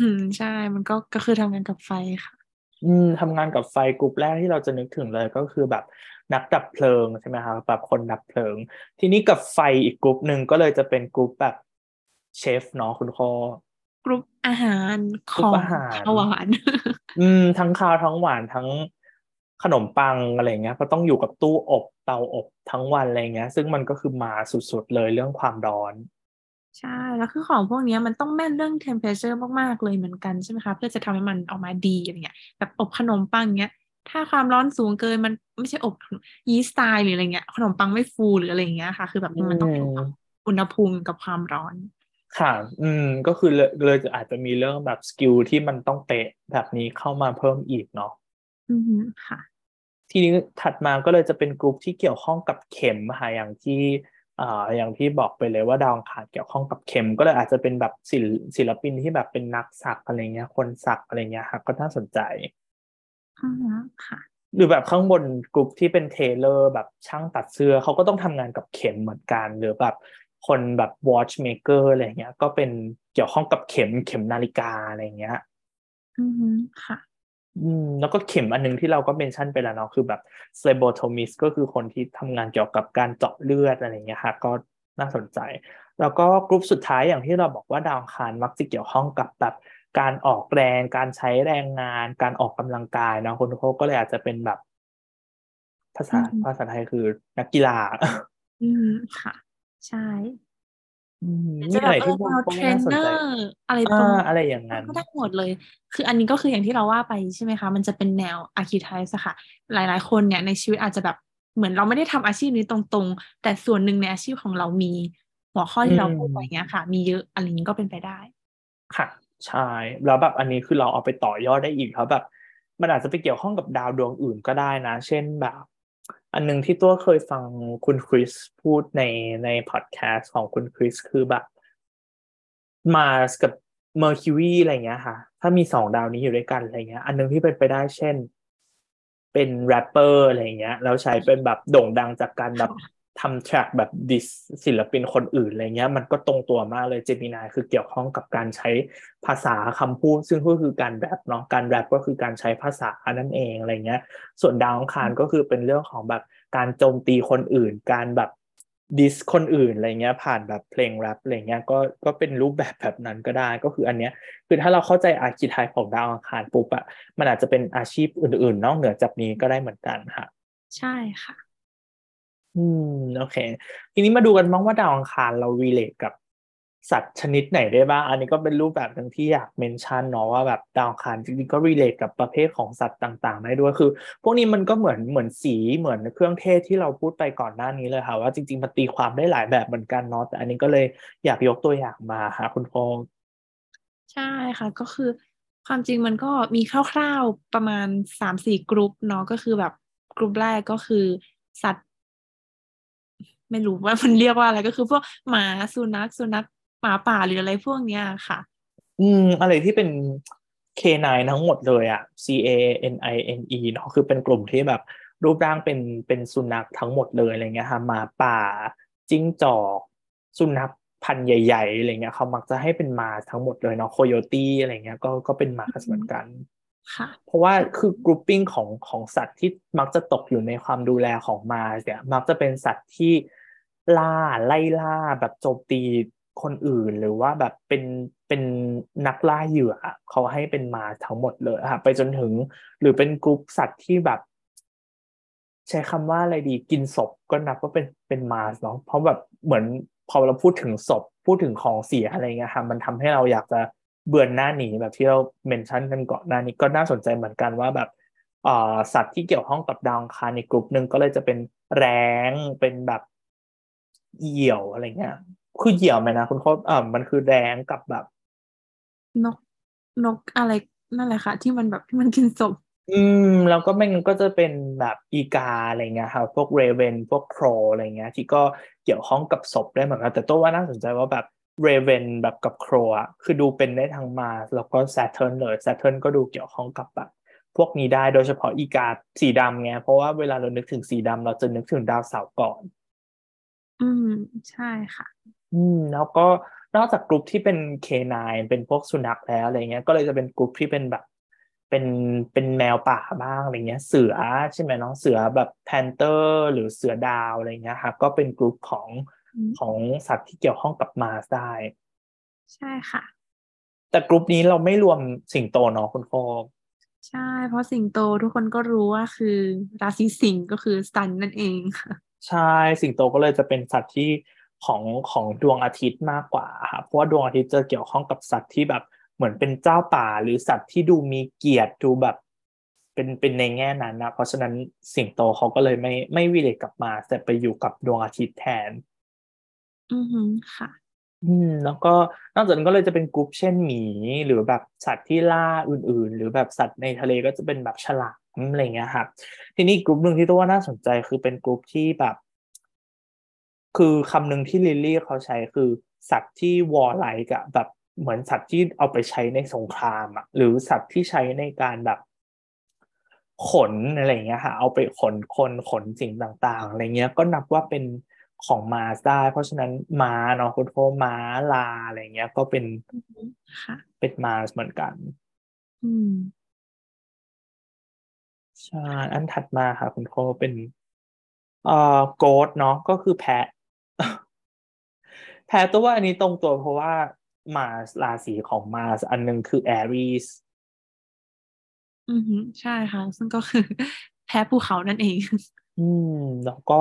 อืมใช่ มันก็ก็คือทำงานกับไฟค่ะ อืมทำงานกับไฟกลุ่มแรกที่เราจะนึกถึงเลยก็คือแบบ นักดับเพลิงใช่ไหมคะแบบคนดับเพลิง ทีนี้กับไฟอีกกลุ่มหนึ่งก็เลยจะเป็นกลุ่มแบบเชฟเนาะคุณโคกรุ๊ปอาหารขกรุ๊อปงอาหารข้าวหวาน อืม ทั้งข้าวทั้งหวานทั้งขนมปังอะไรเงี้ยก็ต้องอยู่กับตู้อบเตาอบทั้งวันอะไรเงี้ย ซึ่งมันก็คือมาสุดๆเลยเรื่องความร้อน ใช่ แล้วคือของพวกเนี้ยมันต้องแม่นเรื่อง temperature มากๆเลยเหมือนกันใช่ไหมคะ เพื่อจะทำให้มันออกมาดีอะไรเงี้ยแบบอบขนมปังเงี้ย ถ้าความร้อนสูงเกินมันไม่ใช่อบยีสต์ตายหรืออะไรเงี้ย ขนมปังไม่ฟูหรืออะไรเงี้ยค่ะ คือแบบอืมันต้องอยู่มกับอุณหภูมิกับความร้อน ค่ะ อืม ก็คือเลยเลยจะอาจจะมีเรื่องแบบสกิลที่มันต้องเป๊ะแบบนี้เข้ามาเพิ่มอีกเนาะอือฮึค่ะ ทีนี้ถัดมาก็เลยจะเป็นกลุ่มที่เกี่ยวข้องกับเข็มค่ะอย่างที่อ่าอย่างที่บอกไปเลยว่าดาวอังคารเกี่ยวข้องกับเข็ม ก็เลยอาจจะเป็นแบบศิลศิลปินที่แบบเป็นนักสักอะไรเงี้ย คนสักอะไรเงี้ยค่ะก็น่าสนใจ อือฮึค่ะ หรือแบบข้างบนกลุ่มที่เป็นเทเลอร์แบบช่างตัดเสื้อเขาก็ต้องทำงานกับเข็มเหมือนกัน หรือแบบคนแบบ watchmaker อะไรเงี้ย ก็เป็นเกี่ยวข้องกับเข็มเข็มนาฬิกาอะไรเงี้ย อือฮึค่ะ อืมแล้วก็เข็มอันหนึงที่เราก็เมนชั่นไปแล้วเนาะคือแบบ phlebotomist ก็คือคนที่ทำงานเกี่ยวกับการเจาะเลือดอะไรเงี้ยค่ะ ก็น่าสนใจ แล้วก็กลุ่มสุดท้ายอย่างที่เราบอกว่าดาวอังคารมักจะเกี่ยวข้องกับแบบ การออกแรง การใช้แรงงาน การออกกำลังกายเนาะคนเขาก็เลยอาจจะเป็นแบบ ภาษาอือฮึภาษาไทยคือนักกีฬา อือฮึค่ะ ใช่อืมหรือมีจะอะแบไรบเอที่อพวกแนวพวกเทรนี้นน่าสนเนอใจร์อะไรอ่าประมาณอะไรอย่างนั้นก็ได้หมดเลย คืออันนี้ก็คืออย่างที่เราว่าไปใช่ไหมคะ มันจะเป็นแนว archetype อะค่ะ หลายๆ คนเนี่ยในชีวิตอาจจะแบบเหมือนเราไม่ได้ทำอาชีพนี้ตรงๆ แต่ส่วนหนึ่งในอาชีพของเรามี หัวข้ออืที่เราพูดมไปเงี้ยค่ะ มีเยอะอะไรอย่างนี้ก็เป็นไปได้ ค่ะ ใช่แล้วแบบอันนี้คือเราเอาไปต่อยอดได้อีกแล้วแบบมันอาจจะไปเกี่ยวข้องกับดาวดวงอื่นก็ได้นะ เช่นแบบ อันหนึ่งที่ตัวเคยฟังคุณคริสพูดในในพอดแคสต์ของคุณคริสคือแบบMars กับ Mercury อะไรเงี้ยค่ะ ถ้ามีสองดาวนี้อยู่ด้วยกันอะไรเงี้ย อันหนึงที่เป็นไปได้เช่น เป็นแรปเปอร์อะไรเงี้ยแล้วใช้เป็นแบบโด่งดังจากการแบบ ทำ track แบบ diss ศิลปินคนอื่นอะไรเงี้ยมันก็ตรงตัวมากเลย Gemini คือเกี่ยวข้องกับการใช้ภาษาคำพูด ซึ่งก็คือการแรปเนาะการแรปก็คือการใช้ภาษานั่นเองอะไรเงี้ย ส่วนดาวอังคารก็คือเป็นเรื่องของแบบการโจมตีคนอื่น การแบบดิสคนอื่นอะไรเงี้ยผ่านแบบเพลงแรปอะไรเงี้ยก็ก็เป็นรูปแบบแบบนั้นก็ได้ก็คืออันเนี้ยคือถ้าเราเข้าใจอาคิไทป์ของดาวอังคารปุ๊บอะมันอาจจะเป็นอาชีพอื่นๆ นอกเหนือจากนี้ก็ได้เหมือนกันค่ะ ใช่ค่ะ อืมโอเค ทีนี้มาดูกันบ้างว่าดาวอังคารเรา relate กับสัตว์ชนิดไหนได้บ้าง อันนี้ก็เป็นรูปแบบหนึ่งที่อยากเมนชั่นเนาะว่าแบบดาวอังคารจริงๆก็ relate กับประเภทของสัตว์ต่าง ๆ ได้ด้วยคือ พวกนี้มันก็เหมือนเหมือนสีเหมือนเครื่องเทศที่เราพูดไปก่อนหน้านี้เลยค่ะ ว่าจริงๆมันตีความได้หลายแบบเหมือนกันเนาะแต่อันนี้ก็เลยอยากยกตัวอย่างมาค่ะคุณโฟงใช่ค่ะ ก็คือความจริงมันก็มีคร่าวๆประมาณสามสี่กรุ๊ปเนาะก็คือแบบกรุ๊ปแรกก็คือสัตว์ ไม่รู้ว่ามันเรียกว่าอะไรก็คือพวกหมาสุนัขสุนัขหมาป่าหรืออะไรพวกเนี้ยค่ะ อืม อะไรที่เป็น K9 ทั้งหมดเลยอะ C A N I N E เนาะคือเป็นกลุ่มที่แบบรูปร่างเป็นเป็นสุนัขทั้งหมดเลยอะไรเงี้ยค่ะหมาป่า จิ้งจอก สุนัขพันธุ์ใหญ่ๆอะไรเงี้ยเขามักจะให้เป็นมาทั้งหมดเลยเนาะโคโยตี้อะไรเงี้ยก็ก็เป็นมาเหมือนกันค่ะเพราะว่าคือกรุ๊ปปิ้งของของสัตว์ที่มักจะตกอยู่ในความดูแลของมาเนี่ยมักจะเป็นสัตว์ที่ ล่าไล่ล่าแบบโจมตีคนอื่นหรือว่าแบบเป็นเป็นนักล่าเหยื่อเขาให้เป็นมาทั้งหมดเลยค่ะไปจนถึง หรือเป็นกรุ๊ปสัตว์ที่แบบ ใช้คำว่าอะไรดีกินศพก็นับว่าเป็นเป็นมาเนาะเพราะแบบเหมือนพอเราพูดถึงศพพูดถึงของเสียอะไรเงี้ยค่ะมันทำให้เราอยากจะเบือนหน้าหนีแบบที่เราเมนชั่นกันก่อนหน้านี้ก็น่าสนใจเหมือนกันว่าแบบสัตว์ที่เกี่ยวข้องกับดาวคารในกลุ่มหนึ่งก็เลยจะเป็นแร้งเป็นแบบ เหยี่ยวอะไรเงี้ยคือเหยี่ยวไหมนะคุณโคอ่ามันคือแร้งกับแบบ นกนกอะไรนั่นแหละค่ะ ที่มันแบบที่มันกินศพอืม แล้วก็มันก็จะเป็นแบบอีกาอะไรเงี้ยครับพวกเรเวนพวกโครอะไรเงี้ย ที่ก็เกี่ยวข้องกับศพได้เหมือนกันแต่ตัวว่าน่าสนใจว่าแบบเรเวนแบบกับโครอะคือดูเป็นได้ทั้งมา แล้วก็แซทเทิร์นเลยแซทเทิร์นก็ดูเกี่ยวข้องกับแบบพวกนี้ได้โดยเฉพาะอีกาสีดำไงเพราะว่าเวลาเรานึกถึงสีดำเราจะนึกถึงดาวเสาร์ก่อน อืม ใช่ค่ะ อืม แล้วก็นอกจากกลุ่มที่เป็น canine เป็นพวกสุนัขแล้วอะไรเงี้ย ก็เลยจะเป็นกลุ่มที่เป็นแบบ เป็นเป็นแมวป่าบ้างอะไรเงี้ย เสือใช่ไหมน้องเสือแบบ panther หรือเสือดาวอะไรเงี้ยครับก็เป็นกลุ่มของอืมของสัตว์ที่เกี่ยวข้องกับ Mars ได้ ใช่ค่ะ แต่กลุ่มนี้เราไม่รวมสิงโตเนาะคุณโคกใช่ เพราะสิงโตทุกคนก็รู้ว่าคือราศีสิงห์ก็คือซันนั่นเองค่ะ ใช่สิงโตก็เลยจะเป็นสัตว์ที่ของของดวงอาทิตย์มากกว่าครับเพราะว่าดวงอาทิตย์จะเกี่ยวข้องกับสัตว์ที่แบบเหมือนเป็นเจ้าป่าหรือสัตว์ที่ดูมีเกียรติดูแบบเป็นเป็นในแง่นั้นนะเพราะฉะนั้นสิงโตเขาก็เลยไม่ไม่วิเลตกลับมา แต่ไปอยู่กับดวงอาทิตย์แทน อือหือค่ะ อืม แล้วก็นอกจากนั้นก็เลยจะเป็นกรุ๊ปเช่นหมีหรือแบบสัตว์ที่ล่าอื่น ๆ หรือแบบสัตว์ในทะเลก็จะเป็นแบบฉลาม อะไรเงี้ยครับทีนี้กรุ๊ปหนึ่งที่ตัวว่าน่าสนใจคือเป็นกรุ๊ปที่แบบ คือคำหนึ่งที่ลิลลี่เขาใช้คือสัตว์ที่ warlike อะแบบเหมือนสัตว์ที่เอาไปใช้ในสงครามอะหรือสัตว์ที่ใช้ในการแบบขนอะไรเงี้ยค่ะ เอาไปขนคนขนสิ่งต่างๆอะไรเงี้ยก็นับว่าเป็นของมาสได้ เพราะฉะนั้นม้าเนาะคุณโคม้าลาอะไรเงี้ย ก็เป็นอือหือค่ะเป็นมาสเหมือนกัน อืม ใช่ อันถัดมาค่ะคุณโคเป็นเอ่อโกดเนาะก็คือแพะ แพะตัวว่าอันนี้ตรงตัวเพราะว่ามาสราศีของมาสอันหนึงคือแอรีสอือหือใช่ค่ะ ซึ่งก็คือแพะภูเขานั่นเอง อืม แล้วก็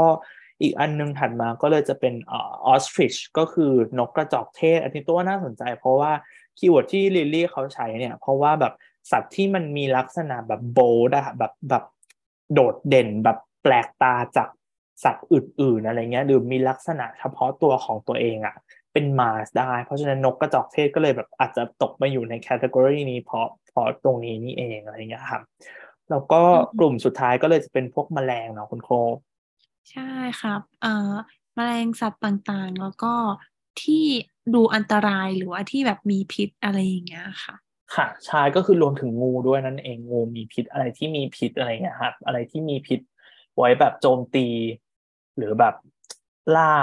อีกอันหนึงถัดมาก็เลยจะเป็นเอ่อ ostrich ก็คือนกกระจอกเทศ อันนี้ตัวว่าน่าสนใจ เพราะว่า keyword ที่ลิลลี่เขาใช้เนี่ย เพราะว่าแบบ สัตว์ที่มันมีลักษณะแบบ bold อะแบบแบบโดดเด่นแบบแปลกตาจากสัตว์อื่นๆอะไรเงี้ยหรือมีลักษณะเฉพาะตัวของตัวเองอะเป็น Mars ได้ เพราะฉะนั้นนกกระจอกเทศก็เลยแบบอาจจะตกมาอยู่ใน category นี้เพราะเพราะตรงนี้นี่เองอะไรเงี้ยครับแล้วก็อืมกลุ่มสุดท้ายก็เลยจะเป็นพวกแมลงเนาะคุณโคใช่ครับเอ่อแมลงสัตว์ต่างๆ แล้วก็ที่ดูอันตรายหรือว่าที่แบบมีพิษอะไรอย่างเงี้ยค่ะ ค่ะใช่ก็คือรวมถึงงูด้วยนั่นเองงูมีพิษอะไรที่มีพิษอะไรเงี้ยครับอะไรที่มีพิษไว้แบบโจมตี หรือแบบล่า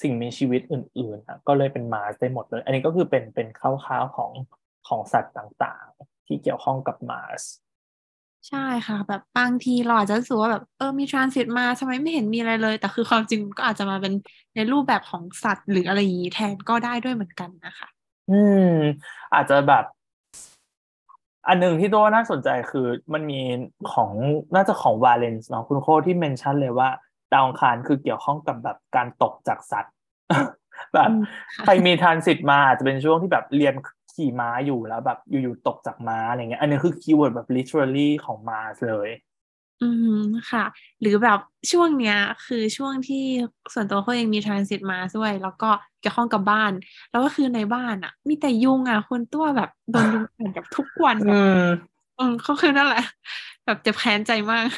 สิ่งมีชีวิตอื่นๆอะก็เลยเป็นมาสได้หมดเลย อันนี้ก็คือเป็นเป็นคร่าวๆของของสัตว์ต่างๆ ที่เกี่ยวข้องกับมาสใช่ค่ะ แบบบางทีเราอาจจะรู้สึกว่าแบบเออมีทรานสิตมาทำไมไม่เห็นมีอะไรเลย แต่คือความจริงมันก็อาจจะมาเป็นในรูปแบบของสัตว์หรืออะไรอย่างนี้แทนก็ได้ด้วยเหมือนกันนะคะ อืม อาจจะแบบ อันหนึ่งที่ตัวน่าสนใจคือมันมีของน่าจะของวาเลนส์เนาะคุณโคที่เมนชั่นเลยว่าดาวอังคารคือเกี่ยวข้องกับแบบการตกจากสัตว์แบบอืมค่ะใครมี transit Mars อาจจะเป็นช่วงที่แบบเรียนขี่ม้าอยู่แล้วแบบอยู่ๆตกจากม้าอะไรเงี้ยอันนี้คือ keyword แบบ literally ของมาเลย อืมค่ะ หรือแบบช่วงเนี้ย คือช่วงที่ส่วนตัวเขาเองมี transit Mars ด้วย แล้วก็เกี่ยวข้องกับบ้าน แล้วก็คือในบ้านอะ มีแต่ยุงอะคนตัวแบบโดนยุงกัดแบบทุกวันแบอืบมอืมเขาคือนั่นแหละ แบบเจ็บแค้นใจมาก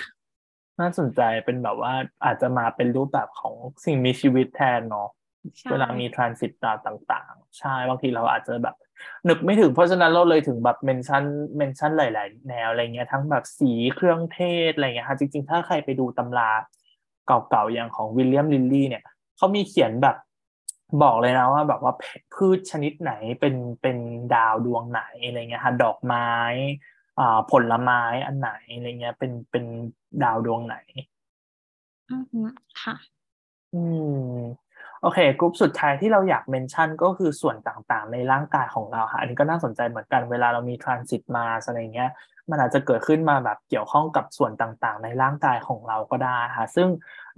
น่าสนใจเป็นแบบว่าอาจจะมาเป็นรูปแบบของสิ่งมีชีวิตแทนเนาะใช่เวลามีทรานสิตดาวต่าง ๆ ใช่บางทีเราอาจจะแบบ นึกไม่ถึงเพราะฉะนั้นเราเลยถึงแบบเมนชั่นเมนชั่นหลาย ๆ แนวอะไรเงี้ยทั้งแบบสีเครื่องเทศอะไรเงี้ยค่ะจริง ๆ ถ้าใครไปดูตำราเก่า ๆ อย่างของวิลเลียมลิลลี่เนี่ยเขามีเขียนแบบบอกเลยนะว่าแบบว่าพืชชนิดไหนเป็นเป็นดาวดวงไหนอะไรเงี้ยค่ะดอกไม้อ่าผลไม้อันไหนอะไรเงี้ยเป็นเป็นดาวดวงไหนอือฮึค่ะ อืม โอเคกรุ๊ปสุดท้ายที่เราอยาก mention ก็คือส่วนต่างๆ ในร่างกายของเราค่ะอันนี้ก็น่าสนใจเหมือนกันเวลาเรามี transit Mars อะไรเงี้ยมันอาจจะเกิดขึ้นมาแบบเกี่ยวข้องกับส่วนต่างๆ ในร่างกายของเราก็ได้ค่ะ ซึ่ง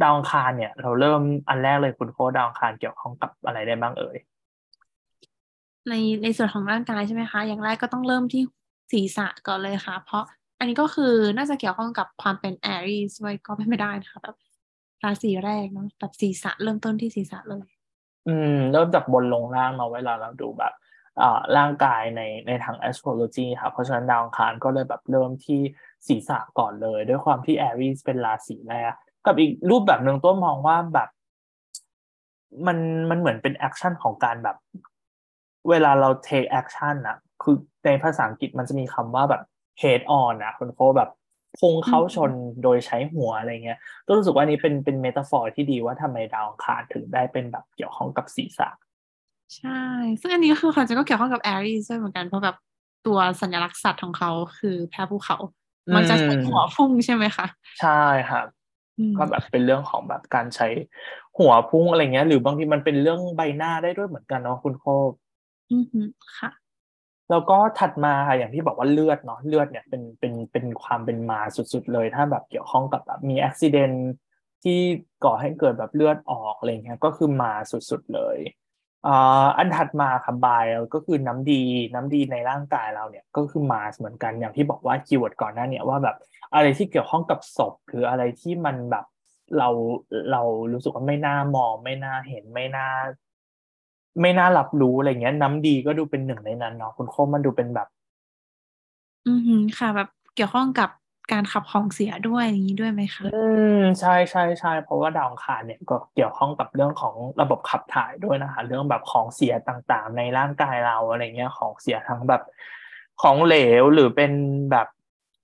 ดาวอังคารเนี่ย เราเริ่มอันแรกเลยคุณโคบดาวอังคารเกี่ยวข้องกับอะไรได้บ้างเอ่ยในในส่วนของร่างกายใช่ไหมคะ อย่างแรกก็ต้องเริ่มที่ศีรษะก่อนเลยค่ะ เพราะอันนี้ก็คือน่าจะเกี่ยวข้องกับความเป็น Aries ด้วยก็ไม่ได้นะคะแบบ ราศีแรกเนาะแบบศีรษะเริ่มต้นที่ศีรษะเลย อืม เริ่มจากบนลงล่างเนาะเวลาเราดูแบบอ่าร่างกายในในทาง astrology ค่ะเพราะฉะนั้นดาวอังคารก็เลยแบบเริ่มที่ศีรษะก่อนเลย ด้วยความที่ Aries เป็นราศีแรกกับอีกรูปแบบหนึ่งตัวมองว่าแบบมันมันเหมือนเป็น action ของการแบบ เวลาเรา take action นะคือในภาษาอังกฤษมันจะมีคำว่าแบบ head on นะคุณโคบแบบ พุ่งเข้าชนโดยใช้หัวอะไรเงี้ยก็รู้สึกว่านี้เป็นเป็น metaphor ที่ดีว่าทำไมดาวอังคารถึงได้เป็นแบบเกี่ยวข้องกับศีรษะใช่ ซึ่งอันนี้ก็คือความจริงก็เกี่ยวข้องกับ Aries ด้วยเหมือนกัน เพราะแบบตัวสัญลักษณ์สัตว์ของเขาคือแพะภูเขา มันจะใช้หัวพุ่งใช่ไหมคะ ใช่ครับอืมก็แบบเป็นเรื่องของแบบการใช้หัวพุ่งอะไรเงี้ย หรือบางทีมันเป็นเรื่องใบหน้าได้ด้วยเหมือนกันเนาะคุณโคบอือหือค่ะ แล้วก็ถัดมาค่ะอย่างที่บอกว่าเลือดเนาะเลือดเนี่ยเป็นเป็นเป็นความเป็นมาสุดๆเลย ถ้าแบบเกี่ยวข้องกับแบบมีอุบัติเหตุที่ก่อให้เกิดแบบเลือดออกอะไรเงี้ยก็คือมาสุดๆเลยอ่าอันถัดมาค่ะ bile ก็คือน้ำดีน้ำดีในร่างกายเราเนี่ยก็คือมาเหมือนกันอย่างที่บอกว่า keyword ก่อนหน้าเนี่ยว่าแบบอะไรที่เกี่ยวข้องกับศพหรืออะไรที่มันแบบเราเรารู้สึกว่าไม่น่ามองไม่น่าเห็นไม่น่า ไม่น่ารับรู้อะไรเงี้ย น้ำดีก็ดูเป็นหนึ่งในนั้นเนาะคุณโคมมันดูเป็นแบบ อือหือค่ะ แบบเกี่ยวข้องกับการขับของเสียด้วยอย่างนี้ด้วยไหมคะ อืมใช่ใช่ใช่เพราะว่าดาวอังคารเนี่ยก็เกี่ยวข้องกับเรื่องของระบบขับถ่ายด้วยนะคะ เรื่องแบบของเสียต่างๆ ในร่างกายเราอะไรเงี้ยของเสียทั้งแบบของเหลวหรือเป็นแบบ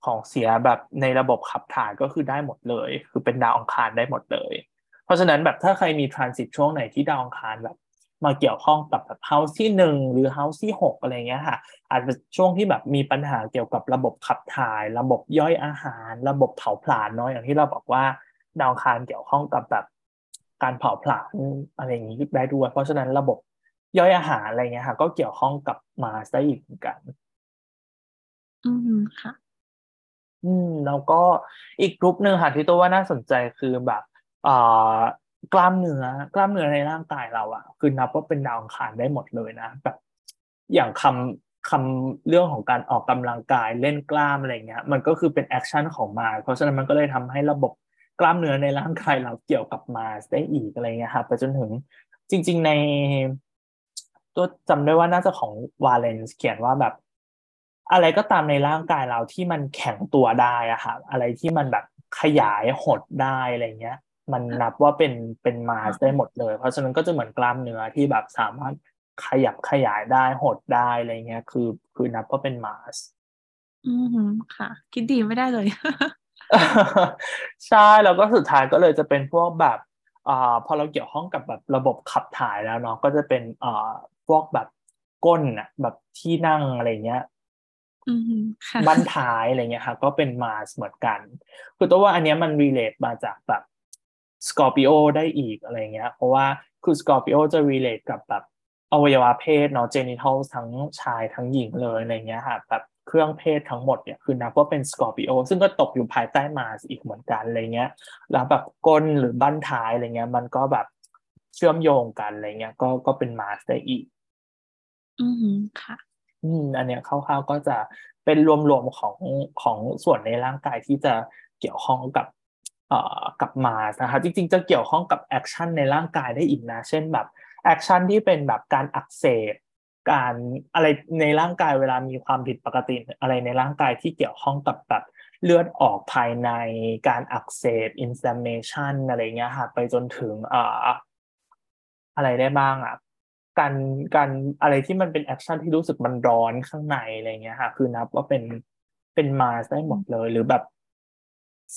ของเสียแบบในระบบขับถ่ายก็คือได้หมดเลย คือเป็นดาวอังคารได้หมดเลย เพราะฉะนั้นแบบถ้าใครมีทรานสิตช่วงไหนที่ดาวอังคารแบบ มาเกี่ยวข้องกับแบบเฮาส์ที่หนึ่งหรือเฮาส์ที่หกอะไรเงี้ยค่ะ อาจจะช่วงที่แบบมีปัญหาเกี่ยวกับระบบขับถ่าย ระบบย่อยอาหาร ระบบเผาผลาญเนาะอย่างที่เราบอกว่าดาวอังคารเกี่ยวข้องกับแบบการเผาผลาญอะไรอย่างนี้ได้ด้วย เพราะฉะนั้นระบบย่อยอาหารอะไรเงี้ยค่ะ ก็เกี่ยวข้องกับ Mars ได้อีกเหมือนกัน อือหือค่ะ อืม แล้วก็อีกกลุ่มหนึ่งค่ะที่ตัวว่าน่าสนใจคือแบบเอ่อ กล้ามเนื้อกล้ามเนื้อในร่างกายเราอะคือนับว่าเป็นดาวอังคารได้หมดเลยนะแบบอย่างคำคำเรื่องของการออกกำลังกายเล่นกล้ามอะไรเงี้ย มันก็คือเป็น action ของ Mars เพราะฉะนั้นมันก็เลยทำให้ระบบกล้ามเนื้อในร่างกายเราเกี่ยวกับมาได้อีกอะไรเงี้ยค่ะไปจนถึงจริง ๆใน ตัวจำได้ว่าน่าจะของวาเลนส์เขียนว่าแบบ อะไรก็ตามในร่างกายเราที่มันแข็งตัวได้อะค่ะอะไรที่มันแบบขยายหดได้อะไรเงี้ย มันนับว่าเป็นเป็นมาสได้หมดเลย เพราะฉะนั้นก็จะเหมือนกล้ามเนื้อที่แบบสามารถขยับขยายได้หดได้อะไรเงี้ย คือคือนับว่าเป็นมาสอือหือค่ะ คิดดีไม่ได้เลย ใช่แล้วก็สุดท้ายก็เลยจะเป็นพวกแบบอ่าพอเราเกี่ยวข้องกับแบบระบบขับถ่ายแล้วเนาะก็จะเป็นอ่าพวกแบบก้นอะแบบที่นั่งอะไรเงี้ยอือหือค่ะบั้นท้ายอะไรเงี้ยค่ะก็เป็น Mars เหมือนกัน คือตัวว่าอันเนี้ยมัน relate มาจากแบบ Scorpio ได้อีกอะไรเงี้ย เพราะว่าคือ Scorpio จะ relate กับแบบอวัยวะเพศเนาะ genital ทั้งชายทั้งหญิงเลยอะไรเงี้ยค่ะแบบเครื่องเพศทั้งหมดเนี่ยคือนับว่าเป็น Scorpio ซึ่งก็ตกอยู่ภายใต้ Mars อีกเหมือนกันอะไรเงี้ยแล้วแบบก้นหรือบั้นท้ายอะไรเงี้ย มันก็แบบเชื่อมโยงกันอะไรเงี้ย ก็ก็เป็น Mars ได้อีก อือหือค่ะ อืม อันเนี้ยคร่าวๆก็จะเป็นรวมๆของของส่วนในร่างกายที่จะเกี่ยวข้องกับเอ่อ กับ Mars นะคะจริงๆ จะเกี่ยวข้องกับ action ในร่างกายได้อีกนะ เช่นแบบ action ที่เป็นแบบการอักเสบการอะไรในร่างกายเวลามีความผิดปกติอะไรในร่างกายที่เกี่ยวข้องกับแบบเลือดออกภายในการอักเสบ inflammation อะไรเงี้ยค่ะไปจนถึงอ่ออะไรได้บ้างอะการการอะไรที่มันเป็น action ที่รู้สึกมันร้อนข้างในอะไรเงี้ยค่ะคือนับว่าเป็นเป็น Mars ได้หมดเลย หรือแบบ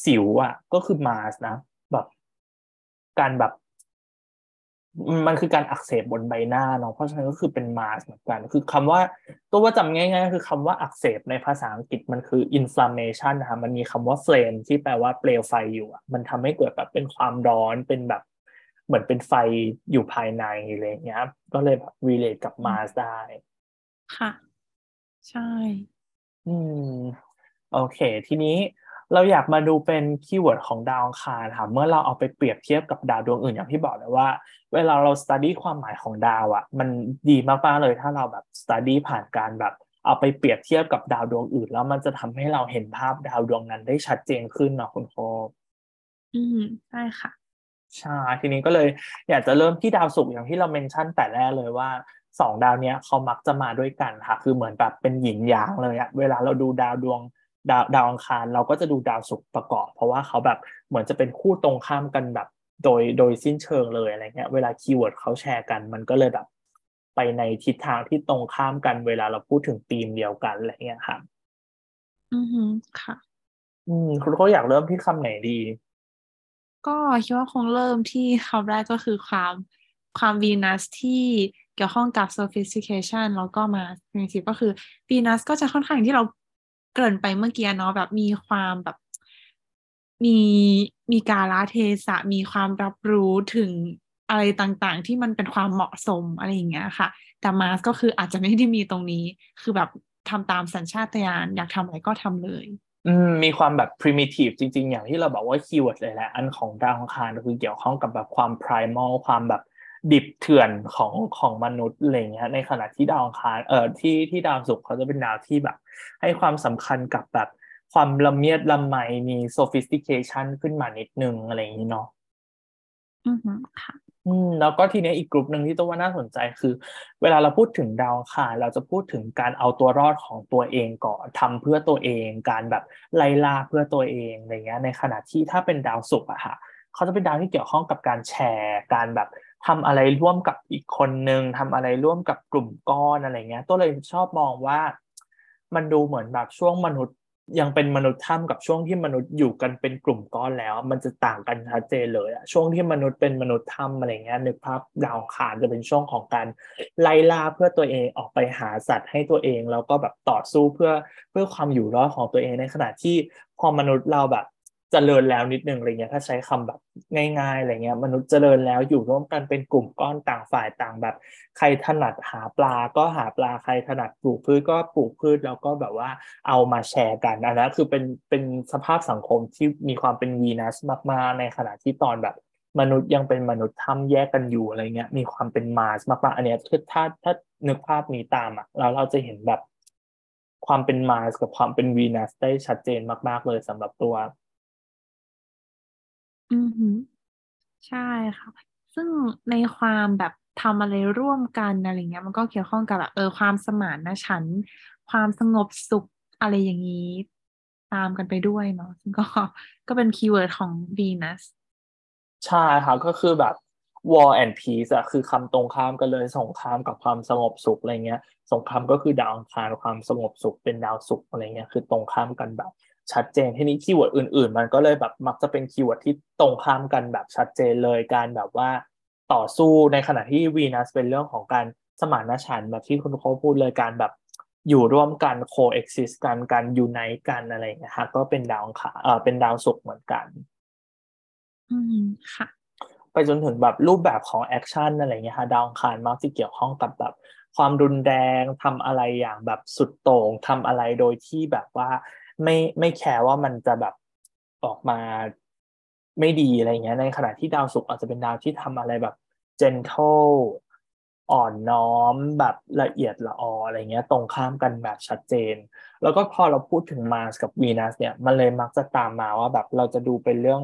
สิวอะ ก็คือ Mars นะ แบบการแบบ มันคือการอักเสบบนใบหน้าเนาะเพราะฉะนั้นก็คือเป็น Mars เหมือนกัน คือคำว่า ตัวว่าจำง่ายๆ คือคำว่าอักเสบในภาษาอังกฤษมันคือ inflammation นะคะมันมีคำว่า flame ที่แปลว่าเปลวไฟอยู่อะมันทำให้เกิดแบบเป็นความร้อนเป็นแบบเหมือนเป็นไฟอยู่ภายในอะไรเงี้ย ก็เลยแบบ relate กับ Mars ได้ ค่ะ ใช่ อืม โอเค ทีนี้ เราอยากมาดูเป็น keyword ของดาวอังคารค่ะเมื่อเราเอาไปเปรียบเทียบกับดาวดวงอื่นอย่างที่บอกเลยว่า เวลาเรา study ความหมายของดาวอะ่ะมันดีมากๆเลยถ้าเราแบบ study ผ่านการแบบเอาไปเปรียบเทียบกับดาวดวงอื่น แล้วมันจะทำให้เราเห็นภาพดาวดวงนั้นได้ชัดเจนขึ้นเนาะคุณโคอืมใช่ค่ะใช่ทีนี้ก็เลยอยากจะเริ่มที่ดาวศุกร์อย่างที่เรา mention แต่แรกเลยว่าสองดาวเนี้ยเขามักจะมาด้วยกันค่ะ คือเหมือนแบบเป็นหยินหยางเลยอะเวลาเราดูดาวดวง ดาวดาวอังคารเราก็จะดูดาวศุกร์ประกอบ เพราะว่าเขาแบบเหมือนจะเป็นคู่ตรงข้ามกันแบบโดยโดยสิ้นเชิงเลยอะไรเงี้ยเวลา keyword เขาแชร์กัน มันก็เลยแบบไปในทิศทางที่ตรงข้ามกันเวลาเราพูดถึงธีมเดียวกันอะไรเงี้ยค่ะอือฮึค่ะ อืมคุณโคอยากเริ่มที่คำไหนดี ก็คิดว่าคงเริ่มที่คำแรกก็คือความความวีนัสที่เกี่ยวข้องกับ sophistication แล้วก็มา primitive ก็คือวีนัสก็จะค่อนข้างที่เรา เกริ่นไปเมื่อกี้เนาะแบบมีความแบบมีมีกาลเทศะมีความรับรู้ถึงอะไรต่างๆ ที่มันเป็นความเหมาะสมอะไรอย่างเงี้ยค่ะ แต่ Mars ก็คืออาจจะไม่ได้มีตรงนี้ คือแบบทำตามสัญชาตญาณอยากทำอะไรก็ทำเลยอืมมีความแบบ primitive จริง ๆ อย่างที่เราบอกว่า keyword เลยแหละอันของดาวอังคารก็คือเกี่ยวข้องกับแบบความ primal ความแบบ ดิบเถื่อนของของมนุษย์อะไรเงี้ยในขณะที่ดาวอังคารเอ่อที่ที่ดาวศุกร์เขาจะเป็นดาวที่แบบ ให้ความสำคัญกับแบบความละเมียดละไมมี sophistication ขึ้นมานิดนึงอะไรอย่างนี้เนาะอือค่ะอืมแล้วก็ทีนี้อีกกลุ่มหนึ่งที่ตัวว่าน่าสนใจคือ เวลาเราพูดถึงดาวค่ะเราจะพูดถึงการเอาตัวรอดของตัวเองก่อนทำเพื่อตัวเอง การแบบไล่ล่าเพื่อตัวเองอะไรเงี้ยในขณะที่ถ้าเป็นดาวศุกร์อะค่ะเขาจะเป็นดาวที่เกี่ยวข้องกับการแชร์ การแบบ ทำอะไรร่วมกับอีกคนนึงทำอะไรร่วมกับกลุ่มก้อนอะไรเงี้ย ตัวเลยชอบมองว่า มันดูเหมือนแบบช่วงมนุษย์ยังเป็นมนุษย์ถ้ำกับช่วงที่มนุษย์อยู่กันเป็นกลุ่มก้อนแล้ว มันจะต่างกันชัดเจนเลยอะช่วงที่มนุษย์เป็นมนุษย์ถ้ำอะไรเงี้ยนึกภาพดาวขานจะเป็นช่วงของการไล่ล่าเพื่อตัวเองออกไปหาสัตว์ให้ตัวเองแล้วก็แบบต่อสู้เพื่อเพื่อความอยู่รอดของตัวเองในขณะที่พอมนุษย์เราแบบ จริญแล้วนิดนึงอะไรเงี้ยถ้าใช้คำแบบง่ายๆอะไรเงี้ยมนุษย์เจริญแล้วอยู่ร่วมกันเป็นกลุ่มก้อนต่างฝ่ายต่างแบบ ใครถนัดหาปลาก็หาปลาใครถนัดปลูกพืชก็ปลูกพืชแล้วก็แบบว่าเอามาแชร์กันอันนั้นคือเป็นเป็นสภาพสังคมที่มีความเป็นวีนัสมากๆในขณะที่ตอนแบบมนุษย์ยังเป็นมนุษย์ทำแยกกันอยู่อะไรเงี้ยมีความเป็นมาสมากๆอันเนี้ยคือถ้าถ้านึกภาพนี้ตามอะแล้วเราจะเห็นแบบความเป็นมาสกับความเป็นวีนัสได้ชัดเจนมาก ๆ เลยสำหรับตัว อือฮึ ใช่ค่ะ ซึ่งในความแบบทำอะไรร่วมกัน อะไรเงี้ย มันก็เกี่ยวข้องกับแบบ เออ ความสมานฉันท์ ความสงบสุข อะไรอย่างนี้ ตามกันไปด้วยเนาะ ซึ่งก็ ก็เป็น keyword ของ Venus ใช่ค่ะก็คือแบบ war and peace อะคือคำตรงข้ามกันเลยสงครามกับความสงบสุขอะไรเงี้ย สงครามก็คือดาวอังคารความสงบสุขเป็นดาวศุกร์อะไรเงี้ยคือตรงข้ามกันแบบ ชัดเจนทีนี้ keyword อื่น ๆ มันก็เลยแบบมักจะเป็น keyword ที่ตรงข้ามกันแบบชัดเจนเลยการแบบว่าต่อสู้ในขณะที่วีนัสเป็นเรื่องของการสมานฉันท์แบบที่คุณโคพูดเลยการแบบอยู่ร่วมกัน coexist กันการ unite กันอะไรนะฮะก็เป็นดาวขาเออเป็นดาวศุกร์เหมือนกัน อืมค่ะไปจนถึงแบบรูปแบบของ action อะไรเงี้ยค่ะดาวอังคารมักจะเกี่ยวข้องกับแบบความรุนแรงทำอะไรอย่างแบบสุดโต่งทำอะไรโดยที่แบบว่า ไม่ไม่แคร์ว่ามันจะแบบออกมาไม่ดีอะไรเงี้ยในขณะที่ดาวศุกร์อาจจะเป็นดาวที่ทำอะไรแบบ gentle อ่อนน้อมแบบละเอียดละอออะไรเงี้ย ตรงข้ามกันแบบชัดเจน แล้วก็พอเราพูดถึงมาสกับวีนัสเนี่ย มันเลยมักจะตามมาว่าแบบเราจะดูเป็นเรื่อง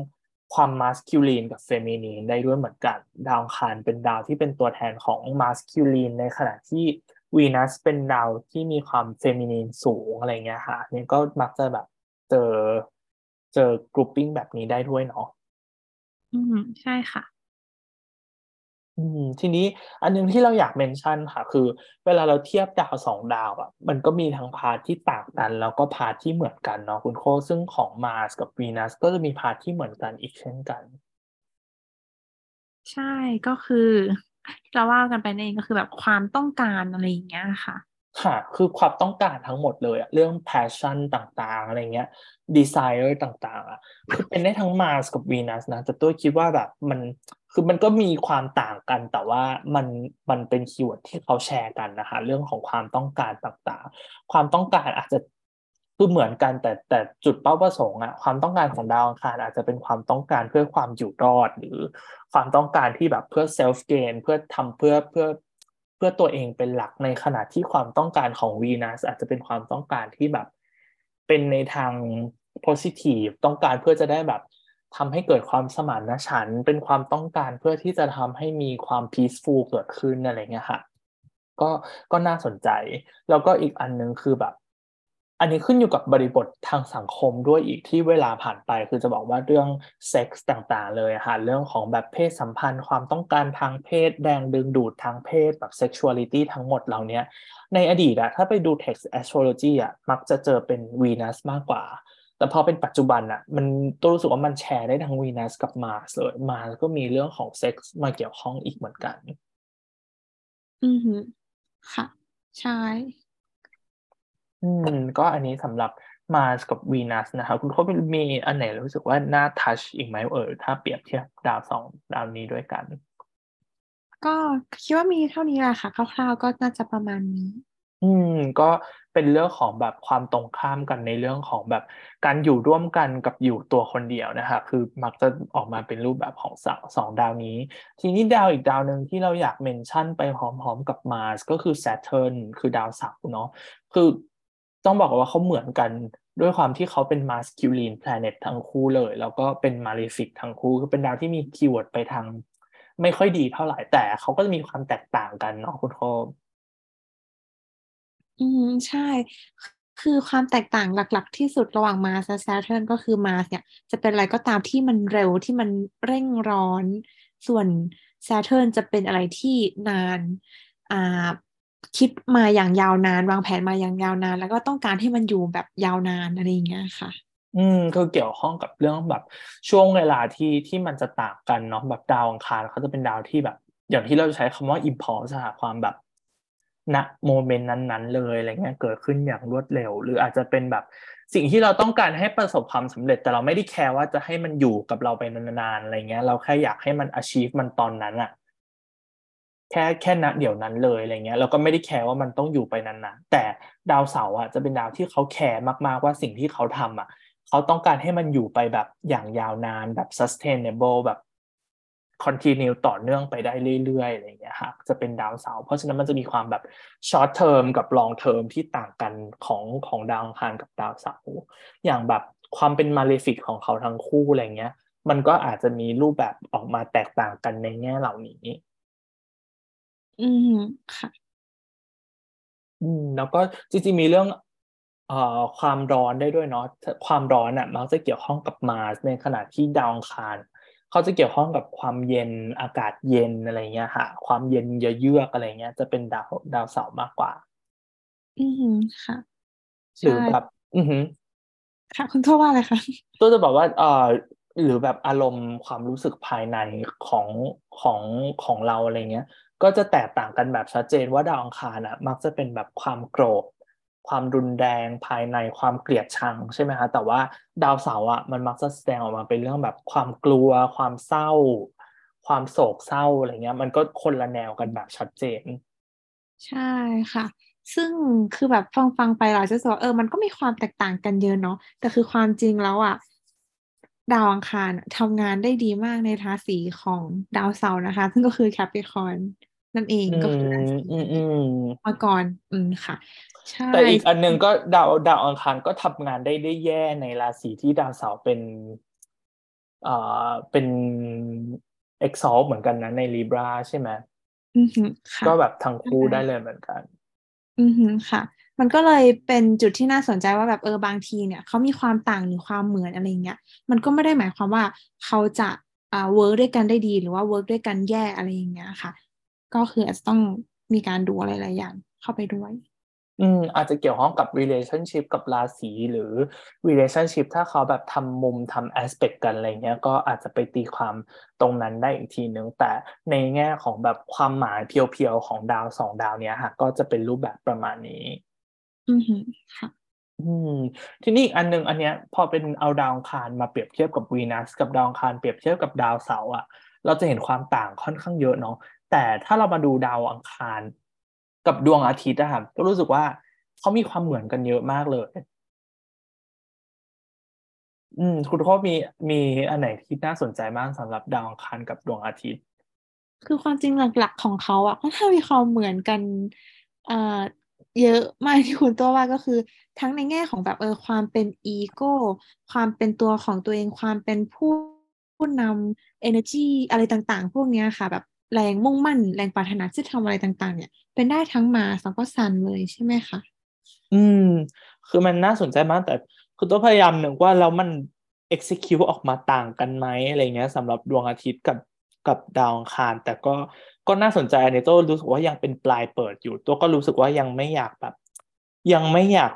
ความมาสคิลีนกับเฟมินีนได้ด้วยเหมือนกัน ดาวอังคารเป็นดาวที่เป็นตัวแทนของ masculine ในขณะที่ วีนัสเป็นดาวที่มีความ feminine สูงอะไรเงี้ยค่ะนี่ก็มักจะแบบเจอเจอ grouping แบบนี้ได้ด้วยเนาะอืมใช่ค่ะ อืมทีนี้อันนึงที่เราอยาก mention ค่ะ คือ เวลาเราเทียบดาวสองดาวอะ มันก็มีทั้ง part ที่ต่างกัน แล้วก็ part ที่เหมือนกันเนาะคุณโคซึ่งของ Mars กับวีนัสก็จะมี part ที่เหมือนกันอีกเช่นกัน ใช่ก็คือ เราว่ากันไปนั่นเองก็คือแบบความต้องการอะไรอย่างเงี้ยค่ะ ค่ะ คือความต้องการทั้งหมดเลยอะเรื่อง passion ต่างๆ อะไรเงี้ย desire ต่างๆอะคือเป็นได้ทั้ง Mars กับ Venus นะ แต่ตัวคิดว่าแบบมันคือมันก็มีความต่างกันแต่ว่ามันมันเป็น keyword ที่เขาแชร์กันนะคะ เรื่องของความต้องการต่างๆ ความต้องการอาจจะ คือเหมือนกันแต่แต่จุดเป้าประสงค์อะความต้องการของดาวอังคารอาจจะเป็นความต้องการเพื่อความอยู่รอด หรือความต้องการที่แบบเพื่อเซลฟ์เกนเพื่อทำเพื่อเพื่อเพื่อตัวเองเป็นหลักในขณะที่ความต้องการของวีนัสอาจจะเป็นความต้องการที่แบบ เป็นในทาง positive ต้องการเพื่อจะได้แบบทำให้เกิดความสมานฉันท์เป็นความต้องการเพื่อที่จะทำให้มีความ peaceful เกิดขึ้นอะไรเงี้ยค่ะก็ก็น่าสนใจ แล้วก็อีกอันนึงคือแบบ อันนี้ขึ้นอยู่กับบริบททางสังคมด้วยอีกที่เวลาผ่านไป คือจะบอกว่าเรื่องเซ็กส์ต่างๆ เลยค่ะเรื่องของแบบเพศสัมพันธ์ ความต้องการทางเพศ แรงดึงดูดทางเพศแบบ sexuality ทั้งหมดเหล่านี้ในอดีตอะถ้าไปดู text astrology อะมักจะเจอเป็นวีนัสมากกว่า แต่พอเป็นปัจจุบันอะมันตัวรู้สึกว่ามันแชร์ได้ทั้งวีนัสกับ Mars เลย Mars ก็มีเรื่องของเซ็กส์มาเกี่ยวข้องอีกเหมือนกัน อือหือค่ะ ใช่ อืม ก็อันนี้สำหรับMars กับวีนัสนะครับ คุณโคมีอันไหนรู้สึกว่าน่า touch อีกไหมเออ ถ้าเปรียบเทียบดาวสองดาวนี้ด้วยกัน ก็คิดว่ามีเท่านี้แหละค่ะ คร่าวๆก็น่าจะประมาณนี้ อืม ก็เป็นเรื่องของแบบความตรงข้ามกันในเรื่องของแบบการอยู่ร่วมกันกับอยู่ตัวคนเดียวนะคะคือมักจะออกมาเป็นรูปแบบของสสองดาวนี้ ทีนี้ดาวอีกดาวหนึ่งที่เราอยาก mention ไปพร้อมๆกับ Mars ก็คือ Saturn คือดาวเสาร์เนาะคือ ต้องบอกว่าเขาเหมือนกันด้วยความที่เขาเป็น masculine planet ทั้งคู่เลย แล้วก็เป็น malefic ทั้งคู่คือเป็นดาวที่มี keyword ไปทาง ไม่ค่อยดีเท่าไหร่แต่เขาก็จะมีความแตกต่างกันเนาะคุณโคอืมใช่ คือความแตกต่างหลัก ๆ ที่สุดระหว่าง Mars และ Saturn ก็คือ Mars เนี่ย จะเป็นอะไรก็ตามที่มันเร็วที่มันเร่งร้อน ส่วน Saturn จะเป็นอะไรที่นาน อ่า คิดมาอย่างยาวนาน วางแผนมาอย่างยาวนาน แล้วก็ต้องการให้มันอยู่แบบยาวนานอะไรอย่างเงี้ยค่ะ อืมคือเกี่ยวข้องกับเรื่องแบบช่วงเวลาที่ที่มันจะต่างกันเนาะแบบดาวอังคารเขาจะเป็นดาวที่แบบ อย่างที่เราใช้คำว่า impulse อะความแบบณโมเมนต์นั้นๆเลยอะไรเงี้ยเกิดขึ้นอย่างรวดเร็ว หรืออาจจะเป็นแบบสิ่งที่เราต้องการให้ประสบความสำเร็จ แต่เราไม่ได้แคร์ว่าจะให้มันอยู่กับเราไปนานๆอะไรเงี้ย เราแค่อยากให้มัน achieve มันตอนนั้นอะ แค่แค่ณเดี๋ยวนั้นเลยอะไรเงี้ยเราก็ไม่ได้แคร์ว่ามันต้องอยู่ไปนานๆแต่ดาวเสาร์อะจะเป็นดาวที่เขาแคร์มากๆว่าสิ่งที่เขาทำอะเขาต้องการให้มันอยู่ไปแบบอย่างยาวนานแบบ sustainable แบบ continue ต่อเนื่องไปได้เรื่อยๆอะไรเงี้ยค่ะจะเป็นดาวเสาร์เพราะฉะนั้นมันจะมีความแบบ short term กับ long term ที่ต่างกันของของดาวอังคารกับดาวเสาร์อย่างแบบความเป็น malefic ของเขาทั้งคู่อะไรเงี้ย มันก็อาจจะมีรูปแบบออกมาแตกต่างกันในแง่เหล่านี้ อืมค่ะ อืมแล้วก็จริงๆมีเรื่องเอ่อความร้อนได้ด้วยเนาะความร้อนอะมักจะเกี่ยวข้องกับมาร์สในขณะที่ดาวอังคารเขาจะเกี่ยวข้องกับความเย็นอากาศเย็นอะไรเงี้ยค่ะ ความเย็นเยือกอะไรเงี้ย จะเป็นดาวดาวเสาร์มากกว่า อืมค่ะหรือใช่แบบอือหือ ค่ะ คุณโทษว่าอะไรคะตัวจะบอกว่าเอ่อหรือแบบอารมณ์ความรู้สึกภายในของของของเราอะไรเงี้ย ก็จะแตกต่างกันแบบชัดเจนว่าดาวอังคารอะมักจะเป็นแบบความโกรธความรุนแรงภายในความเกลียดชังใช่ไหมคะแต่ว่าดาวเสาร์อะมันมักจะแสดงออกมาเป็นเรื่องแบบความกลัว ความเศร้า ความโศกเศร้าอะไรเงี้ย มันก็คนละแนวกันแบบชัดเจน ใช่ค่ะ ซึ่งคือแบบฟังฟังไปเราจะรู้สึกว่าเออมันก็มีความแตกต่างกันเยอะเนาะแต่คือความจริงแล้วอะดาวอังคารทำงานได้ดีมากในราศีของดาวเสาร์นะคะ ซึ่งก็คือแคปริคอน นั่นเองอืก็คือรามศีอืมอืมมังกรอืมค่ะใช่แต่อีกอันหนึ่งก็ดาวดาวอังคารก็ทำงานได้ได้แย่ในราศีที่ดาวเสาร์เป็นเอ่อเป็น exalt เหมือนกันนะใน Libra ใช่ไหมอือหือค่ะก็แบบทั้งคู่ใช่ได้เลยเหมือนกัน อือหือค่ะ มันก็เลยเป็นจุดที่น่าสนใจว่าแบบเออบางทีเนี่ยเขามีความต่างหรือความเหมือนอะไรเงี้ย มันก็ไม่ได้หมายความว่าเขาจะอ่า work ด้วยกันได้ดีหรือว่า work ด้วยกันแย่อะไรอย่างเงี้ยค่ะ ก็คืออาจจะต้องมีการดูอะไรหลายอย่างเข้าไปด้วย อืมอาจจะเกี่ยวข้องกับ relationship กับราศีหรือ relationship ถ้าเขาแบบทำมุมทำ aspect กันอะไรเงี้ยก็อาจจะไปตีความตรงนั้นได้อีกทีนึง แต่ในแง่ของแบบความหมายเพียวๆของดาวสองดาวเนี้ยค่ะ ก็จะเป็นรูปแบบประมาณนี้ อือหือค่ะอืมทีนี้อีกอันหนึงอันเนี้ยพอเป็นเอาดาวอังคารมาเปรียบเทียบกับวีนัสกับดาวอังคารเปรียบเทียบกับดาวเสาร์อะ เราจะเห็นความต่างค่อนข้างเยอะเนาะ แต่ถ้าเรามาดูดาวอังคารกับดวงอาทิตย์อะครับก็รู้สึกว่าเขามีความเหมือนกันเยอะมากเลย อืม คุณโคมีมีอันไหนที่น่าสนใจมากสำหรับดาวอังคารกับดวงอาทิตย์ คือความจริงหลักๆของเขาอะค่อนข้ามีความเหมือนกันเอ่อเยอะมากที่คุณตัวว่าก็คือ ทั้งในแง่ของแบบเออความเป็นอีโก้ความเป็นตัวของตัวเองความเป็นผู้ผู้นำ energy อะไรต่างๆ พวกเนี้ยค่ะ แบบ แรงมุ่งมั่น แรงปรารถนาที่ทำอะไรต่างๆ เนี่ย เป็นได้ทั้งมาสังก็ซันเลยใช่ไหมคะอืม คือมันน่าสนใจมากแต่คือตัวพยายามหนึ่งว่าแล้วมัน execute ออกมาต่างกันไหมอะไรเงี้ยสำหรับดวงอาทิตย์กับกับดาวอังคาร แต่ก็ก็น่าสนใจอันนี้ตัวรู้สึกว่ายังเป็นปลายเปิดอยู่ ตัวก็รู้สึกว่ายังไม่อยากแบบ ยังไม่อยาก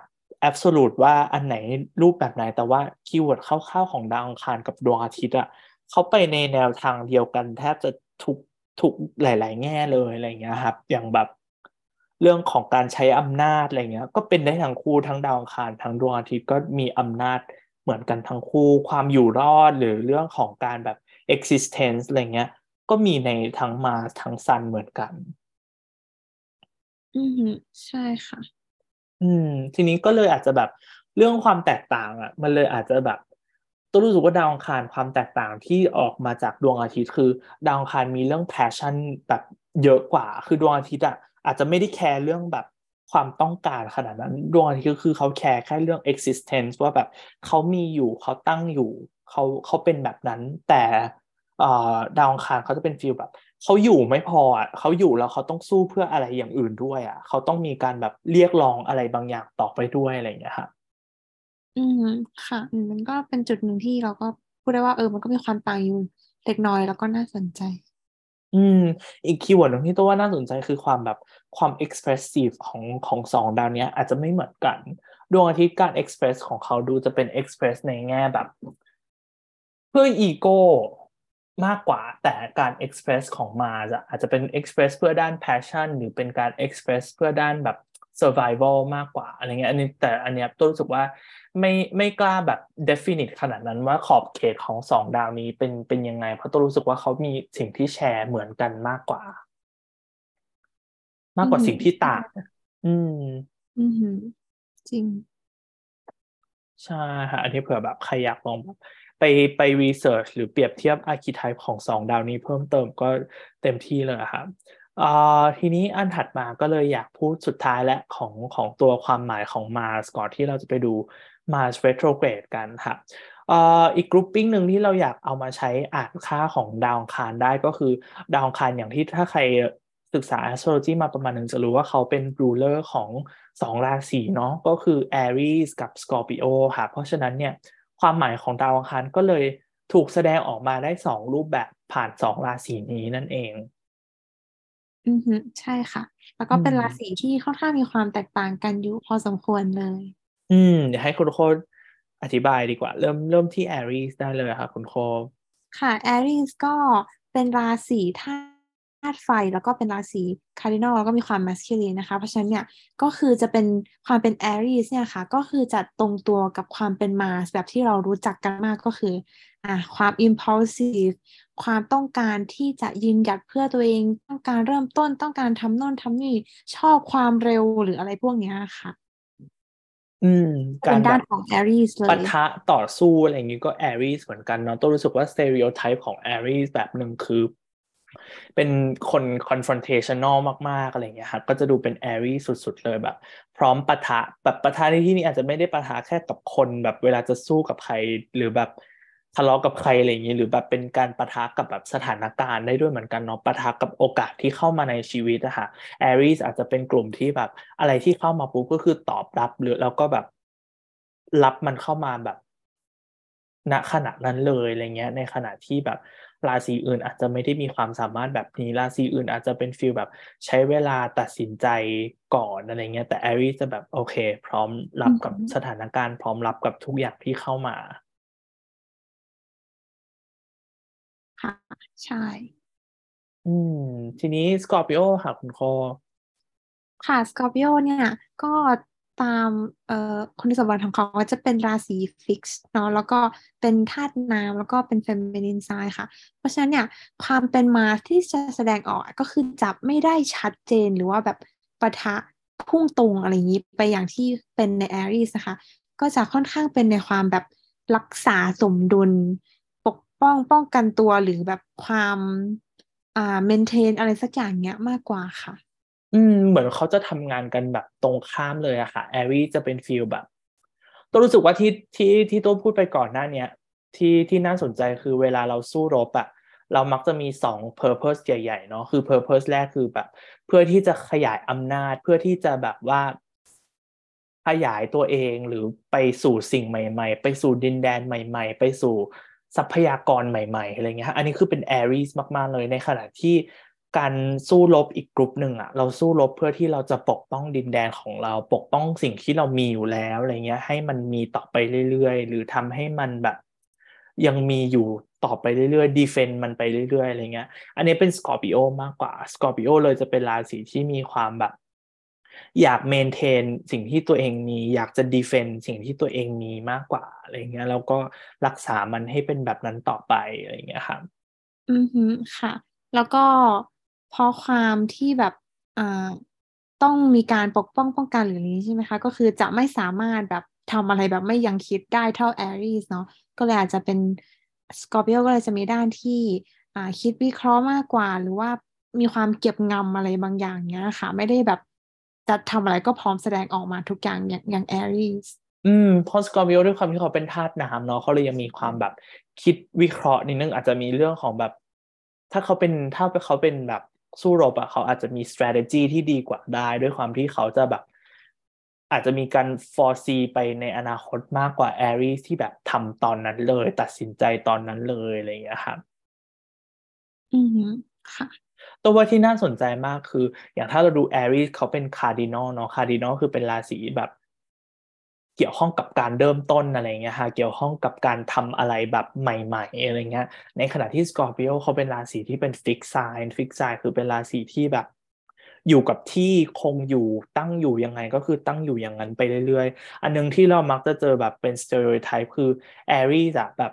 absolute ว่าอันไหนรูปแบบไหน แต่ว่าคีย์เวิร์ดคร่าวๆของดาวอังคารกับดวงอาทิตย์อะเขาไปในแนวทางเดียวกันแทบจะทุก ทุกหลาย ๆ แง่เลยอะไรเงี้ยครับ อย่างแบบเรื่องของการใช้อำนาจอะไรเงี้ย ก็เป็นได้ทั้งคู่ทั้งดาวอังคารทั้งดวงอาทิตย์ก็มีอำนาจเหมือนกันทั้งคู่ ความอยู่รอดหรือเรื่องของการแบบ existence อะไรเงี้ย ก็มีในทั้งมาทั้งซันเหมือนกัน อืมใช่ค่ะ อืม ทีนี้ก็เลยอาจจะแบบเรื่องความแตกต่างอะ มันเลยอาจจะแบบ ตัวรู้สึกว่าดาวอังคารความแตกต่างที่ออกมาจากดวงอาทิตย์คือ ดาวอังคารมีเรื่อง passion แบบเยอะกว่า คือดวงอาทิตย์อะอาจจะไม่ได้แคร์เรื่องแบบความต้องการขนาดนั้นดวงอาทิตย์ก็คือเขาแคร์แค่เรื่อง existence ว่าแบบเขามีอยู่เขาตั้งอยู่เขาเขาเป็นแบบนั้น แต่ดาวอังคารเขาจะเป็น feel แบบเขาอยู่ไม่พอเขาอยู่แล้วเขาต้องสู้เพื่ออะไรอย่างอื่นด้วยอะเขาต้องมีการแบบเรียกร้องอะไรบางอย่างต่อไปด้วยอะไรอย่างเงี้ยค่ะ อืมค่ะมันก็เป็นจุดหนึ่งที่เราก็พูดได้ว่า เออ มันก็มีความต่างอยู่เล็กน้อยแล้วก็น่าสนใจ อืม อีกคีย์เวิร์ดหนึ่งที่ตัวว่าน่าสนใจคือความแบบความ expressive ของของสองดาวเนี้ยอาจจะไม่เหมือนกัน ดวงอาทิตย์การ express ของเขาดูจะเป็น express ในแง่แบบ เพื่ออีโก้มากกว่าแต่การ express ของมาจะอาจจะเป็น express เพื่อด้าน passion หรือเป็นการ express เพื่อด้านแบบ survival มากกว่าอะไรเงี้ยอันนี้แต่อันเนี้ยตัวรู้สึกว่าไม่ไม่กล้าแบบ definite ขนาดนั้นว่าขอบเขตของสองดาวนี้เป็นเป็นยังไง เพราะตัวรู้สึกว่าเขามีสิ่งที่แชร์เหมือนกันมากกว่า มากกว่าสิ่งที่ต่าง อืม อืมจริง ใช่ค่ะ อันนี้เผื่อแบบใครอยากลองแบบไปไปรีเสิร์ชหรือเปรียบเทียบอาร์คิไทป์ของสองดาวนี้เพิ่มเติมก็เต็มที่เลยครับอ่า ทีนี้อันถัดมาก็เลยอยากพูดสุดท้ายและของของตัวความหมายของ Mars ก่อนที่เราจะไปดู Mars retrograde กันครับอ่าอีกกรุ๊ปปิ้งหนึ่งที่เราอยากเอามาใช้อ่านค่าของดาวอังคารได้ก็คือดาวอังคารอย่างที่ถ้าใครศึกษา astrology มาประมาณหนึ่งจะรู้ว่าเขาเป็น ruler ของสองราศีเนาะก็คือ Aries กับ Scorpio ค่ะเพราะฉะนั้นเนี่ยความหมายของดาวอังคารก็เลยถูกแสดงออกมาได้สองรูปแบบผ่านสองราศีนี้นั่นเอง อือฮึใช่ค่ะ แล้วก็เป็นราศีที่ค่อนข้างมีความแตกต่างกันอยู่พอสมควรเลย อืมเดี๋ยวให้คุณโคอธิบายดีกว่า เริ่มเริ่มที่ Aries ได้เลยค่ะคุณโคค่ะ Aries ก็เป็นราศีธาตุไฟแล้วก็เป็นราศีคาร์ดินอลแล้วก็มีความ masculine นะคะ เพราะฉะนั้นเนี่ยก็คือจะเป็นความเป็น Aries เนี่ยค่ะ ก็คือจะตรงตัวกับความเป็น Mars แบบที่เรารู้จักกันมากก็คือ อ่าความ impulsive ความต้องการที่จะยืนหยัดเพื่อตัวเอง ต้องการเริ่มต้นต้องการทำโน่นทำนี่ชอบความเร็วหรืออะไรพวกนี้ค่ะ อืม การด้านของ Aries เลยปะทะต่อสู้อะไรอย่างนี้ก็ Aries เหมือนกันเนาะตัวรู้สึกว่า stereotype ของ Aries แบบหนึ่งคือ เป็นคน confrontational มาก ๆ อะไรเงี้ยครับก็จะดูเป็น Aries สุด ๆ เลยแบบ พร้อมปะทะแบบปะทะในที่นี้อาจจะไม่ได้ปะทะแค่กับคนแบบเวลาจะสู้กับใครหรือแบบ ทะเลาะกับใครอะไรอย่างนี้หรือแบบเป็นการปะทะกับแบบสถานการณ์ได้ด้วยเหมือนกันเนาะปะทะกับโอกาสที่เข้ามาในชีวิตอะค่ะ Aries อาจจะเป็นกลุ่มที่แบบอะไรที่เข้ามาปุ๊บก็คือตอบรับหรือแล้วก็แบบรับมันเข้ามาแบบณขณะนั้นเลยอะไรเงี้ย ในขณะที่แบบราศีอื่นอาจจะไม่ได้มีความสามารถแบบนี้ราศีอื่นอาจจะเป็น feel แบบใช้เวลาตัดสินใจก่อนอะไรเงี้ยแต่ Aries จะแบบโอเค พร้อมรับกับสถานการณ์ พร้อมรับกับทุกอย่างที่เข้ามา ค่ะ ใช่ อืม ทีนี้ Scorpio ค่ะ คุณโคค่ะ Scorpio เนี่ย ก็ตามเอ่อคุณสมบัติของเขาจะเป็นราศีฟิกซ์เนาะแล้วก็เป็นธาตุน้ำแล้วก็เป็น feminine sign ค่ะ เพราะฉะนั้นเนี่ย ความเป็นมาที่จะแสดงออกก็คือจะไม่ได้ชัดเจนหรือว่าแบบปะทะพุ่งตรงอะไรอย่างนี้ไปอย่างที่เป็นใน Aries นะคะ ก็จะค่อนข้างเป็นในความแบบรักษาสมดุล ป้องป้องกันตัวหรือแบบความอ่า maintain อะไรสักอย่างเงี้ยมากกว่าค่ะ อืม เหมือนเขาจะทำงานกันแบบตรงข้ามเลยอะค่ะ Aries จะเป็น feel แบบตัวรู้สึกว่าที่ที่ที่ตัวพูดไปก่อนหน้าเนี้ยที่ที่น่าสนใจคือเวลาเราสู้รบอะเรามักจะมีสอง purpose ใหญ่ๆเนาะคือ purpose แรกคือแบบ เพื่อที่จะขยายอำนาจเพื่อที่จะแบบว่าขยายตัวเองหรือไปสู่สิ่งใหม่ ๆ ไปสู่ดินแดนใหม่ ๆ ไปสู่ ทรัพยากรใหม่ๆอะไรเงี้ยอันนี้คือเป็นแอรีสมากๆเลยในขณะที่การสู้รบอีกกลุ่มหนึ่งอะเราสู้รบเพื่อที่เราจะปกป้องดินแดนของเราปกป้องสิ่งที่เรามีอยู่แล้วอะไรเงี้ย ให้มันมีต่อไปเรื่อยๆ หรือทำให้มันแบบ ยังมีอยู่ต่อไปเรื่อยๆดีเฟนต์มันไปเรื่อยๆอะไรเงี้ย อันนี้เป็นสกอร์ปิโอมากกว่าสกอร์ปิโอเลยจะเป็นราศีที่มีความแบบ อยากเมนเทนสิ่งที่ตัวเองมี อยากจะดีเฟนสิ่งที่ตัวเองมีมากกว่าอะไรเงี้ยแล้วก็รักษามันให้เป็นแบบนั้นต่อไปอะไรเงี้ยครับอือฮึค่ะ แล้วก็เพราะความที่แบบอ่าต้องมีการปกป้องป้องกันหรือนี้ใช่ไหมคะ ก็คือจะไม่สามารถแบบทำอะไรแบบไม่ยังคิดได้เท่าแอรีสเนาะก็เลยอาจจะเป็น Scorpio ก็เลยจะมีด้านที่อ่าคิดวิเคราะห์มากกว่า หรือว่ามีความเก็บงำอะไรบางอย่างเนี้ยค่ะ ไม่ได้แบบ จะทำอะไรก็พร้อมแสดงออกมาทุกอย่างอย่างอย่าง Ariesอืมพอ Scorpio ด้วยความที่เขาเป็นธาตุน้ำเนาะเขาเลยยังมีความแบบคิดวิเคราะห์นิดนึงอาจจะมีเรื่องของแบบ ถ้าเขาเป็นถ้าเขาเป็นแบบสู้รบอะเขาอาจจะมี strategy ที่ดีกว่าได้ด้วยความที่เขาจะแบบ อาจจะมีการ foresee ไปในอนาคตมากกว่า Aries ที่แบบทำตอนนั้นเลย ตัดสินใจตอนนั้นเลยอะไรอย่างเงี้ยครับอืมค่ะ ตัวว่าที่น่าสนใจมากคือ อย่างถ้าเราดู Aries เขาเป็นคาร์ดินอลเนาะคาร์ดินอลคือเป็นราศีแบบ เกี่ยวข้องกับการเริ่มต้นอะไรเงี้ยค่ะเกี่ยวข้องกับการทำอะไรแบบใหม่ ๆอะไรเงี้ย ในขณะที่ Scorpio เขาเป็นราศีที่เป็น fixed sign fixed sign คือเป็นราศีที่แบบอยู่กับที่คงอยู่ตั้งอยู่ยังไงก็คือตั้งอยู่อย่างนั้นไปเรื่อยๆ อันนึงที่เรามักจะเจอแบบเป็น stereotype คือ Aries อะแบบ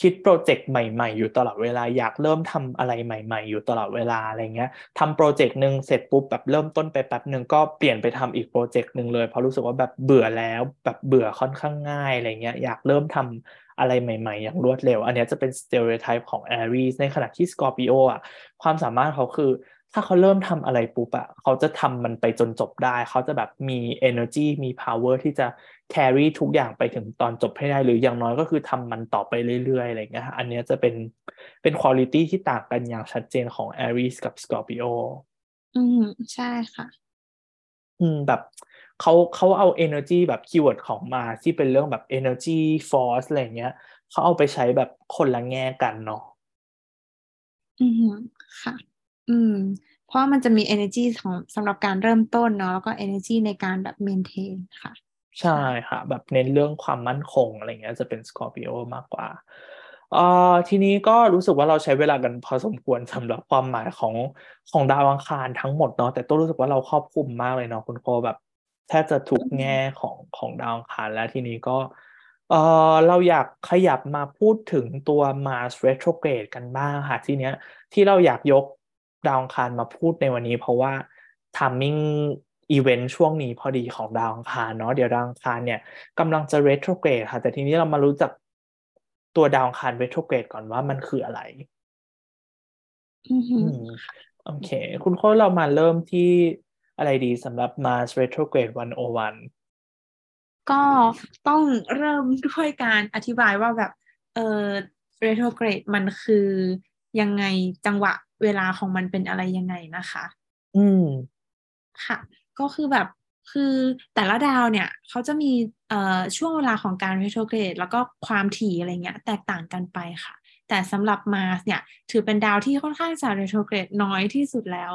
คิดโปรเจกต์ใหม่ๆ อยู่ตลอดเวลาอยากเริ่มทำอะไรใหม่ ๆ อยู่ตลอดเวลาอะไรเงี้ยทำโปรเจกต์หนึ่งเสร็จปุ๊บแบบเริ่มต้นไปแป๊บหนึ่งก็เปลี่ยนไปทำอีกโปรเจกต์หนึ่งเลยเพราะรู้สึกว่าแบบเบื่อแล้วแบบเบื่อค่อนข้างง่ายอะไรเงี้ยอยากเริ่มทำอะไรใหม่ๆ อย่างรวดเร็ว อันนี้จะเป็น stereotype ของ Aries ในขณะที่ Scorpio อะความสามารถเขาคือ ถ้าเขาเริ่มทำอะไรปุ๊บอะเขาจะทำมันไปจนจบได้ เขาจะแบบมี energy มี power ที่จะ carry ทุกอย่างไปถึงตอนจบให้ได้ หรืออย่างน้อยก็คือทำมันต่อไปเรื่อยๆอะไรเงี้ยอันนี้จะเป็นเป็น quality ที่ต่างกันอย่างชัดเจนของ Aries กับ Scorpio อืม ใช่ค่ะ อืมแบบเขาเขาเอา energy แบบคีย์เวิร์ดของมาที่เป็นเรื่องแบบ energy force อะไรเงี้ยเขาเอาไปใช้แบบคนละแง่กันเนาะอืมค่ะ อืม เพราะมันจะมี energy ของสำหรับการเริ่มต้นเนาะแล้วก็ energy ในการแบบ maintain ค่ะ ใช่ค่ะ แบบเน้นเรื่องความมั่นคงอะไรเงี้ยจะเป็นสกอร์ปิโอมากกว่าเอ่อทีนี้ก็รู้สึกว่าเราใช้เวลากันพอสมควรสำหรับความหมายของของดาวอังคารทั้งหมดเนาะแต่ต้องรู้สึกว่าเราครอบคลุมมากเลยเนาะคุณโคแบบแทบจะทุกแง่ของของดาวอังคารแล้วทีนี้ก็เออเราอยากขยับมาพูดถึงตัว Mars retrograde กันบ้างค่ะทีเนี้ยที่เราอยากยก ดาวอังคารมาพูดในวันนี้ เพราะว่า timing event ช่วงนี้พอดีของดาวอังคารเนาะเดี๋ยวดาวอังคารเนี่ยกำลังจะ retrograde ค่ะ แต่ทีนี้เรามารู้จักตัวดาวอังคาร retrograde ก่อนว่ามันคืออะไรอืมโอเค คุณโคเรามาเริ่มที่อะไรดีสำหรับ Mars retrograde 101 ก็ต้องเริ่มด้วยการอธิบายว่าแบบ เออ retrograde มันคือยังไงจังหวะ เวลาของมันเป็นอะไรยังไงนะคะ อืม ค่ะ ก็คือแบบคือแต่ละดาวเนี่ยเขาจะมีเอ่อช่วงเวลาของการ retrograde แล้วก็ความถี่อะไรเงี้ยแตกต่างกันไปค่ะ แต่สำหรับมาร์สเนี่ย ถือเป็นดาวที่ค่อนข้างจะ retrograde น้อยที่สุดแล้ว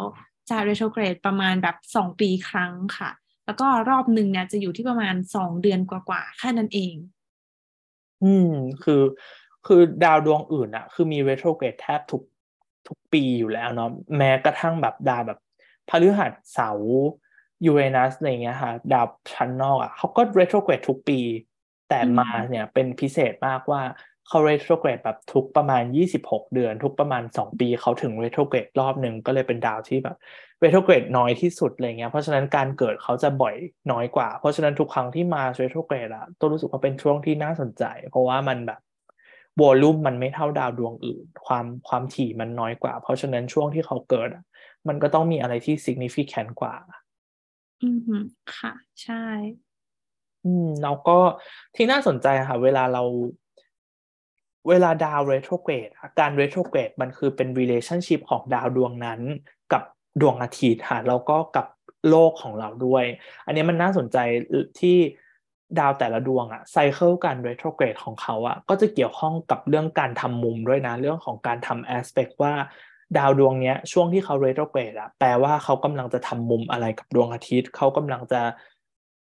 จะ retrograde ประมาณแบบสองปีครั้งค่ะ แล้วก็รอบหนึ่งเนี่ยจะอยู่ที่ประมาณสองเดือนกว่าๆแค่นั้นเอง อืม คือ คือดาวดวงอื่นอะคือมี retrograde แทบทุก ทุกปีอยู่แล้วเนาะแม้กระทั่งแบบดาวแบบพฤหัสเสาร์ยูเรนัสอะไรเงี้ยค่ะดาวชั้นนอกอะเขาก็ retrograde ทุกปี แต่ Mars เนี่ยเป็นพิเศษมากว่าเขา retrograde แบบทุกประมาณ 26 เดือน ทุกประมาณ 2 ปีเขาถึง retrograde รอบหนึ่งก็เลยเป็นดาวที่แบบเรโทรเกรดน้อยที่สุดอะไรเงี้ยเพราะฉะนั้นการเกิดเขาจะบ่อยน้อยกว่า เพราะฉะนั้นทุกครั้งที่มาเรโทรเกรดอะตัวรู้สึกว่าเป็นช่วงที่น่าสนใจ เพราะว่ามันแบบ วอลลุ่มมันไม่เท่าดาวดวงอื่น ความความถี่มันน้อยกว่า เพราะฉะนั้นช่วงที่เขาเกิด มันก็ต้องมีอะไรที่ significant กว่า อืมค่ะ ใช่ อืมแล้วก็ที่น่าสนใจค่ะ เวลาเราเวลาดาว retrograde การ retrograde มันคือเป็น relationship ของดาวดวงนั้น กับดวงอาทิตย์ค่ะแล้วก็กับโลกของเราด้วย อันนี้มันน่าสนใจที่ ดาวแต่ละดวงอะไซเคิลการ retrograde ของเขาอะก็จะเกี่ยวข้องกับเรื่องการทำมุมด้วยนะ เรื่องของการทำ aspect ว่าดาวดวงนี้ช่วงที่เขา retrograde อะแปลว่าเขากำลังจะทำมุมอะไรกับดวงอาทิตย์ เขากำลังจะ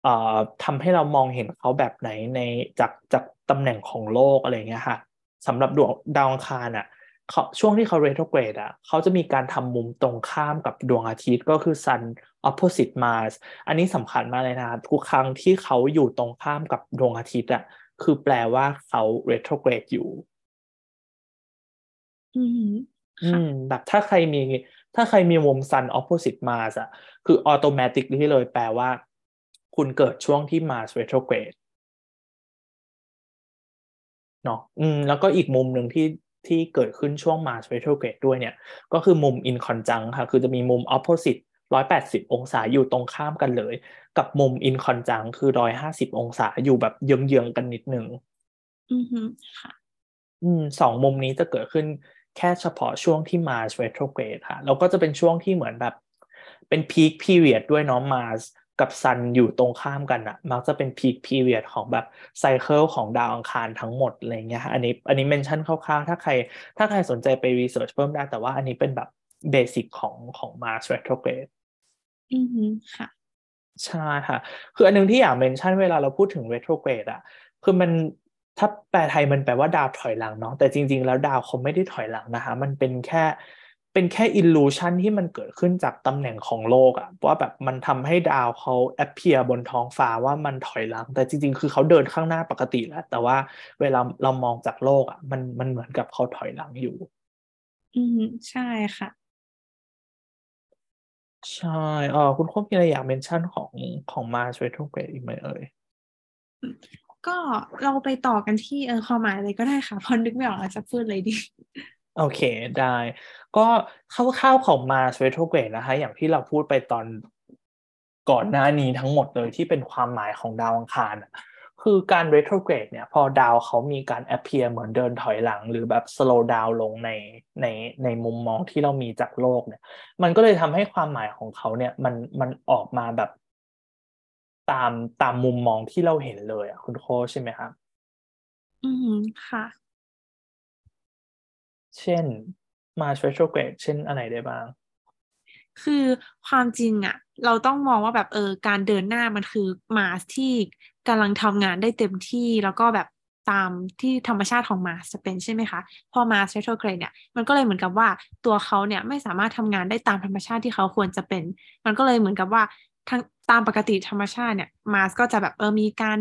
เอ่อทำให้เรามองเห็นเขาแบบไหนในจากจากตำแหน่งของโลกอะไรเงี้ยค่ะสำหรับดวงดาวอังคารอะ เขาช่วงที่เขา retrograde อะเขาจะมีการทำมุมตรงข้ามกับดวงอาทิตย์ก็คือ sun opposite Mars อันนี้สำคัญมากเลยนะทุกครั้งที่เขาอยู่ตรงข้ามกับดวงอาทิตย์อะคือแปลว่าเขา retrograde อยู่ อืมอืมแบบถ้าใครมี ถ้าใครมีมุม sun opposite Mars อะคือ automatically เลยแปลว่า คุณเกิดช่วงที่ Mars retrograde เนาะอืม แล้วก็อีกมุมหนึ่งที่ ที่เกิดขึ้นช่วง Mars retrograde ด้วยเนี่ย ก็คือมุม in conjunct ค่ะ คือจะมีมุม opposite 180 องศาอยู่ตรงข้ามกันเลย กับมุม in conjunct คือ 150 องศาอยู่แบบเยื้องๆกันนิดนึงอือฮึค่ะอืมสองมุมนี้จะเกิดขึ้นแค่เฉพาะช่วงที่ Mars retrograde ค่ะ แล้วก็จะเป็นช่วงที่เหมือนแบบเป็น peak period ด้วยเนาะ Mars กับซันอยู่ตรงข้ามกันอะมักจะเป็น peak period ของแบบ cycle ของดาวอังคารทั้งหมดอะไรเงี้ยอันนี้อันนี้ mention คร่าวๆ ถ้าใครถ้าใครสนใจไป research เพิ่มได้แต่ว่าอันนี้เป็นแบบ basic ของของ Mars retrograde อือฮึค่ะ ใช่ค่ะ คืออันนึงที่อยาก mention เวลาเราพูดถึง retrograde อะคือมันถ้าแปลไทยมันแปลว่าดาวถอยหลังเนาะแต่จริง ๆ แล้วดาวเขาไม่ได้ถอยหลังนะคะ มันเป็นแค่ เป็นแค่ illusion ที่มันเกิดขึ้นจากตำแหน่งของโลกอะว่าแบบมันทำให้ดาวเขา appear บนท้องฟ้าว่ามันถอยหลัง แต่จริง ๆ คือเขาเดินข้างหน้าปกติแหละแต่ว่าเวลาเรามองจากโลกอะมันมันเหมือนกับเขาถอยหลังอยู่ อือฮึใช่ค่ะ ใช่เออคุณคบมีอะไรอยาก mention ของของ Mars retrograde อีกไหมเอ่ยก็เราไปต่อกันที่เออความหมายอะไรก็ได้ค่ะเพราะนึกไม่ออกว่าจะพูดอะไรดี โอเคได้ ก็คร่าวๆของ Mars retrograde นะคะ อย่างที่เราพูดไปตอนก่อนหน้านี้ทั้งหมดเลยที่เป็นความหมายของดาวอังคารคือการ retrograde เนี่ยพอดาวเขามีการ appear เหมือนเดินถอยหลัง หรือแบบ slow down ลงในในในมุมมองที่เรามีจากโลกเนี่ย มันก็เลยทำให้ความหมายของเขาเนี่ยมันมันออกมาแบบตามตามมุมมองที่เราเห็นเลยอะคุณโคใช่ไหมครับ อืมค่ะ เช่น Mars retrograde เช่นอะไรได้บ้าง คือความจริงอะเราต้องมองว่าแบบเออการเดินหน้ามันคือมาสที่กำลังทำงานได้เต็มที่แล้วก็แบบตามที่ธรรมชาติของมาสจะเป็นใช่ไหมคะ พอมาสเ e โ r o g r a d e เนี่ยมันก็เลยเหมือนกับว่าตัวเขาเนี่ยไม่สามารถทำงานได้ตามธรรมชาติที่เขาควรจะเป็น มันก็เลยเหมือนกับว่าทั้งตามปกติธรรมชาติเนี่ยมาสก็จะแบบเออมีการ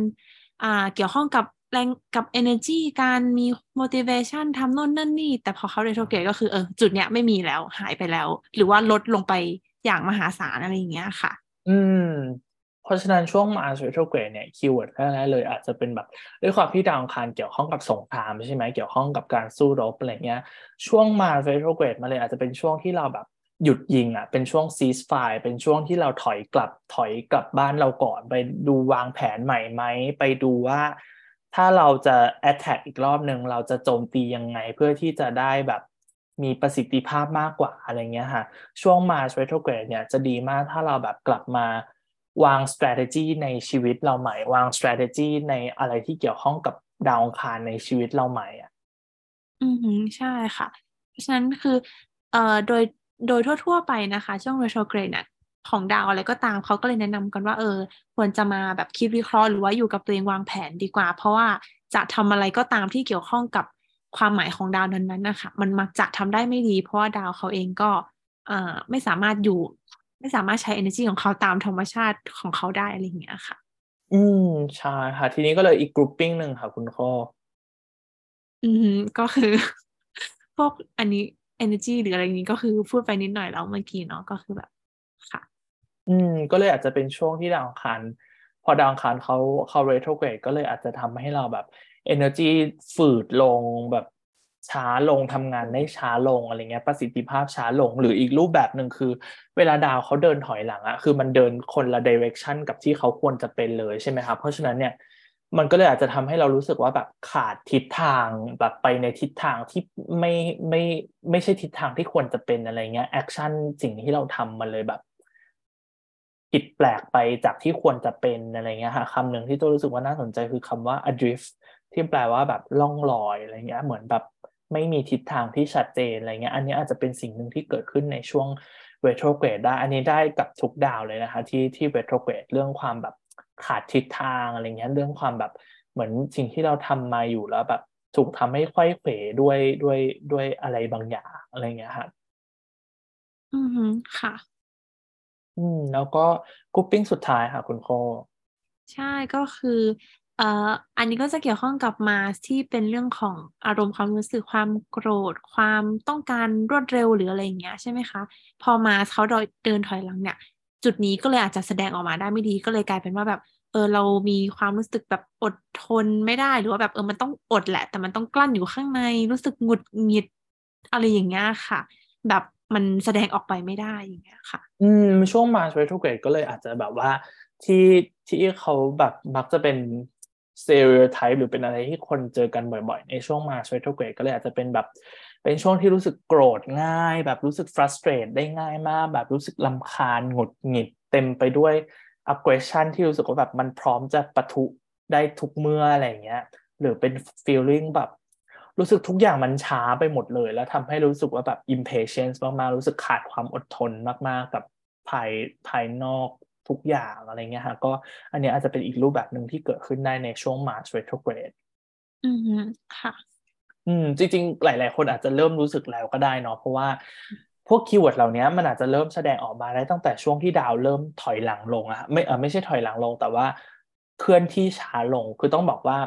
อ่าเกี่ยวข้องกับ แรงกับ energy การมี motivation ทำโน่นนั่นนี่ แต่พอเขา retrograde ก็คือเออจุดเนี้ยไม่มีแล้วหายไปแล้ว หรือว่าลดลงไปอย่างมหาศาลอะไรอย่างเงี้ยค่ะ อืม เพราะฉะนั้นช่วง Mars retrograde เนี่ยคีย์เวิร์ดแรกๆเลย อาจจะเป็นแบบด้วยความที่ดาวอังคารเกี่ยวข้องกับสงครามใช่ไหมเกี่ยวข้องกับการสู้รบอะไรเงี้ย ช่วง Mars retrograde มาเลยอาจจะเป็นช่วงที่เราแบบหยุดยิงอะเป็นช่วง cease fire เป็นช่วงที่เราถอยกลับถอยกลับบ้านเราก่อน ไปดูวางแผนใหม่ไหมไปดูว่า ถ้าเราจะ attack อีกรอบหนึ่งเราจะโจมตียังไงเพื่อที่จะได้แบบมีประสิทธิภาพมากกว่าอะไรเงี้ยค่ะ ช่วง Mars retrograde เนี่ยจะดีมากถ้าเราแบบกลับมาวาง strategy ในชีวิตเราใหม่ วาง strategy ในอะไรที่เกี่ยวข้องกับดาวองคารในชีวิตเราใหม่อะ อืมใช่ค่ะ เพราะฉะนั้นคือ เอ่อโดยโดยทั่ว ๆ ไปนะคะ ช่วง retrograde เนี่ย ของดาวอะไรก็ตามเขาก็เลยแนะนำกันว่าเออ ควรจะมาแบบคิดวิเคราะห์หรือว่าอยู่กับตัวเองวางแผนดีกว่า เพราะว่าจะทำอะไรก็ตามที่เกี่ยวข้องกับความหมายของดาวนั้นๆนะคะมันมักจะทำได้ไม่ดี เพราะว่าดาวเขาเองก็เอ่อไม่สามารถอยู่ ไม่สามารถใช้ energy ของเขาตามธรรมชาติของเขาได้อะไรอย่างเงี้ยค่ะ อืมใช่ค่ะ ทีนี้ก็เลยอีก grouping หนึ่งค่ะคุณข้ออืมก็คือ พวกอันนี้ energy หรืออะไรอย่างนี้ก็คือพูดไปนิดหน่อยแล้วเมื่อกี้เนาะก็คือแบบค่ะ อืม ก็เลยอาจจะเป็นช่วงที่ดาวอังคาร พอดาวอังคารเขาเขา retrograde ก็เลยอาจจะทำให้เราแบบ energy ฝืดลงแบบช้าลงทำงานได้ช้าลงอะไรเงี้ยประสิทธิภาพช้าลง หรืออีกรูปแบบหนึ่งคือ เวลาดาวเขาเดินถอยหลังอะคือมันเดินคนละ direction กับที่เขาควรจะเป็นเลยใช่ไหมครับเพราะฉะนั้นเนี่ยมันก็เลยอาจจะทำให้เรารู้สึกว่าแบบขาดทิศทางแบบไปในทิศทางที่ไม่ไม่ไม่ใช่ทิศทางที่ควรจะเป็นอะไรเงี้ยแอคชั่นสิ่งที่เราทำมันเลยแบบ ผิดแปลกไปจากที่ควรจะเป็นอะไรเงี้ยค่ะคำหนึ่งที่ตัวรู้สึกว่าน่าสนใจคือคำว่า adrift ที่แปลว่าแบบล่องลอยอะไรเงี้ยเหมือนแบบไม่มีทิศทางที่ชัดเจนอะไรเงี้ยอันนี้อาจจะเป็นสิ่งหนึ่งที่เกิดขึ้นในช่วง retrograde ได้ อันนี้ได้กับทุกดาวเลยนะคะที่ที่ retrograde เรื่องความแบบขาดทิศทางอะไรเงี้ยเรื่องความแบบเหมือนสิ่งที่เราทำมาอยู่แล้วแบบถูกทำให้ค่อยเขวด้วยด้วยด้วยอะไรบางอย่างอะไรเงี้ยค่ะ อือค่ะ อืม แล้วก็กรุ๊ปปิ้งสุดท้ายค่ะคุณโค ใช่ก็คือเอ่ออันนี้ก็จะเกี่ยวข้องกับมาสที่เป็นเรื่องของอารมณ์ความรู้สึกความโกรธ ความต้องการรวดเร็วหรืออะไรอย่างเงี้ยใช่ไหมคะ พอมาเขาเดินถอยหลังเนี่ย จุดนี้ก็เลยอาจจะแสดงออกมาได้ไม่ดีก็เลยกลายเป็นว่าแบบเออเรามีความรู้สึกแบบอดทนไม่ได้หรือว่าแบบเออมันต้องอดแหละ แต่มันต้องกลั้นอยู่ข้างในรู้สึกหงุดหงิดอะไรอย่างเงี้ยค่ะ แบบ มันแสดงออกไปไม่ได้อย่างเงี้ยค่ะ อืมช่วงมาเ retrograde ก็เลยอาจจะแบบว่าที่ที่เขาแบบมักจะเป็น stereotype หรือเป็นอะไรที่คนเจอกันบ่อยๆ ในช่วงมา retrograde ก็เลยอาจจะเป็นแบบ เป็นช่วงที่รู้สึกโกรธง่าย แบบรู้สึก frustrate ได้ง่ายมาก แบบรู้สึกลำคาญหงุดหงิดเต็มไปด้วย aggression ที่รู้สึกว่าแบบมันพร้อมจะปะทุได้ทุกเมื่ออะไรเงี้ย หรือเป็น feeling แบบ รู้สึกทุกอย่างมันช้าไปหมดเลย แล้วทำให้รู้สึกว่าแบบ impatience มากๆ รู้สึกขาดความอดทนมากๆ กับภายภายนอกทุกอย่างอะไรเงี้ยฮะก็อันนี้อาจจะเป็นอีกรูปแบบหนึ่งที่เกิดขึ้นได้ในช่วง Mars retrograde อืมค่ะ อืม จริงๆ หลาย ๆ คนอาจจะเริ่มรู้สึกแล้วก็ได้เนาะเพราะว่าพวก keyword เหล่านี้มันอาจจะเริ่มแสดงออกมาได้ตั้งแต่ช่วงที่ดาวเริ่มถอยหลังลงอะไม่เออไม่ใช่ถอยหลังลง แต่ว่าเคลื่อนที่ช้าลงคือต้องบอกว่า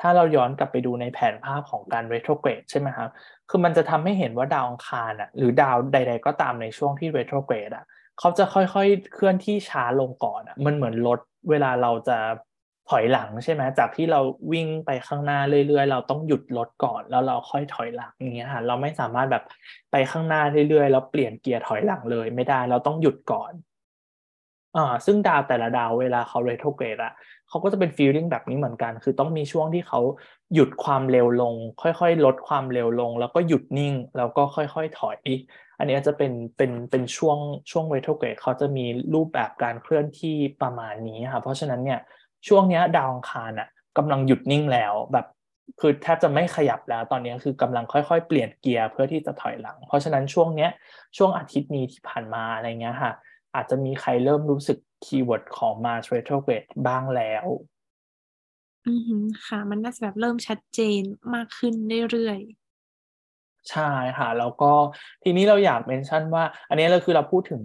ถ้าเราย้อนกลับไปดูในแผนภาพของการ retrograde ใช่ไหมครับ คือมันจะทำให้เห็นว่าดาวอังคารอะหรือดาวใด ๆ ก็ตามในช่วงที่ retrograde อะเขาจะค่อยๆ เคลื่อนที่ช้าลงก่อนอะมันเหมือนรถเวลาเราจะถอยหลังใช่ไหมจากที่เราวิ่งไปข้างหน้าเรื่อยๆ เราต้องหยุดรถก่อนแล้วเราค่อยถอยหลังอย่างเงี้ยค่ะเราไม่สามารถแบบไปข้างหน้าเรื่อยๆ แล้วเปลี่ยนเกียร์ถอยหลังเลยไม่ได้เราต้องหยุดก่อน อ่าซึ่งดาวแต่ละดาวเวลาเขาเรโทรเกรดอะเขาก็จะเป็นฟีลลิ่งแบบนี้เหมือนกัน คือต้องมีช่วงที่เขาหยุดความเร็วลง ค่อยๆ ลดความเร็วลง แล้วก็หยุดนิ่ง แล้วก็ค่อยๆถอย อันนี้จะเป็นเป็นเป็นช่วงช่วง retrograde เขาจะมีรูปแบบการเคลื่อนที่ประมาณนี้ค่ะเพราะฉะนั้นเนี่ยช่วงนี้ดาวอังคารอะกำลังหยุดนิ่งแล้วแบบคือแทบจะไม่ขยับแล้วตอนนี้คือกำลังค่อยๆ เปลี่ยนเกียร์เพื่อที่จะถอยหลัง เพราะฉะนั้นช่วงเนี้ยช่วงอาทิตย์นี้ที่ผ่านมาอะไรเงี้ยค่ะ อาจจะมีใครเริ่มรู้สึก keyword ของ Mars retrograde บ้างแล้ว อือค่ะ มันน่าจะแบบเริ่มชัดเจนมากขึ้นเรื่อยใช่ค่ะ แล้วก็ทีนี้เราอยาก mention ว่า อันนี้เราคือเราพูดถึง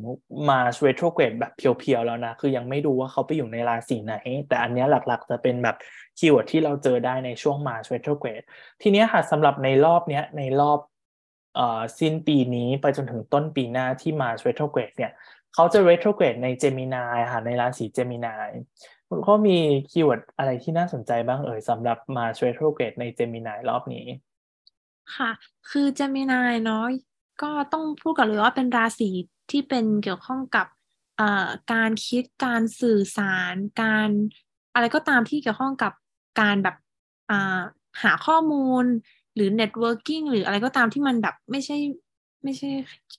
Mars retrograde แบบ pure ๆ แล้วนะ คือยังไม่ดูว่าเขาไปอยู่ในราศีไหน แต่อันนี้หลักๆ จะเป็นแบบ keyword ที่เราเจอได้ในช่วง Mars retrograde ทีนี้ค่ะสำหรับในรอบเนี้ยในรอบเอ่อสิ้นปีนี้ไปจนถึงต้นปีหน้าที่ Mars retrograde เนี่ย เขาจะ retrograde ใน Gemini ค่ะในราศี Gemini คุณก็มี keyword อะไรที่น่าสนใจบ้างเอ่ยสำหรับ Mars retrograde ใน Gemini รอบนี้ ค่ะ คือเจมินายเนาะก็ต้องพูดกันเลยว่าเป็นราศีที่เป็นเกี่ยวข้องกับการคิดการสื่อสาร การอะไรก็ตามที่เกี่ยวข้องกับการแบบหาข้อมูลหรือ networking หรืออะไรก็ตามที่มันแบบไม่ใช่ ไม่ใช่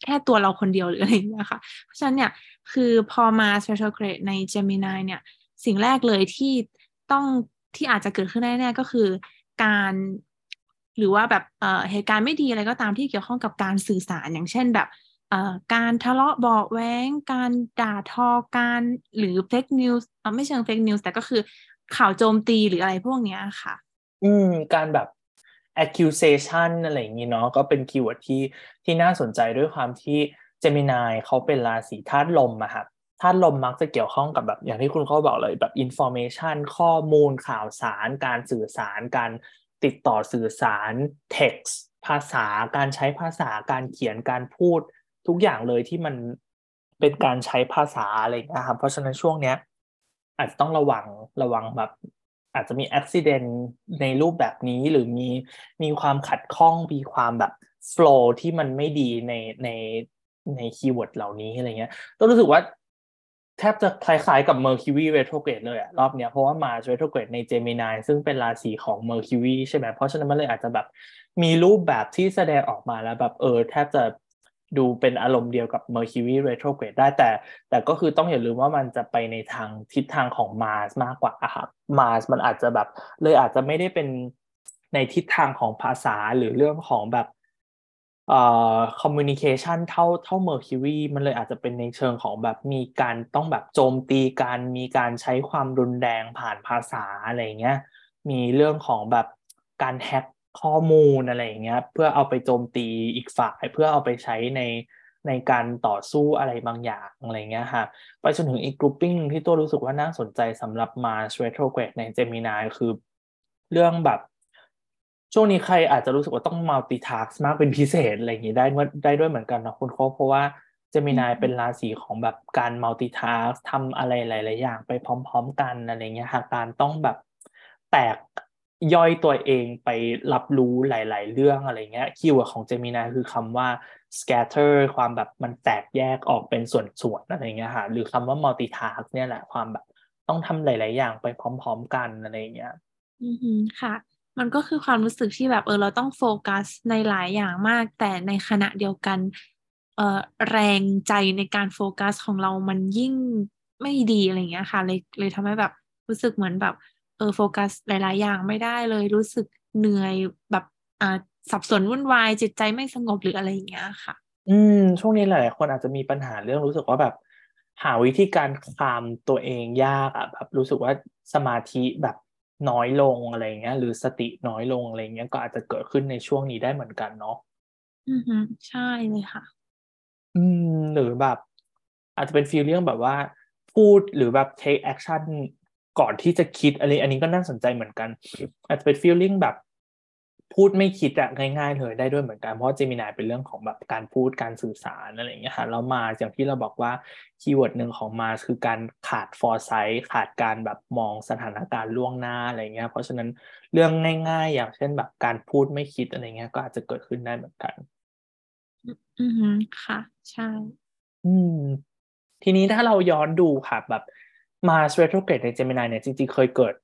แค่ตัวเราคนเดียวหรืออะไรอย่างเงี้ยค่ะ เพราะฉะนั้นเนี่ยคือพอมา special grade ใน Gemini เนี่ย สิ่งแรกเลยที่ต้องที่อาจจะเกิดขึ้นแน่ๆก็คือการหรือว่าแบบเหตุการณ์ไม่ดีอะไรก็ตามที่เกี่ยวข้องกับการสื่อสารอย่างเช่นแบบการทะเลาะเบาแว้ง การด่าทอการหรือ fake news ไม่เชิง fake news แต่ก็คือข่าวโจมตีหรืออะไรพวกเนี้ยค่ะ อืม การแบบ accusation อะไรอย่างนี้เนาะก็เป็น keyword ที่ที่น่าสนใจด้วยความที่ Gemini เขาเป็นราศีธาตุลมอะครับธาตุลมมักจะเกี่ยวข้องกับแบบอย่างที่คุณเขาบอกเลยแบบ information ข้อมูลข่าวสาร การสื่อสาร การติดต่อสื่อสาร text ภาษาการใช้ภาษาการเขียนการพูดทุกอย่างเลยที่มันเป็นการใช้ภาษาอะไรนะครับเพราะฉะนั้นช่วงเนี้ยอาจจะต้องระวังระวังแบบ อาจจะมีอุบิเหตุในรูปแบบนี้หรือมีมีความขัดข้องมีความแบบโฟล์ที่มันไม่ดีในในใน keyword เหล่านี้อะไรเงี้ยต้องรู้สึกว่าแทบจะคล้ายๆกับ Mercury retrograde เลยอะรอบเนี้ยเพราะว่า Mars retrograde ใน Gemini ซึ่งเป็นราศีของ Mercury ใช่ไหมเพราะฉะนั้นมันเลยอาจจะแบบมีรูปแบบที่แสดงออกมาแล้วแบบเออแทบจะ ดูเป็นอารมณ์เดียวกับ Mercury retrograde ได้แต่ แต่ก็คือต้องอย่าลืมว่ามันจะไปในทางทิศทางของ Mars มากกว่าครับ Mars มันอาจจะแบบเลยอาจจะไม่ได้เป็นในทิศทางของภาษาหรือเรื่องของแบบเอ่อคอมมิวนิเคชันเท่าเท่า Mercury มันเลยอาจจะเป็นในเชิงของแบบมีการต้องแบบโจมตีกันมีการใช้ความรุนแรงผ่านภาษาอะไรเงี้ยมีเรื่องของแบบการแฮก ข้อมูลอะไรอย่างเงี้ยเพื่อเอาไปโจมตีอีกฝ่ายเพื่อเอาไปใช้ในในการต่อสู้อะไรบางอย่างอะไรเงี้ยค่ะไปจนถึงอีกกลุ่มปิ้งที่ตัวรู้สึกว่าน่าสนใจสำหรับ Mars retrograde ใน Gemini คือเรื่องแบบ ช่วงนี้ใครอาจจะรู้สึกว่าต้อง multitask มากเป็นพิเศษอะไรอย่างนี้ได้ได้ด้วยเหมือนกันนะคุณโคเพราะว่า Gemini เป็นราศีของแบบการ multitask ทำอะไรหลาย ๆ อย่างไปพร้อม ๆ กันอะไรเงี้ยหากการต้องแบบแตก ย่อยตัวเองไปรับรู้หลาย ๆ เรื่องอะไรเงี้ย keyword ของ Gemini คือคำว่า scatter ความแบบมันแตกแยกออกเป็นส่วน ๆ อะไรเงี้ยค่ะหรือคำว่า multitask เนี่ยแหละความแบบต้องทำหลาย ๆ อย่างไปพร้อม ๆ กันอะไรเงี้ยอืมค่ะ มันก็คือความรู้สึกที่แบบเออเราต้องโฟกัสในหลายอย่างมาก แต่ในขณะเดียวกันเออแรงใจในการโฟกัสของเรามันยิ่งไม่ดีอะไรเงี้ยค่ะเลยเลยทำให้แบบรู้สึกเหมือนแบบ เออโฟกัสหลาย ๆ อย่างไม่ได้เลยรู้สึกเหนื่อยแบบอ่าสับสนวุ่นวายจิตใจไม่สงบหรืออะไรอย่างเงี้ยค่ะ อืม ช่วงนี้หลายคนอาจจะมีปัญหาเรื่องรู้สึกว่าแบบ หาวิธีการคลามตัวเองยากอะแบบรู้สึกว่าสมาธิแบบน้อยลงอะไรเงี้ย หรือสติน้อยลงอะไรเงี้ยก็อาจจะเกิดขึ้นในช่วงนี้ได้เหมือนกันเนาะอือฮึใช่เลยค่ะ อืม หรือแบบ อาจจะเป็นฟีลลิ่งแบบว่า พูดหรือแบบ take action ก่อนที่จะคิดอะไร อันนี้ก็น่าสนใจเหมือนกัน อาจจะเป็นฟีลลิ่งแบบ พูดไม่คิดอะง่ายๆเลยได้ด้วยเหมือนกัน เพราะเจมินายเป็นเรื่องของแบบการพูดการสื่อสารอะไรอย่างเงี้ยค่ะแล้วมาอย่างที่เราบอกว่าkeyword หนึ่งของ Mars คือการขาด foresight ขาดการแบบมองสถานการณ์ล่วงหน้าอะไรเงี้ย เพราะฉะนั้นเรื่องง่ายๆ อย่างเช่นแบบการพูดไม่คิดอะไรเงี้ย ก็อาจจะเกิดขึ้นได้เหมือนกัน อืมค่ะ ใช่ อืมทีนี้ถ้าเราย้อนดูค่ะแบบ Mars retrograde ใน Gemini เนี่ยจริงๆ เคยเกิด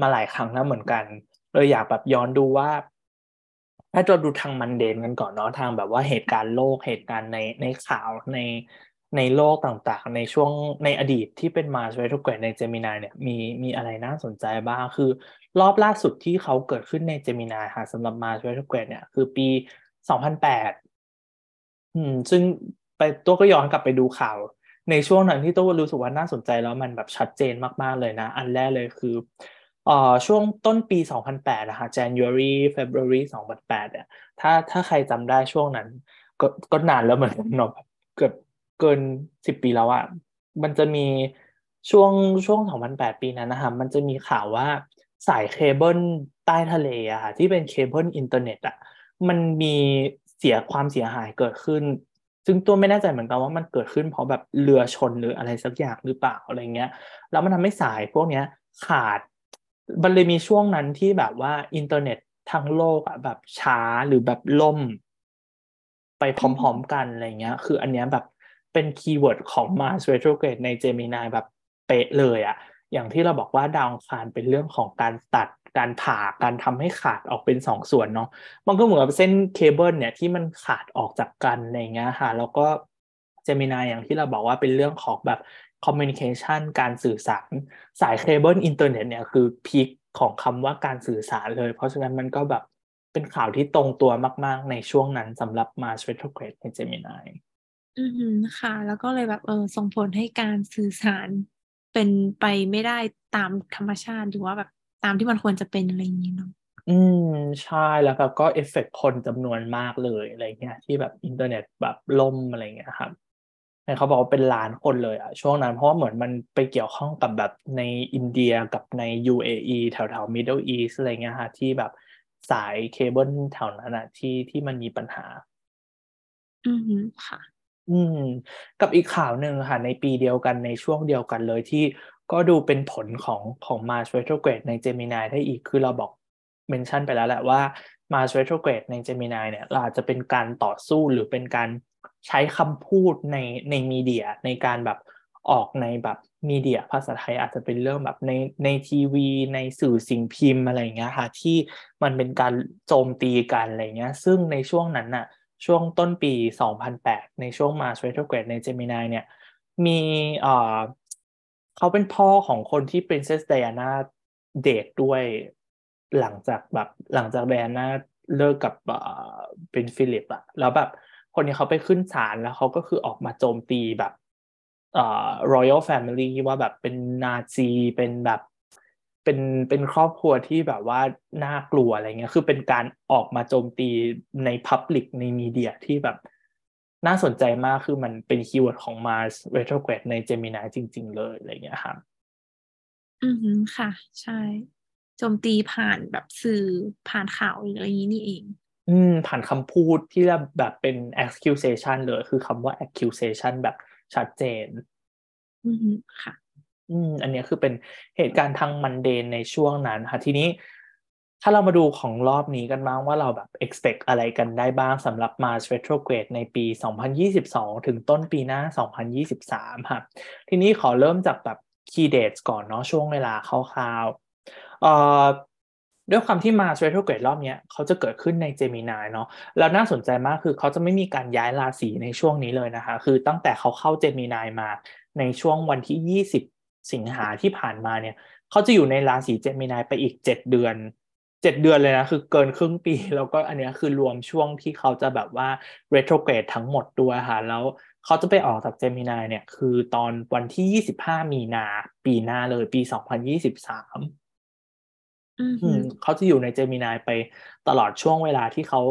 มาหลายครั้งแล้วเหมือนกัน เลยอยากแบบย้อนดูว่า ถ้าเราดูทาง mundane กันก่อนเนาะทางแบบว่าเหตุการณ์โลกเหตุการณ์ในในข่าวในในโลกต่างๆ ในช่วงในอดีตที่เป็น Mars retrograde ใน Gemini เนี่ยมีมีอะไรน่าสนใจบ้างคือ รอบล่าสุดที่เขาเกิดขึ้นใน Gemini ค่ะสำหรับ Mars retrograde เนี่ยคือปี2008อืม ซึ่งไปตัวก็ย้อนกลับไปดูข่าว ในช่วงนั้นที่ตัวรู้สึกว่าน่าสนใจแล้วมันแบบชัดเจนมาก ๆ เลยนะ อันแรกเลยคือเอ่อช่วงต้นปี 2008 นะคะ January February 2008เนี่ยถ้าถ้าใครจำได้ช่วงนั้น ก็ก็นานแล้วเหมือนกันเนาะเกือบเกินสิบปีแล้วอะมันจะมีช่วงช่วง 2008 ปีนั้นนะคะมันจะมีข่าวว่าสายเคเบิลใต้ทะเลอะค่ะที่เป็นเคเบิลอินเทอร์เน็ตอะมันมีเสียความเสียหายเกิดขึ้น ซึ่งตัวไม่แน่ใจเหมือนกันว่ามันเกิดขึ้นเพราะแบบเรือชนหรืออะไรสักอย่างหรือเปล่าอะไรเงี้ยแล้วมันทำให้สายพวกเนี้ยขาดมันเลยมีช่วงนั้นที่แบบว่าอินเทอร์เน็ตทั้งโลกอะแบบช้าหรือแบบล่ม ไปพร้อมๆกันอะไรเงี้ย คืออันเนี้ยแบบเป็น keyword ของ Mars retrograde ใน Gemini แบบเป๊ะเลยอะอย่างที่เราบอกว่าดาวอังคารเป็นเรื่องของการตัด การผ่าการทำให้ขาดออกเป็นสองส่วนเนาะมันก็เหมือนกับเส้นเคเบิลเนี่ยที่มันขาดออกจากกันอะไรเงี้ยค่ะแล้วก็ Gemini อย่างที่เราบอกว่าเป็นเรื่องของแบบcommunication การสื่อสารสายเคเบิลอินเทอร์เน็ตเนี่ยคือ peak ของคำว่าการสื่อสารเลย เพราะฉะนั้นมันก็แบบเป็นข่าวที่ตรงตัวมาก ๆ ในช่วงนั้นสำหรับ Mars retrograde ใน Geminiอืมค่ะ แล้วก็เลยแบบเออส่งผลให้การสื่อสารเป็นไปไม่ได้ตามธรรมชาติหรือว่าแบบ ตามที่มันควรจะเป็นอะไรอย่างนี้เนาะอืมใช่แล้วแบบก็ affect คนจำนวนมากเลยอะไรเงี้ยที่แบบอินเทอร์เน็ตแบบล่มอะไรเงี้ยครับเขาบอกว่าเป็นล้านคนเลยอะช่วงนั้นเพราะว่าเหมือนมันไปเกี่ยวข้องกับแบบในอินเดียกับใน UAE แถวแถว Middle East อะไรเงี้ยฮะที่แบบสายเคเบิลแถวนั้นอะที่ที่มันมีปัญหา อืมค่ะ อืม กับอีกข่าวหนึ่งค่ะในปีเดียวกันในช่วงเดียวกันเลยที่ ก็ดูเป็นผลของของ Mars retrograde ใน Gemini ได้อีกคือเราบอกเมนชั่นไปแล้วแหละว่า Mars retrograde ใน Gemini เนี่ยเราอาจจะเป็นการต่อสู้หรือเป็นการใช้คำพูดในในมีเดียในการแบบออกในแบบมีเดียภาษาไทยอาจจะเป็นเรื่องแบบในในทีวี ในสื่อสิ่งพิมพ์อะไรเงี้ยค่ะที่มันเป็นการโจมตีกันอะไรเงี้ยซึ่งในช่วงนั้นน่ะช่วงต้นปี 2008 ในช่วง Mars retrograde ใน Gemini เนี่ยมีเอ่อ เขาเป็นพ่อของคนที่ Princess Diana เดทด้วยหลังจากแบบหลังจาก Diana เลิกกับเอ่อเป็นฟิลิปอะแล้วแบบคนนี้เขาไปขึ้นศาลแล้วเขาก็คือออกมาโจมตีแบบเอ่อ royal family ว่าแบบเป็นนาซีเป็นแบบเป็นเป็นครอบครัวที่แบบว่าน่ากลัวอะไรเงี้ยคือเป็นการออกมาโจมตีใน Public ใน media ที่แบบ น่าสนใจมากคือมันเป็น keyword ของ Mars retrograde ใน Gemini จริง ๆ เลยอะไรเงี้ยครับอือฮึค่ะ ใช่โจมตีผ่านแบบสื่อผ่านข่าวอะไรอย่างนี้นี่เอง อืม ผ่านคำพูดที่แบบเป็น accusation เลยคือคำว่า accusation แบบชัดเจน อือฮึค่ะ อืม อันนี้คือเป็นเหตุการณ์ทางมันเดนในช่วงนั้นค่ะทีนี้ ถ้าเรามาดูของรอบนี้กันบ้างว่าเราแบบ expect อะไรกันได้บ้างสำหรับ Mars retrograde ในปี 2022 ถึงต้นปีหน้า 2023ค่ะทีนี้ขอเริ่มจากแบบ key dates ก่อนเนาะช่วงเวลาคร่าวๆเอ่อด้วยความที่ Mars retrograde รอบนี้เขาจะเกิดขึ้นใน Gemini เนาะแล้วน่าสนใจมากคือเขาจะไม่มีการย้ายราศีในช่วงนี้เลยนะคะ คือตั้งแต่เขาเข้า Gemini มาในช่วงวันที่ 20 สิงหาที่ผ่านมาเนี่ยเขาจะอยู่ในราศี Gemini ไปอีก 7 เดือน 7เดือนเลยนะ คือเกินครึ่งปี แล้วก็อันนี้คือรวมช่วงที่เขาจะแบบว่า retrograde ทั้งหมดด้วยค่ะ แล้วเขาจะไปออกจาก Gemini เนี่ย คือตอนวันที่ 25 มีนาปีหน้าเลยปี 2023อืออืฮึมเขาจะอยู่ใน Gemini ไปตลอดช่วงเวลาที่เขา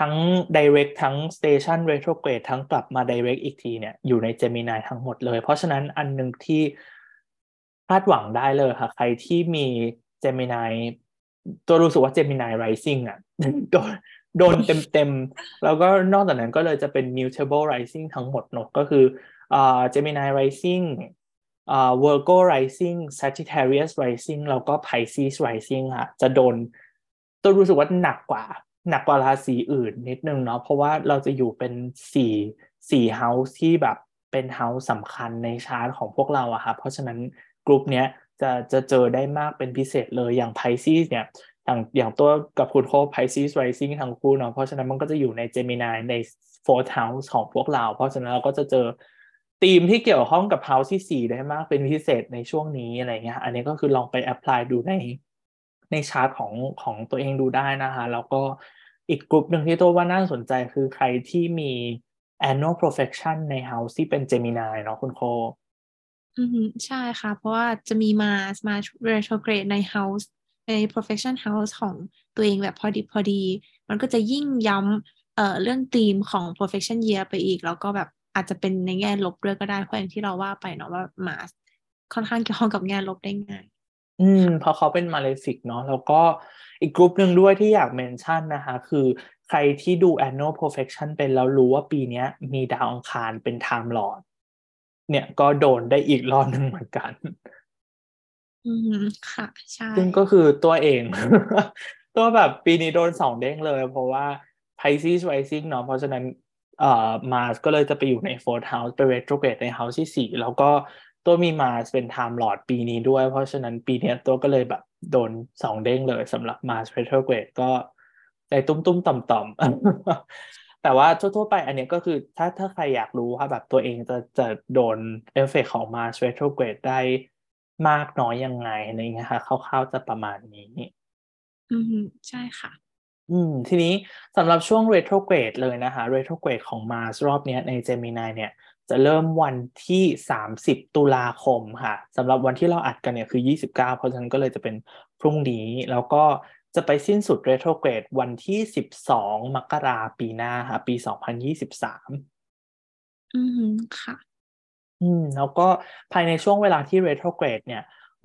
ทั้ง direct ทั้ง station retrograde ทั้งกลับมา direct อีกทีเนี่ยอยู่ใน Gemini ทั้งหมดเลย เพราะฉะนั้นอันหนึงที่คาดหวังได้เลยค่ะ ใครที่มี Gemini ตัวรู้สึกว่า Gemini rising อะโดนโดนเต็มๆแล้วก็นอกจากนั้นก็เลยจะเป็น mutable rising ทั้งหมดเนอะก็คืออ่า Gemini rising อ่า Virgo rising Sagittarius rising แล้วก็ Pisces rising ค่ะจะโดนตัวรู้สึกว่าหนักกว่า หนักกว่าราศีอื่นนิดนึงเนาะเพราะว่าเราจะอยู่เป็นสี่สี่เฮาส์ที่แบบเป็นเฮาส์สำคัญในชาร์ตของพวกเราอะค่ะเพราะฉะนั้นกลุ่มเนี้ย จะจะเจอได้มากเป็นพิเศษเลยอย่าง Pisces เนี่ยอย่างอย่างตัวกับคุณโค Pisces rising ทั้งคู่เนาะเพราะฉะนั้นมันก็จะอยู่ใน Gemini ใน fourth house ของพวกเรา เพราะฉะนั้นเราก็จะเจอธีมที่เกี่ยวข้องกับ house ที่4ได้มากเป็นพิเศษในช่วงนี้อะไรเงี้ยอันนี้ก็คือลองไป apply ดูในในชาร์ตของของตัวเองดูได้นะคะแล้วก็อีกกลุ่มหนึ่งที่ตัวว่าน่าสนใจคือใครที่มี annual profection ใน house ที่เป็น Gemini เนาะคุณโค อือฮึใช่ค่ะ เพราะว่าจะมีมามา retrograde ใน house ใน profection house ของตัวเองแบบพอดีพอดี มันก็จะยิ่งย้ำเอ่อเรื่องธีมของ profession year ไปอีก แล้วก็แบบอาจจะเป็นในแง่ลบด้วยก็ได้ เพราะอย่างที่เราว่าไปเนาะว่ามาค่อนข้างเกี่ยวข้องกับแง่ลบได้ง่าย อืมเพราะเขาเป็น malefic เนาะแล้วก็อีกกลุ่มหนึ่งด้วยที่อยาก mention นะคะ คือใครที่ดู annual profection เป็นแล้วรู้ว่าปีนี้มีดาวอังคารเป็น time lord เนี่ยก็โดนได้อีกรอบหนึ่งเหมือนกัน อือฮึค่ะ ใช่ ซึ่งก็คือตัวเอง ตัวแบบปีนี้โดนสองเด้งเลย เพราะว่า Pisces rising เนาะเพราะฉะนั้นเอ่อ Mars ก็เลยจะไปอยู่ใน fourth house ไป retrograde ใน house ที่สี่แล้วก็ตัวมี Mars เป็น time lord ปีนี้ด้วย เพราะฉะนั้นปีเนี้ยตัวก็เลยแบบโดนสองเด้งเลยสำหรับ Mars retrograde ก็ใจตุ้มๆต่อมๆ แต่ว่าทั่วๆไปอันเนี้ยก็คือถ้าถ้าใครอยากรู้ว่าแบบตัวเองจะจะโดนเอฟเฟกต์ของ Mars retrograde ได้มากน้อยยังไงอะไรเงี้ยค่ะคร่าวๆจะประมาณนี้ อือฮึใช่ค่ะ อืม ทีนี้สำหรับช่วง retrograde เลยนะคะ retrograde ของ Mars รอบเนี้ยใน Gemini เนี่ย จะเริ่มวันที่ 30 ตุลาคมค่ะสำหรับวันที่เราอัดกันเนี่ยคือ 29 เพราะฉะนั้นก็เลยจะเป็นพรุ่งนี้ แล้วก็ จะไปสิ้นสุด retrograde วันที่ 12 มกราปีหน้าค่ะปี 2023 อือฮึค่ะ อืม แล้วก็ภายในช่วงเวลาที่ retrograde เนี่ย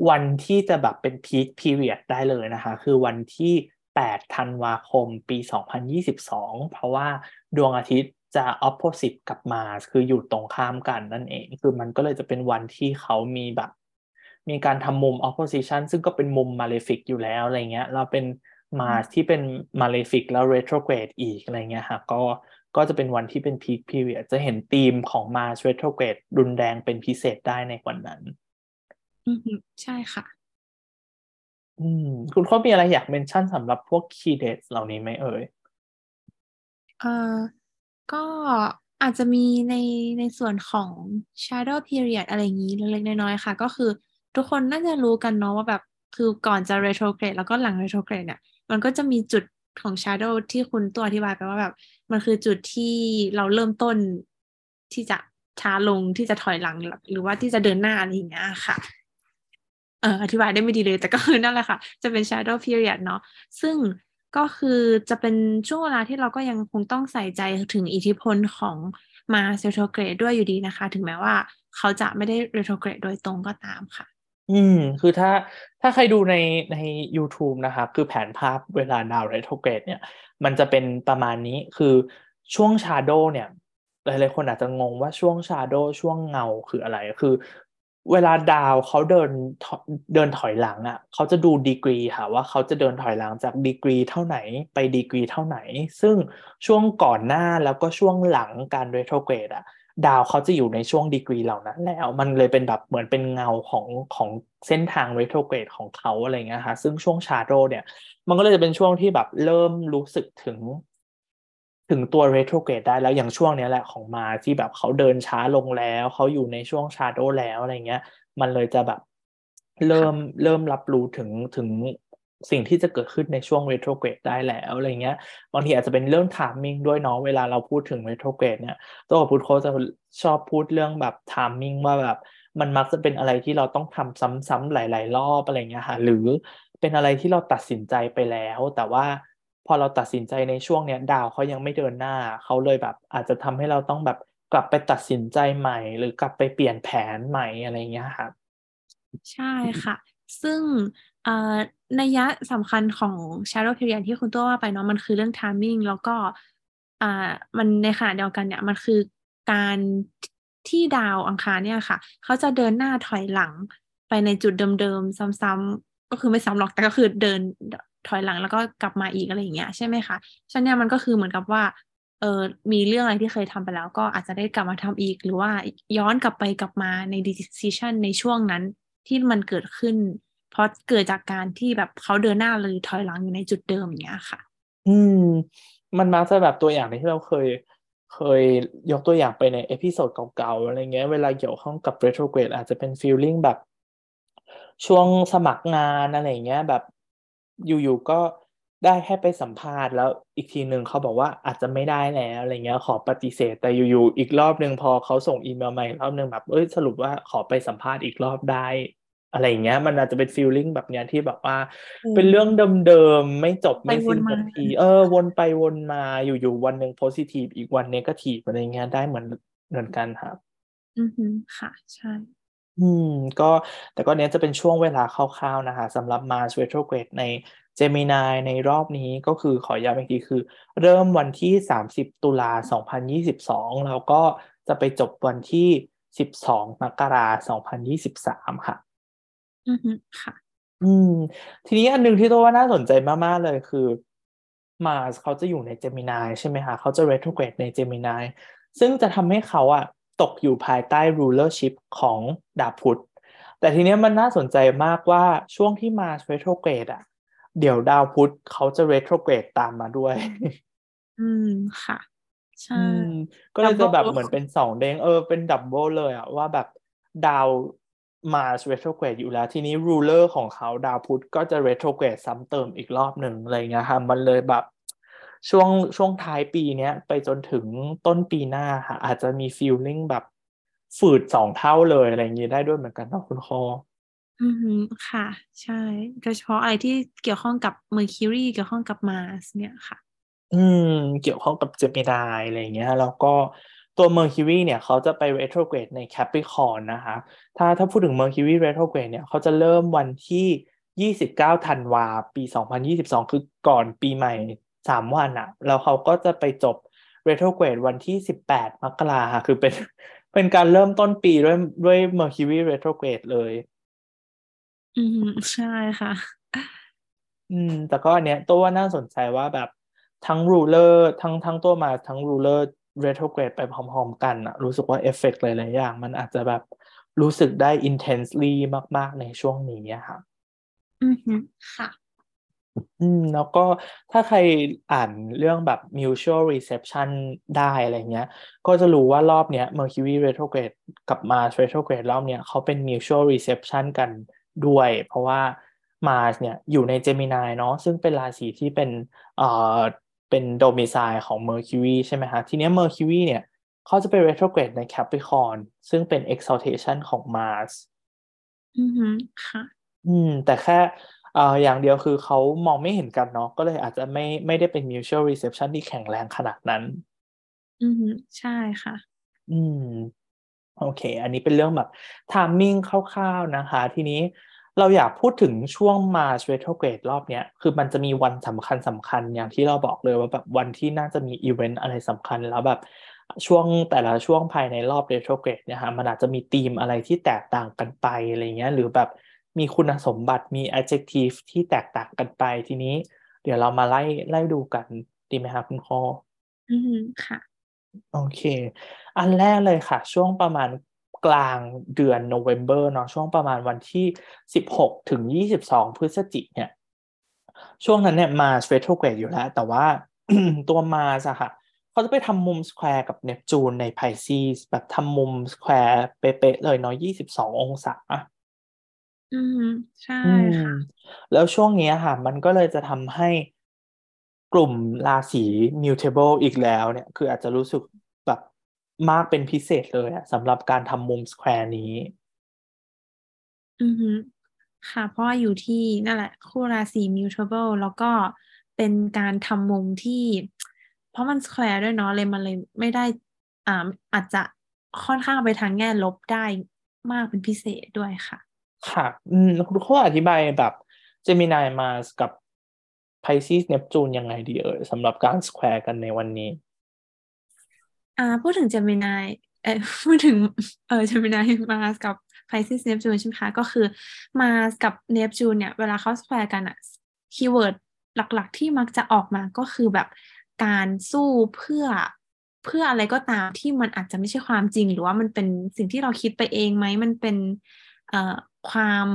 วันที่จะแบบเป็น peak period ได้เลยนะคะ คือวันที่ 8 ธันวาคมปี 2022 เพราะว่าดวงอาทิตย์จะ opposite กับ Mars คืออยู่ตรงข้ามกันนั่นเอง คือมันก็เลยจะเป็นวันที่เขามีแบบ มีการทำมุม opposition ซึ่งก็เป็นมุม malefic อยู่แล้วอะไรเงี้ยเราเป็นมาที่เป็น malefic แล้ว retrograde อีกอะไรเงี้ยค่ะก็ก็จะเป็นวันที่เป็น peak period จะเห็นธีมของ Mars retrograde รุนแรงเป็นพิเศษได้ในวันนั้น อือฮึใช่ค่ะ อืมคุณเขามีอะไรอยากเมนชั่นสำหรับพวก key dates เหล่านี้ไหมเอ่ยเอ่อก็อาจจะมีในในส่วนของ shadow period อะไรอย่างนี้เล็กๆน้อยๆค่ะ ก็คือ ทุกคนน่าจะรู้กันเนาะว่าแบบคือก่อนจะ retrograde แล้วก็หลัง retrograde เนี่ย มันก็จะมีจุดของ shadow ที่คุณตัวอธิบายไปว่าแบบ มันคือจุดที่เราเริ่มต้นที่จะช้าลงที่จะถอยหลัง หรือว่าที่จะเดินหน้าอะไรอย่างเงี้ยค่ะ เอออธิบายได้ไม่ดีเลย แต่ก็คือนั่นแหละค่ะ จะเป็น shadow period เนาะซึ่งก็คือจะเป็นช่วงเวลาที่เราก็ยังคงต้องใส่ใจถึงอิทธิพลของมาเซโทเกรดด้วยอยู่ดีนะคะ ถึงแม้ว่าเขาจะไม่ได้ retrograde โดยตรงก็ตามค่ะ อืม คือถ้าถ้าใครดูในใน YouTube นะครับคือแผนภาพเวลาดาว retrograde เนี่ย มันจะเป็นประมาณนี้คือช่วง shadow เนี่ยหลายๆคนอาจจะงงว่าช่วง shadow ช่วงเงาคืออะไร คือ เวลาดาวเขาเดินเดินถอยหลังอะ่ะเขาจะดูดีกรีค่ะว่าเขาจะเดินถอยหลังจากดีกรีเท่าไหนไปดีกรีเท่าไหน ซึ่งช่วงก่อนหน้าแล้วก็ช่วงหลังการ retrograde อะ ดาวเขาจะอยู่ในช่วงดีกรีเหล่านั้นแล้ว มันเลยเป็นแบบเหมือนเป็นเงาของของเส้นทาง retrograde ของเขาอะไรเงี้ยค่ะซึ่งช่วง shadow เนี่ย มันก็เลยจะเป็นช่วงที่แบบเริ่มรู้สึกถึง ถึงตัว retrograde ได้แล้วอย่างช่วงนี้แหละของมาที่แบบเขาเดินช้าลงแล้ว เขาอยู่ในช่วง shadow แล้วอะไรเงี้ย มันเลยจะแบบเริ่มเริ่มรับรู้ถึงถึง สิ่งที่จะเกิดขึ้นในช่วง retrograde ได้แล้วอะไรเงี้ยบางทีอาจจะเป็นเรื่อง timing ด้วยเนาะเวลาเราพูดถึง retrograde เนี่ยตัวพุทธเขาจะชอบพูดเรื่องแบบ timing ว่าแบบมันมักจะเป็นอะไรที่เราต้องทำซ้ำๆหลาย ๆ รอบอะไรเงี้ยค่ะหรือเป็นอะไรที่เราตัดสินใจไปแล้ว แต่ว่าพอเราตัดสินใจในช่วงเนี้ยดาวเขายังไม่เดินหน้าเขาเลยแบบ อาจจะทำให้เราต้องแบบกลับไปตัดสินใจใหม่ หรือกลับไปเปลี่ยนแผนใหม่อะไรเงี้ยครับใช่ค่ะ ซึ่ง นัยยะสำคัญของ shadow period ที่คุณตัวว่าไปเนาะมันคือเรื่อง timing แล้วก็อ่ามันในขณะเดียวกันเนี่ยมันคือการที่ดาวอังคารเนี่ยค่ะ เขาจะเดินหน้าถอยหลังไปในจุดเดิมๆซ้ำๆก็คือไม่ซ้ำหรอกแต่ก็คือเดินถอยหลังแล้วก็กลับมาอีกอะไรอย่างเงี้ยใช่ไหมคะฉะนั้นเนี่ยมันก็คือเหมือนกับว่าเออมีเรื่องอะไรที่เคยทำไปแล้วก็อาจจะได้กลับมาทำอีก หรือว่าย้อนกลับไปกลับมาใน decision ในช่วงนั้นที่มันเกิดขึ้น เพราะเกิดจากการที่แบบเขาเดินหน้าหรือถอยหลังอยู่ในจุดเดิมอย่างเงี้ยค่ะ อืม มันมักจะแบบตัวอย่างที่เราเคย เคยยกตัวอย่างไปใน episode เก่าๆอะไรเงี้ยเวลาเกี่ยวข้องกับ retrograde อาจจะเป็น feeling แบบ ช่วงสมัครงานอะไรเงี้ยแบบอยู่ๆก็ได้ให้ไปสัมภาษณ์แล้วอีกทีหนึ่งเขาบอกว่าอาจจะไม่ได้แล้วอะไรเงี้ยขอปฏิเสธ แต่อยู่ๆอีกรอบหนึ่งพอเขาส่งอีเมลมาอีกรอบหนึ่งแบบเอ้ยสรุปว่าขอไปสัมภาษณ์อีกรอบได้ อะไรเงี้ย มันอาจจะเป็นฟีลลิ่งแบบเนี้ยที่แบบว่าเป็นเรื่องเดิมๆ ไม่จบไม่สิ้นสักที เออ วนไปวนมาอยู่ ๆ วันหนึ่งโพซิทีฟอีกวันเนกาทีฟอะไรเงี้ยได้เหมือนเหมือนกันครับ อือฮึ ค่ะ ใช่ อืม ก็ แต่ก็เนี้ยจะเป็นช่วงเวลาคร่าว ๆ นะคะสำหรับ Mars retrograde ใน Gemini ในรอบนี้ ก็คือขอย้ำอีกที คือเริ่มวันที่ 30 ตุลา 2022 แล้วก็จะไปจบวันที่ 12 มกราคม2023 ค่ะ อือฮึค่ะ อืม ทีนี้อันหนึ่งที่ตัวว่าน่าสนใจมากๆเลยคือ Mars เขาจะอยู่ใน Gemini ใช่ไหมคะเขาจะ retrograde ใน Gemini ซึ่งจะทำให้เขาอะตกอยู่ภายใต้ rulership ของดาวพุธแต่ทีนี้มันน่าสนใจมากว่าช่วงที่ Mars retrograde อะเดี๋ยวดาวพุธเขาจะ retrograde ตามมาด้วย อืมค่ะ ใช่ ก็เลยจะแบบเหมือนเป็นสองเด้งเออเป็น double เลยอะว่าแบบดาว Mars retrograde อยู่แล้ว ทีนี้ ruler ของเขาดาวพุธก็จะ retrograde ซ้ำเติมอีกรอบหนึ่งอะไรเงี้ยค่ะมันเลยแบบช่วงช่วงท้ายปีเนี้ยไปจนถึงต้นปีหน้าค่ะ อาจจะมี feeling แบบฝืดสองเท่าเลยอะไรอย่างนี้ได้ด้วยเหมือนกันนะคุณคออืมค่ะ ใช่ โดยเฉพาะอะไรที่เกี่ยวข้องกับ Mercury เกี่ยวข้องกับ Mars เนี่ยค่ะ อืม เกี่ยวข้องกับ Gemini อะไรเงี้ย แล้วก็ ตัว Mercury เนี่ยเขาจะไป retrograde ใน Capricorn นะคะถ้าถ้าพูดถึง Mercury retrograde เนี่ยเขาจะเริ่มวันที่ 29ธันวาปี 2022 คือก่อนปีใหม่ 3 วันอะแล้วเขาก็จะไปจบ retrograde วันที่ 18 มกราค่ะคือเป็นเป็นการเริ่มต้นปีด้วยด้วย Mercury retrograde เลย อืมใช่ค่ะ อืม แต่ก็อันเนี้ยตัวว่าน่าสนใจว่าแบบทั้ง ruler ทั้งทั้งตัว Mars ทั้ง ruler retrograde ไปพร้อมๆกันอะรู้สึกว่าเอฟเฟกต์หลายๆอย่าง มันอาจจะแบบรู้สึกได้ intensely มาก ๆ ในช่วงนี้อะค่ะอือฮึค่ะอืมแล้วก็ถ้าใครอ่านเรื่องแบบ mutual reception ได้อะไรเงี้ย ก็จะรู้ว่ารอบเนี้ย Mercury retrograde กับ Mars retrograde รอบเนี้ยเขาเป็น mutual reception กันด้วย เพราะว่า Mars เนี่ยอยู่ใน Gemini เนาะซึ่งเป็นราศีที่เป็นเอ่อ เป็นโดมิไซน์ของ Mercury ใช่ไหมฮะทีเนี้ย Mercury เนี่ยเขาจะไป retrograde ใน Capricorn ซึ่งเป็น exaltation ของ Mars อือฮึค่ะ อืม แต่แค่เอ่ออย่างเดียวคือเขามองไม่เห็นกันเนาะก็เลยอาจจะไม่ไม่ได้เป็น mutual reception ที่แข็งแรงขนาดนั้น อือฮึใช่ค่ะ อืม โอเค อันนี้เป็นเรื่องแบบ timing คร่าวๆนะคะ ทีนี้ เราอยากพูดถึงช่วง Mars retrograde รอบเนี้ยคือมันจะมีวันสำคัญสำคัญอย่างที่เราบอกเลยว่าแบบวันที่น่าจะมีอีเวนต์อะไรสำคัญแล้วแบบช่วงแต่ละช่วงภายในรอบ retrograde เนี่ยฮะมันอาจจะมีธีมอะไรที่แตกต่างกันไปอะไรเงี้ยหรือแบบมีคุณสมบัติมี adjective ที่แตกต่างกันไปทีนี้ เดี๋ยวเรามาไล่ไล่ดูกันดีไหมครับคุณคออือฮึค่ะ โอเค อันแรกเลยค่ะ ช่วงประมาณ กลางเดือนโนเวม ber เนาะช่วงประมาณวันที่สิบหกถึงยี่สิบสองพฤศจิกเนี่ยช่วงนั้นเนี่ยมาสเ r โ t r o g r a d อยู่แล้ว แต่ว่าตัวมาอะค่ะเขาจะไปทำมุม square กับเนปจูนใน Pisces แบบทำมุม square เป๊ะๆเลยเนาะยี่สิบสององศาอืมใช่ค่ะแล้วช่วงนี้ค่ะ มันก็เลยจะทำให้กลุ่มราศี mutable อีกแล้วเนี่ย คืออาจจะรู้สึกแบบ มากเป็นพิเศษเลยอะสำหรับการทำมุม square นี้ อือฮึค่ะ เพราะว่าอยู่ที่นั่นแหละ คู่ราศี mutable แล้วก็เป็นการทำมุมที่ เพราะมัน square ด้วยเนาะเลยมันเลยไม่ได้อ่าอาจจะค่อนข้างไปทางแง่ลบได้มากเป็นพิเศษด้วยค่ะ ค่ะ อืมคุณข้ออธิบายแบบ Gemini Mars กับ Pisces เนปจูนยังไงดีเอ่ยสำหรับการ square กันในวันนี้ อ่าพูดถึง Gemini เออพูดถึงเออ Gemini Mars กับ Pisces เนปจูนใช่ไหมคะ ก็คือMars กับเนปจูนเนี่ย เวลาเขา square กันอะ keyword หลักๆ ที่มักจะออกมาก็คือแบบการสู้เพื่อเพื่ออะไรก็ตามที่มันอาจจะไม่ใช่ความจริง หรือว่ามันเป็นสิ่งที่เราคิดไปเองไหมมันเป็นเอ่อความ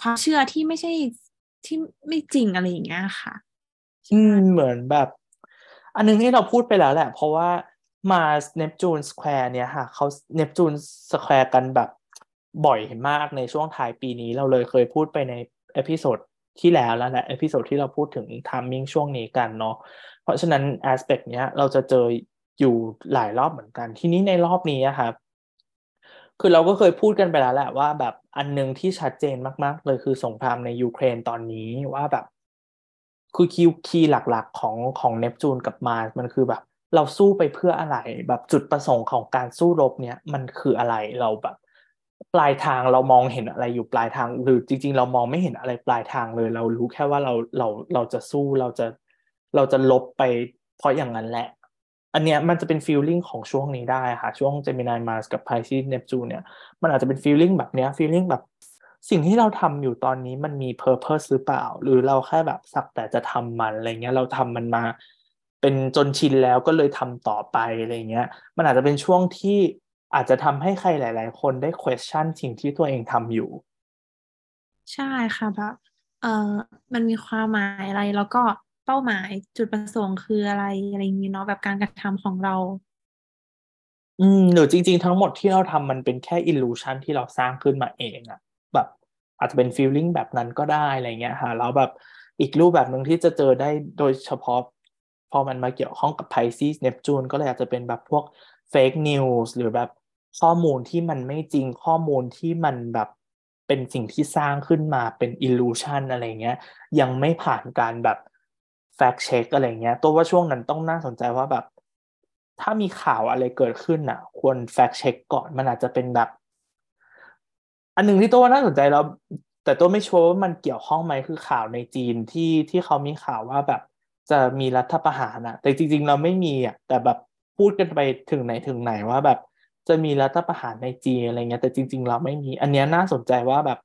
ความเชื่อที่ไม่ใช่ที่ไม่จริงอะไรอย่างเงี้ยค่ะ อืมเหมือนแบบ อันนึงที่เราพูดไปแล้วแหละ เพราะว่า Mars เนปจูน square เนี่ยค่ะเขาเนปจูน square กันแบบบ่อยมากในช่วงท้ายปีนี้เราเลยเคยพูดไปใน episode ที่แล้วแล้วแหละ episode ที่เราพูดถึง timing ช่วงนี้กันเนาะเพราะฉะนั้น aspect เนี้ยเราจะเจออยู่หลายรอบเหมือนกัน ทีนี้ในรอบนี้ครับคือเราก็เคยพูดกันไปแล้วแหละว่าแบบอันนึงที่ชัดเจนมาก ๆ เลยคือสงครามในยูเครนตอนนี้ว่าแบบคือ key หลักๆของของเนปจูนกับ Mars มันคือแบบ เราสู้ไปเพื่ออะไร แบบจุดประสงค์ของการสู้รบเนี้ยมันคืออะไรเราแบบ ปลายทางเรามองเห็นอะไรอยู่ปลายทาง หรือจริง ๆ เรามองไม่เห็นอะไรปลายทางเลย เรารู้แค่ว่าเราเราเราจะสู้เราจะเราจะลบไปเพราะอย่างนั้นแหละ อันเนี้ยมันจะเป็นฟีลลิ่งของช่วงนี้ได้ค่ะ ช่วง Gemini Mars กับ Pisces Neptune เนี่ย มันอาจจะเป็นฟีลลิ่งแบบเนี้ยฟีลลิ่งแบบสิ่งที่เราทำอยู่ตอนนี้มันมี purpose หรือเปล่า หรือเราแค่แบบสักแต่จะทำมันอะไรเงี้ยเราทำมันมา เป็นจนชินแล้วก็เลยทำต่อไปอะไรเงี้ย มันอาจจะเป็นช่วงที่อาจจะทำให้ใครหลาย ๆ คนได้ question สิ่งที่ตัวเองทำอยู่ ใช่ค่ะแบบเออมันมีความหมายอะไรแล้วก็เป้าหมายจุดประสงค์คืออะไรอะไรอย่างนี้เนาะแบบการกระทำของเรา อืมหรือจริง ๆ ทั้งหมดที่เราทำมันเป็นแค่อิลูชันที่เราสร้างขึ้นมาเองอะแบบอาจจะเป็นฟีลลิ่งแบบนั้นก็ได้อะไรเงี้ยค่ะแล้วแบบอีกรูปแบบหนึ่งที่จะเจอได้โดยเฉพาะ พอมันมาเกี่ยวข้องกับ Pisces Neptune ก็เลยอาจจะเป็นแบบพวก fake news หรือแบบข้อมูลที่มันไม่จริงข้อมูลที่มันแบบเป็นสิ่งที่สร้างขึ้นมาเป็น illusion อะไรเงี้ย ยังไม่ผ่านการแบบแฟกเช็คอะไรเงี้ย ตัวว่าช่วงนั้นต้องน่าสนใจว่าแบบ ถ้ามีข่าวอะไรเกิดขึ้นอะ ควรแฟกเช็คก่อนมันอาจจะเป็นแบบ อันหนึ่งที่ตัวว่าน่าสนใจแล้วแต่ตัวไม่ชัวร์ว่ามันเกี่ยวข้องไหมคือข่าวในจีนที่ที่เขามีข่าวว่าแบบ จะมีรัฐประหารอะแต่จริง ๆ เราไม่มีอะแต่แบบพูดกันไปถึงไหนถึงไหนว่าแบบจะมีรัฐประหารในจีนอะไรเงี้ยแต่จริง ๆ เราไม่มี อันนี้น่าสนใจว่าแบบ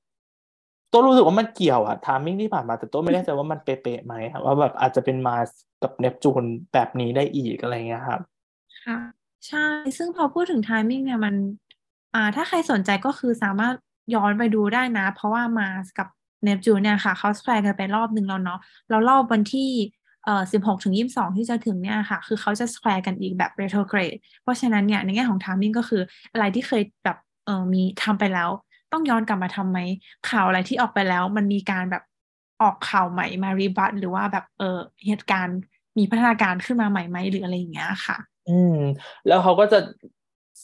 ตัวรู้สึกว่ามันเกี่ยวอะทามมิ่งที่ผ่านมาแต่ตัวไม่แน่ใจว่ามันเป๊ะๆไหมครับว่าแบบอาจจะเป็นมาสกับเนปจูนแบบนี้ได้อีกอะไรเงี้ยครับค่ะใช่ ซึ่งพอพูดถึง timing เนี่ยมันอ่าถ้าใครสนใจก็คือสามารถย้อนไปดูได้นะ เพราะว่า Mars กับเนปจูนเนี่ยค่ะเขา square กันไปรอบหนึ่งแล้วเนาะแล้วรอบวันที่ เอ่อสิบหกถึงยี่สิบสองที่จะถึงเนี่ยค่ะ คือเขาจะ square กันอีกแบบ retrograde เพราะฉะนั้นเนี่ยในแง่ของ timing ก็คืออะไรที่เคยแบบเออมีทำไปแล้ว ต้องย้อนกลับมาทำไหมข่าวอะไรที่ออกไปแล้ว มันมีการแบบออกข่าวใหม่มา rebut หรือว่าแบบเออเหตุการณ์มีพัฒนาการขึ้นมาใหม่ไหมหรืออะไรอย่างเงี้ยค่ะ อืม แล้วเขาก็จะ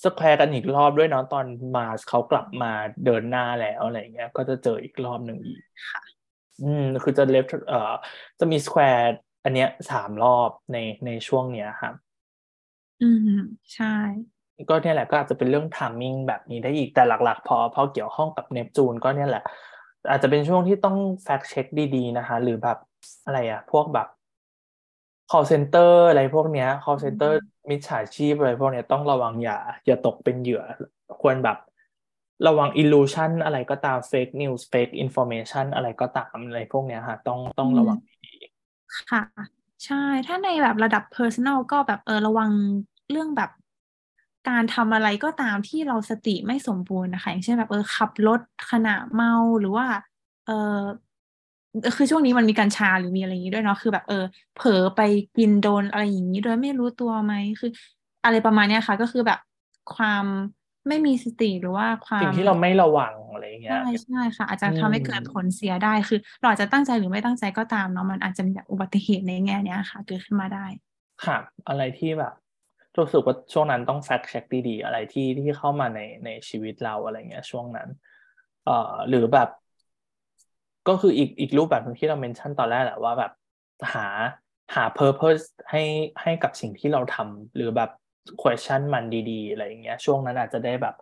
square กันอีกรอบด้วยเนาะตอน Mars เขากลับมาเดินหน้าแล้วอะไรเงี้ย ก็จะเจออีกรอบหนึ่งอีกค่ะ อืม คือจะเลฟเอ่อจะมี square อันเนี้ยสามรอบในในช่วงเนี้ยครับ อืมใช่ ก็เนี่ยแหละก็อาจจะเป็นเรื่อง timing แบบนี้ได้อีกแต่หลัก ๆ พอพอเกี่ยวข้องกับเนปจูนก็เนี่ยแหละ อาจจะเป็นช่วงที่ต้องแฟกเช็คดีๆ นะคะ หรือแบบอะไรอะพวกแบบ call center อะไรพวกเนี้ย call center มิจฉาชีพอะไรพวกเนี้ยต้องระวังอย่า อย่าตกเป็นเหยื่อ ควรแบบระวัง illusion อะไรก็ตาม fake news fake information อะไรก็ตามอะไรพวกเนี้ยค่ะ ต้องต้องระวังดี ค่ะ ใช่ถ้าในแบบระดับ personal ก็แบบเออระวังเรื่องแบบการทำอะไรก็ตามที่เราสติไม่สมบูรณ์นะคะอย่างเช่นแบบเออขับรถขณะเมาหรือว่า เออคือช่วงนี้มันมีกัญชาหรือมีอะไรอย่างนี้ด้วยเนาะคือแบบเออ เผลอไปกินโดนอะไรอย่างนี้โดยไม่รู้ตัวไหมคือ อะไรประมาณเนี้ยค่ะ ก็คือแบบความ ไม่มีสติหรือว่าควาสิ่มงที่เราไม่ระวังอะไรอย่างเงี้ยใช่ใช่ค่ะ อาจจะอืมทำให้เกิดผลเสียได้คือเราอาจจะตั้งใจหรือไม่ตั้งใจก็ตามเนาะมันอาจจะมีแบบอุบัติเหตุในแง่เนี้ยค่ะ เกิดขึ้นมาได้ค่ะอะไรที่แบบรู้สึกว่าช่วงนั้นต้องแฟกเช็คดีๆอะไรที่ที่เข้ามาในในชีวิตเราอะไรเงี้ยช่วงนั้น เอ่อหรือแบบ ก็คืออีกอีกรูปแบบหนึงที่เราเมนชั่นตอนแรกแหละว่าแบบหาหา purpose ให้ให้กับสิ่งที่เราทำหรือแบบ question มันดีๆอะไรอย่างเงี้ย ช่วงนั้นอาจจะได้แบบ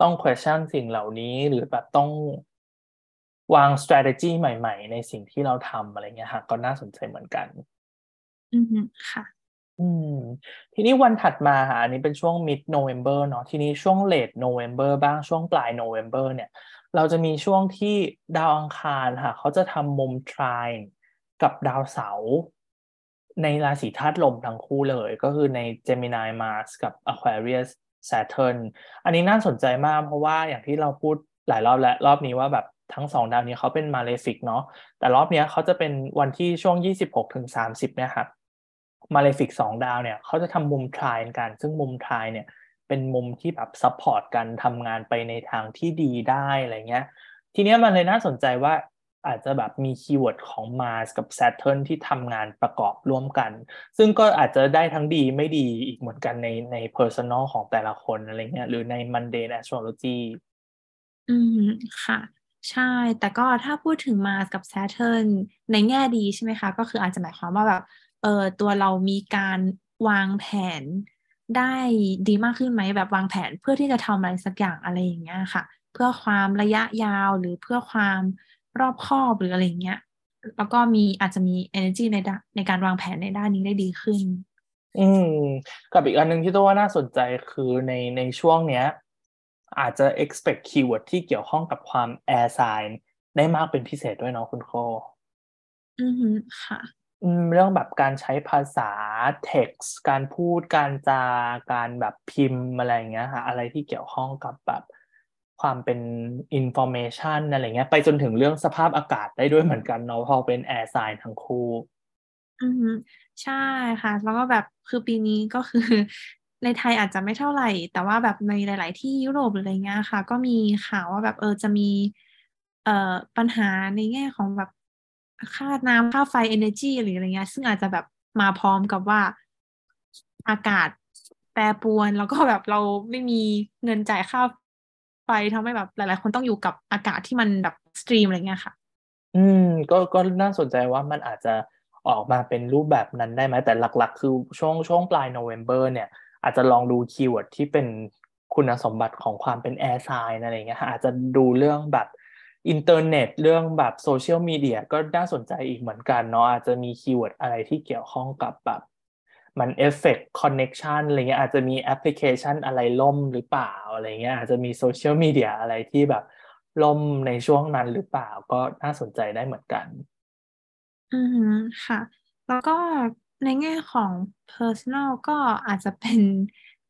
ต้อง question สิ่งเหล่านี้หรือแบบต้องวาง strategy ใหม่ๆ ในสิ่งที่เราทำอะไรเงี้ยค่ะก็น่าสนใจเหมือนกัน อือฮึค่ะ อืม ทีนี้วันถัดมาค่ะอันนี้เป็นช่วง mid November เนาะทีนี้ช่วง late November บ้างช่วงปลาย November เนี่ย เราจะมีช่วงที่ดาวอังคารค่ะ เขาจะทำมุม trine กับดาวเสาร์ ในราศีธาตุลมทั้งคู่เลย ก็คือใน Gemini Mars กับ Aquarius Saturn อันนี้น่าสนใจมากเพราะว่าอย่างที่เราพูดหลายรอบแล้วรอบนี้ว่าแบบทั้งสองดาวนี้เขาเป็น malefic เนาะแต่รอบนี้เขาจะเป็นวันที่ช่วง 26ถึง30เนี่ยครับ malefic สองดาวเนี่ยเขาจะทำมุม trine กัน ซึ่งมุม trine เนี่ยเป็นมุมที่แบบ support กันทำงานไปในทางที่ดีได้อะไรเงี้ยทีเนี้ยมันเลยน่าสนใจว่า อาจจะแบบมี keyword ของ Mars กับ Saturn ที่ทำงานประกอบร่วมกัน ซึ่งก็อาจจะได้ทั้งดีไม่ดีอีกเหมือนกันในใน personal ของแต่ละคนอะไรเงี้ยหรือใน mundane astrology อืมค่ะ ใช่ แต่ก็ถ้าพูดถึง Mars กับ Saturn ในแง่ดีใช่ไหมคะ ก็คืออาจจะหมายความว่าแบบเออตัวเรามีการวางแผนได้ดีมากขึ้นไหมแบบวางแผนเพื่อที่จะทำอะไรสักอย่างอะไรอย่างเงี้ยค่ะ เพื่อความระยะยาวหรือเพื่อความ รอบคอบหรืออะไรอย่างเงี้ยแล้วก็มีอาจจะมี energy ในด้านในการวางแผนในด้านนี้ได้ดีขึ้น อืม กับอีกอันหนึ่งที่ตัวว่าน่าสนใจคือในในช่วงเนี้ย อาจจะ expect keyword ที่เกี่ยวข้องกับความ air sign ได้มากเป็นพิเศษด้วยเนาะคุณโค อือฮึค่ะอืมเรื่องแบบการใช้ภาษา text การพูดการจาการแบบพิมพ์อะไรอย่างเงี้ยค่ะ อะไรที่เกี่ยวข้องกับแบบ ความเป็น information อะไรเงี้ย ไปจนถึงเรื่องสภาพอากาศได้ด้วยเหมือนกันเนาะพอเป็น air sign ทั้งคู่อือฮึใช่ค่ะ แล้วก็แบบคือปีนี้ก็คือในไทยอาจจะไม่เท่าไหร่ แต่ว่าแบบในหลาย ๆ ที่ยุโรปหรืออะไรเงี้ยค่ะ ก็มีข่าวว่าแบบเออจะมีเอ่อปัญหาในแง่ของแบบค่าน้ำค่าไฟ energy หรืออะไรเงี้ย ซึ่งอาจจะแบบมาพร้อมกับว่าอากาศแปรปรวน แล้วก็แบบเราไม่มีเงินจ่ายค่า ไฟทำให้แบบหลาย ๆ คนต้องอยู่กับอากาศที่มันแบบstream อะไรเงี้ยค่ะ อืม ก็ก็น่าสนใจว่ามันอาจจะออกมาเป็นรูปแบบนั้นได้ไหมแต่หลัก ๆ คือช่วงช่วงปลาย November เนี่ย อาจจะลองดู keyword ที่เป็นคุณสมบัติของความเป็น air sign อะไรเงี้ยอาจจะดูเรื่องแบบอินเทอร์เน็ตเรื่องแบบโซเชียลมีเดียก็น่าสนใจอีกเหมือนกันเนาะอาจจะมี keyword อะไรที่เกี่ยวข้องกับแบบ มัน effect connection อะไรเงี้ยอาจจะมีแอปพลิเคชันอะไรล่มหรือเปล่าอะไรเงี้ยอาจจะมีโซเชียลมีเดียอะไรที่แบบล่มในช่วงนั้นหรือเปล่าก็น่าสนใจได้เหมือนกัน อือค่ะ แล้วก็ในแง่ของ personal ก็อาจจะเป็น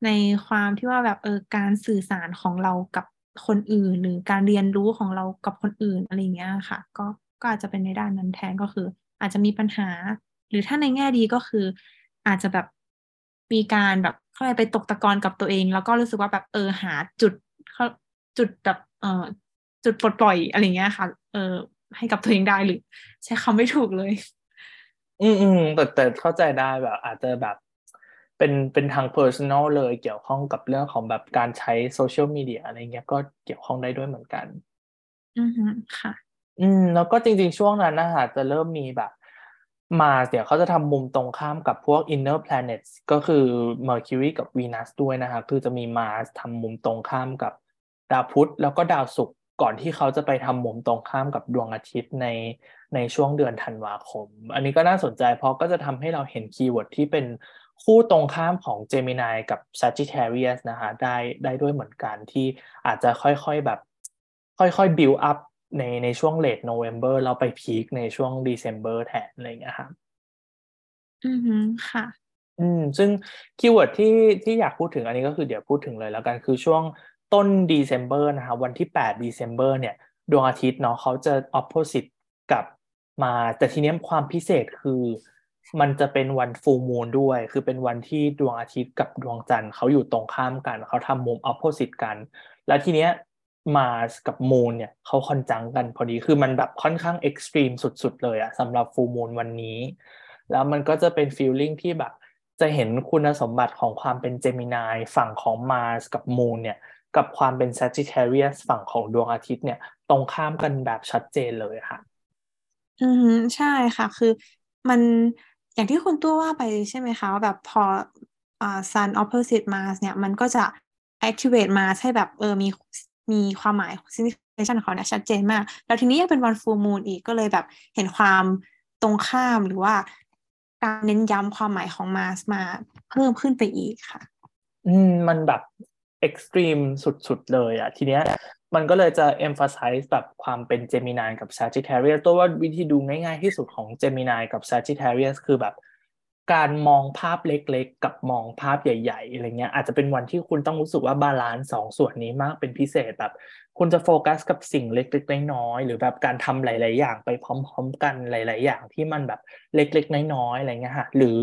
ในความที่ว่าแบบเออการสื่อสารของเรากับคนอื่น หรือการเรียนรู้ของเรากับคนอื่นอะไรเงี้ยค่ะ ก็ก็อาจจะเป็นในด้านนั้นแทนก็คือ อาจจะมีปัญหา หรือถ้าในแง่ดีก็คือ อาจจะแบบมีการแบบเข้าไปตกตะกอนกับตัวเอง แล้วก็รู้สึกว่าแบบเออหาจุดเขาจุดแบบเออจุดปลดปล่อยอะไรเงี้ยค่ะ เออให้กับตัวเองได้หรือ ใช้คำไม่ถูกเลย อืมอืมแต่แต่เข้าใจได้แบบ อาจจะแบบเป็นเป็นทาง personal เลยเกี่ยวข้องกับเรื่องของแบบการใช้โซเชียลมีเดียอะไรเงี้ยก็เกี่ยวข้องได้ด้วยเหมือนกัน อือฮึค่ะ อืม แล้วก็จริง ๆ ช่วงนั้นนะคะจะเริ่มมีแบบ มาเดี๋ยวเขาจะทำมุมตรงข้ามกับพวก inner planets ก็คือ Mercury กับ Venus ด้วยนะคะคือจะมี Mars ทำมุมตรงข้ามกับดาวพุธแล้วก็ดาวศุกร์ก่อนที่เขาจะไปทำมุมตรงข้ามกับดวงอาทิตย์ในในช่วงเดือนธันวาคม อันนี้ก็น่าสนใจเพราะก็จะทำให้เราเห็น keyword ที่เป็นคู่ตรงข้ามของ Gemini กับ Sagittarius นะคะได้ได้ด้วยเหมือนกันที่อาจจะค่อยๆแบบ ค่อยๆ build up ในในช่วงเลทโนเวม ber เราไป peak ในช่วง December แทนอะไรอย่างเงี้ยครับอือฮึค่ะ อืม ซึ่ง keyword ที่ที่อยากพูดถึงอันนี้ก็คือเดี๋ยวพูดถึงเลยแล้วกันคือช่วงต้น December นะครับวันที่8 December เนี่ยดวงอาทิตย์เนาะเขาจะ opposite กับมา แต่ทีนี้ความพิเศษคือ มันจะเป็นวัน full moon ด้วย คือเป็นวันที่ดวงอาทิตย์กับดวงจันทร์เขาอยู่ตรงข้ามกัน เขาทำมุม opposite กัน แล้วทีเนี้ย Mars กับ Moon เนี่ยเขา conjunct กันพอดีคือมันแบบค่อนข้าง extreme สุด ๆ เลยอะสำหรับ full moon วันนี้ แล้วมันก็จะเป็นฟีลลิ่งที่แบบ จะเห็นคุณสมบัติของความเป็นเจมินายฝั่งของมาร์สกับมูนเนี่ย กับความเป็น Sagittarius ฝั่งของดวงอาทิตย์เนี่ย ตรงข้ามกันแบบชัดเจนเลยค่ะ อือใช่ค่ะ คือมันอย่างที่คุณตัวว่าไปใช่ไหมคะว่าแบบพออ่า sun opposite Mars เนี่ย มันก็จะ activate Mars ให้แบบเออมี มีความหมาย signification ของเขาเนี่ยชัดเจนมาก แล้วทีนี้ยังเป็นวัน full moon อีกก็เลยแบบเห็นความตรงข้ามหรือว่าการเน้นย้ำความหมายของ Mars มาเพิ่มขึ้นไปอีกค่ะ อืม มันแบบ extreme สุดๆ เลยอะทีเนี้ยมันก็เลยจะ emphasize แบบความเป็น Gemini กับ Sagittarius ตัวว่าวิธีดูง่ายๆที่สุดของ Gemini กับ Sagittarius คือแบบ การมองภาพเล็กๆ กับมองภาพใหญ่ ๆอะไรเงี้ยอาจจะเป็นวันที่คุณต้องรู้สึกว่า balance สองส่วนนี้มากเป็นพิเศษแบบ คุณจะโฟกัสกับสิ่งเล็กๆน้อยๆหรือแบบการทำหลาย ๆ อย่างไปพร้อม ๆ กันหลาย ๆ อย่างที่มันแบบเล็กๆ น้อยๆอะไรเงี้ยฮะหรือ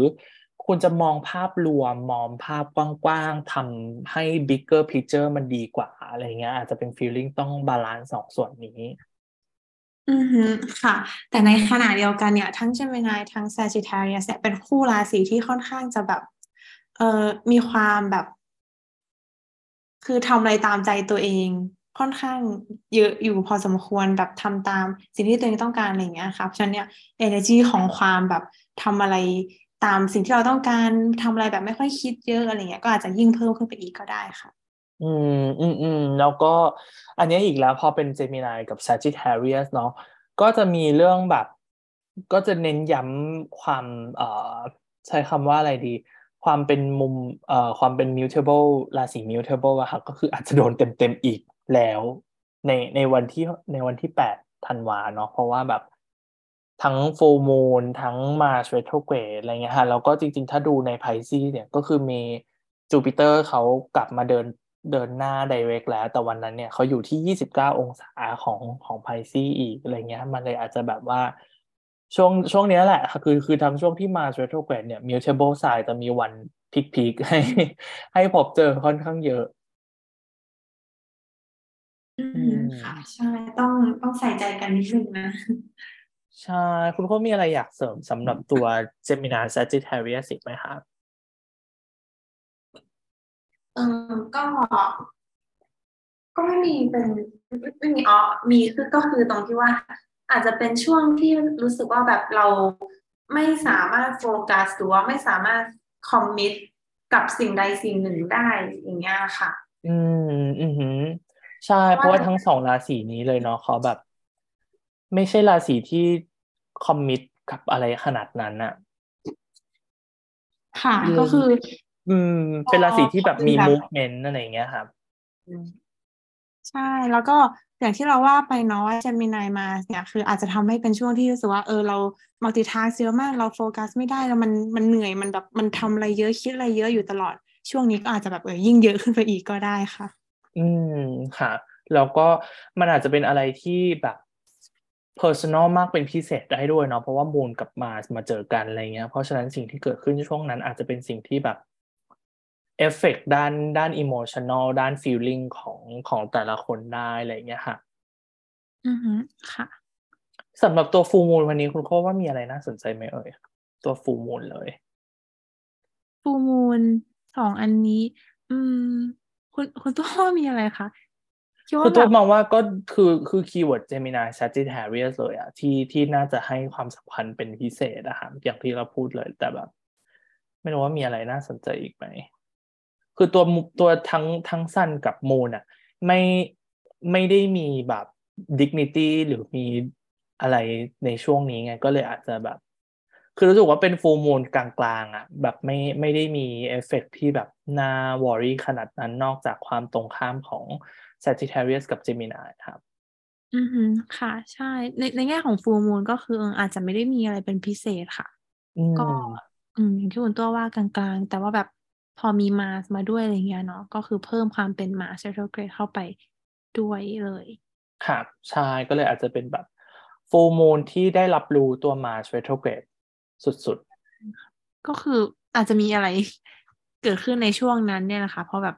คุณจะมองภาพรวมมองภาพกว้างๆทำให้ bigger picture มันดีกว่าอะไรเงี้ยอาจจะเป็น feeling ต้อง balance สองส่วนนี้ อือฮึ ค่ะ แต่ในขณะเดียวกันเนี่ย ทั้ง Gemini ทั้ง Sagittarius เนี่ย เป็นคู่ราศีที่ค่อนข้างจะแบบ เอ่อ มีความแบบ คือทำอะไรตามใจตัวเอง ค่อนข้างเยอะอยู่พอสมควร แบบทำตามสิ่งที่ตัวเองต้องการ อะไรอย่างเงี้ยครับฉะนั้นเนี่ย energy ของความแบบทำอะไรตามสิ่งที่เราต้องการ ทำอะไรแบบไม่ค่อยคิดเยอะ อะไรเงี้ย ก็อาจจะยิ่งเพิ่มขึ้นไปอีกก็ได้ค่ะ อืมอืมอืมแล้วก็อันนี้อีกแล้วพอเป็น Gemini กับ Sagittarius เนาะก็จะมีเรื่องแบบ ก็จะเน้นย้ำความเอ่อใช้คำว่าอะไรดี ความเป็นมุมเอ่อความเป็น mutable ราศี mutable อะค่ะก็คืออาจจะโดนเต็มๆอีกแล้วในในวันที่ในวันที่แปดธันวาเนาะเพราะว่าแบบทั้ง full moon ทั้ง Mars retrograde อะไรเงี้ยค่ะแล้วก็จริงๆ ถ้าดูใน Pisces เนี่ยก็คือมีจูปิเตอร์เขากลับมาเดิน เดินหน้า direct แล้ว แต่วันนั้นเนี่ยเขาอยู่ที่ 29 องศาของของ Pisces อีกอะไรเงี้ย มันเลยอาจจะแบบว่าช่วงช่วงนี้แหละ คือคือทั้งช่วงที่ Mars retrograde เนี่ย mutable sign จะมีวันพีคๆให้ ให้พบเจอค่อนข้างเยอะอืมค่ะใช่ต้องต้องใส่ใจกันนิดนึงนะ ใช่ คุณพ่อมีอะไรอยากเสริมสำหรับตัว Gemini Sagittarius อีกไหมครับ เออก็ก็ไม่มีเป็นไม่มีอ๋อมีคือก็คือตรงที่ว่า อาจจะเป็นช่วงที่รู้สึกว่าแบบเราไม่สามารถโฟกัสหรือว่าไม่สามารถคอมมิตกับสิ่งใดสิ่งหนึ่งได้อย่างเงี้ยค่ะ อืมอืมใช่ เพราะว่าทั้งสองราศีนี้เลยเนาะเขาแบบ ไม่ใช่ราศีที่คอมมิตกับอะไรขนาดนั้นอะค่ะ ก็คือ อืม เป็นราศีที่แบบมีแบบมูฟเมนต์อะไรอย่างเงี้ยครับใช่แล้วก็อย่างที่เราว่าไปเนาะว่า Gemini มาเนี่ยคืออาจจะทำให้เป็นช่วงที่รู้สึกว่าเออเรา multitask เยอะมากเราโฟกัสไม่ได้แล้วมันมันเหนื่อยมันแบบมันทำอะไรเยอะคิดอะไรเยอะอยู่ตลอด ช่วงนี้ก็อาจจะแบบเออยิ่งเยอะขึ้นไปอีกก็ได้ค่ะ อืมค่ะ แล้วก็มันอาจจะเป็นอะไรที่แบบ personal มากเป็นพิเศษได้ด้วยเนาะเพราะว่ามูนกับมาสมาเจอกันอะไรเงี้ยเพราะฉะนั้นสิ่งที่เกิดขึ้นช่วงนั้นอาจจะเป็นสิ่งที่แบบ เอฟเฟกด้านด้านอิโมชัน a ลด้าน feeling ของของแต่ละคนได้อะไรเงี้ยค่ะ อือฮึค่ะสำหรับตัว full moon วันนี้คุณโค้ว่ามีอะไรน่าสนใจไหมเอ่ยตัว full moon เลย full moon สองอันนี้ อืม คุณคุณตัวมีอะไรคะคือตัวมองว่าก็คือคือ keyword Gemini Sagittarius เลยอะที่ที่น่าจะให้ความสำคัญเป็นพิเศษอะค่ะอย่างที่เราพูดเลยแต่แบบ ไม่รู้ว่ามีอะไรน่าสนใจอีกไหม คือตัวตัวทั้งทั้ง Sun กับ Moon อะไม่ไม่ได้มีแบบ dignity หรือมีอะไรในช่วงนี้ไง ก็เลยอาจจะแบบ คือรู้สึกว่าเป็น full moon กลางๆอะแบบไม่ไม่ได้มีเอฟเฟกที่แบบน่า worry ขนาดนั้นนอกจากความตรงข้ามของ Sagittarius กับ Gemini ครับ อือฮึค่ะ ใช่ ในในแง่ของ full moon ก็คืออาจจะไม่ได้มีอะไรเป็นพิเศษค่ะ ก็ อืมอย่างที่คุณตัวว่ากลางๆ แต่ว่าแบบ พอมีมาสมาด้วยอะไรเงี้ยเนาะก็คือเพิ่มความเป็นมาสเรโทรเกรดเข้าไปด้วยเลยครับใช่ก็เลยอาจจะเป็นแบบฟูลมูนที่ได้รับรู้ตัวมาสเรโทรเกรดสุดๆ ก็คืออาจจะมีอะไรเกิดขึ้นในช่วงนั้นเนี่ยนะคะ เพราะแบบ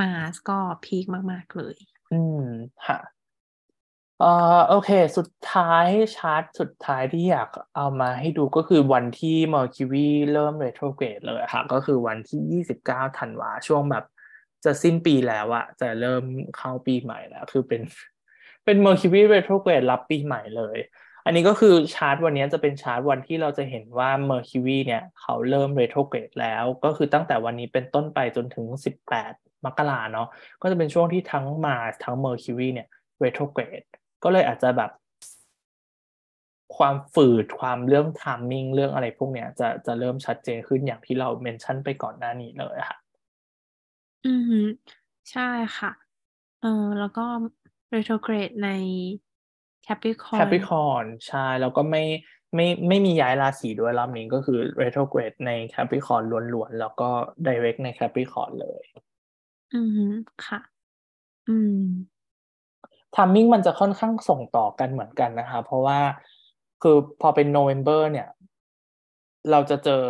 มาสก็พีคมาก ๆ เลย อืมค่ะ เอ่อโอเค สุดท้ายชาร์ตสุดท้ายที่อยากเอามาให้ดูก็คือวันที่ Mercury เริ่ม r e t r o g r a d เลยค่ะ ก็คือวันที่ 29ธันวาช่วงแบบ จะสิ้นปีแล้วอะจะเริ่มเข้าปีใหม่แล้ว คือเป็นเป็น Mercury retrograde รับปีใหม่เลย อันนี้ก็คือชาร์ตวันนี้จะเป็นชาร์ตวันที่เราจะเห็นว่า Mercury เนี่ย เขาเริ่ม r e t r o g r a d แล้ว ก็คือตั้งแต่วันนี้เป็นต้นไปจนถึง 18 มกราเนาะก็จะเป็นช่วงที่ทั้งมาทั้ง Mercury เนี่ย retrograde เลยอาจจะแบบ ความฝืดความเรื่องทามมิ่งเรื่องอะไรพวกเนี้ยจะจะเริ่มชัดเจนขึ้นอย่างที่เราเมนชั่นไปก่อนหน้านี้เลยค่ะ อือฮึใช่ค่ะ เออแล้วก็ retrograde ใน Capricorn Capricorn ใช่ แล้วก็ไม่ไม่ไม่มีย้ายราศีด้วยรอบนี้ก็คือ retrograde ใน Capricorn ล้วนๆ แล้วก็ direct ใน Capricorn เลย อือฮึค่ะ อืม timing มันจะค่อนข้างส่งต่อกันเหมือนกันนะคะ เพราะว่าคือพอเป็น November เนี่ย เราจะเจอ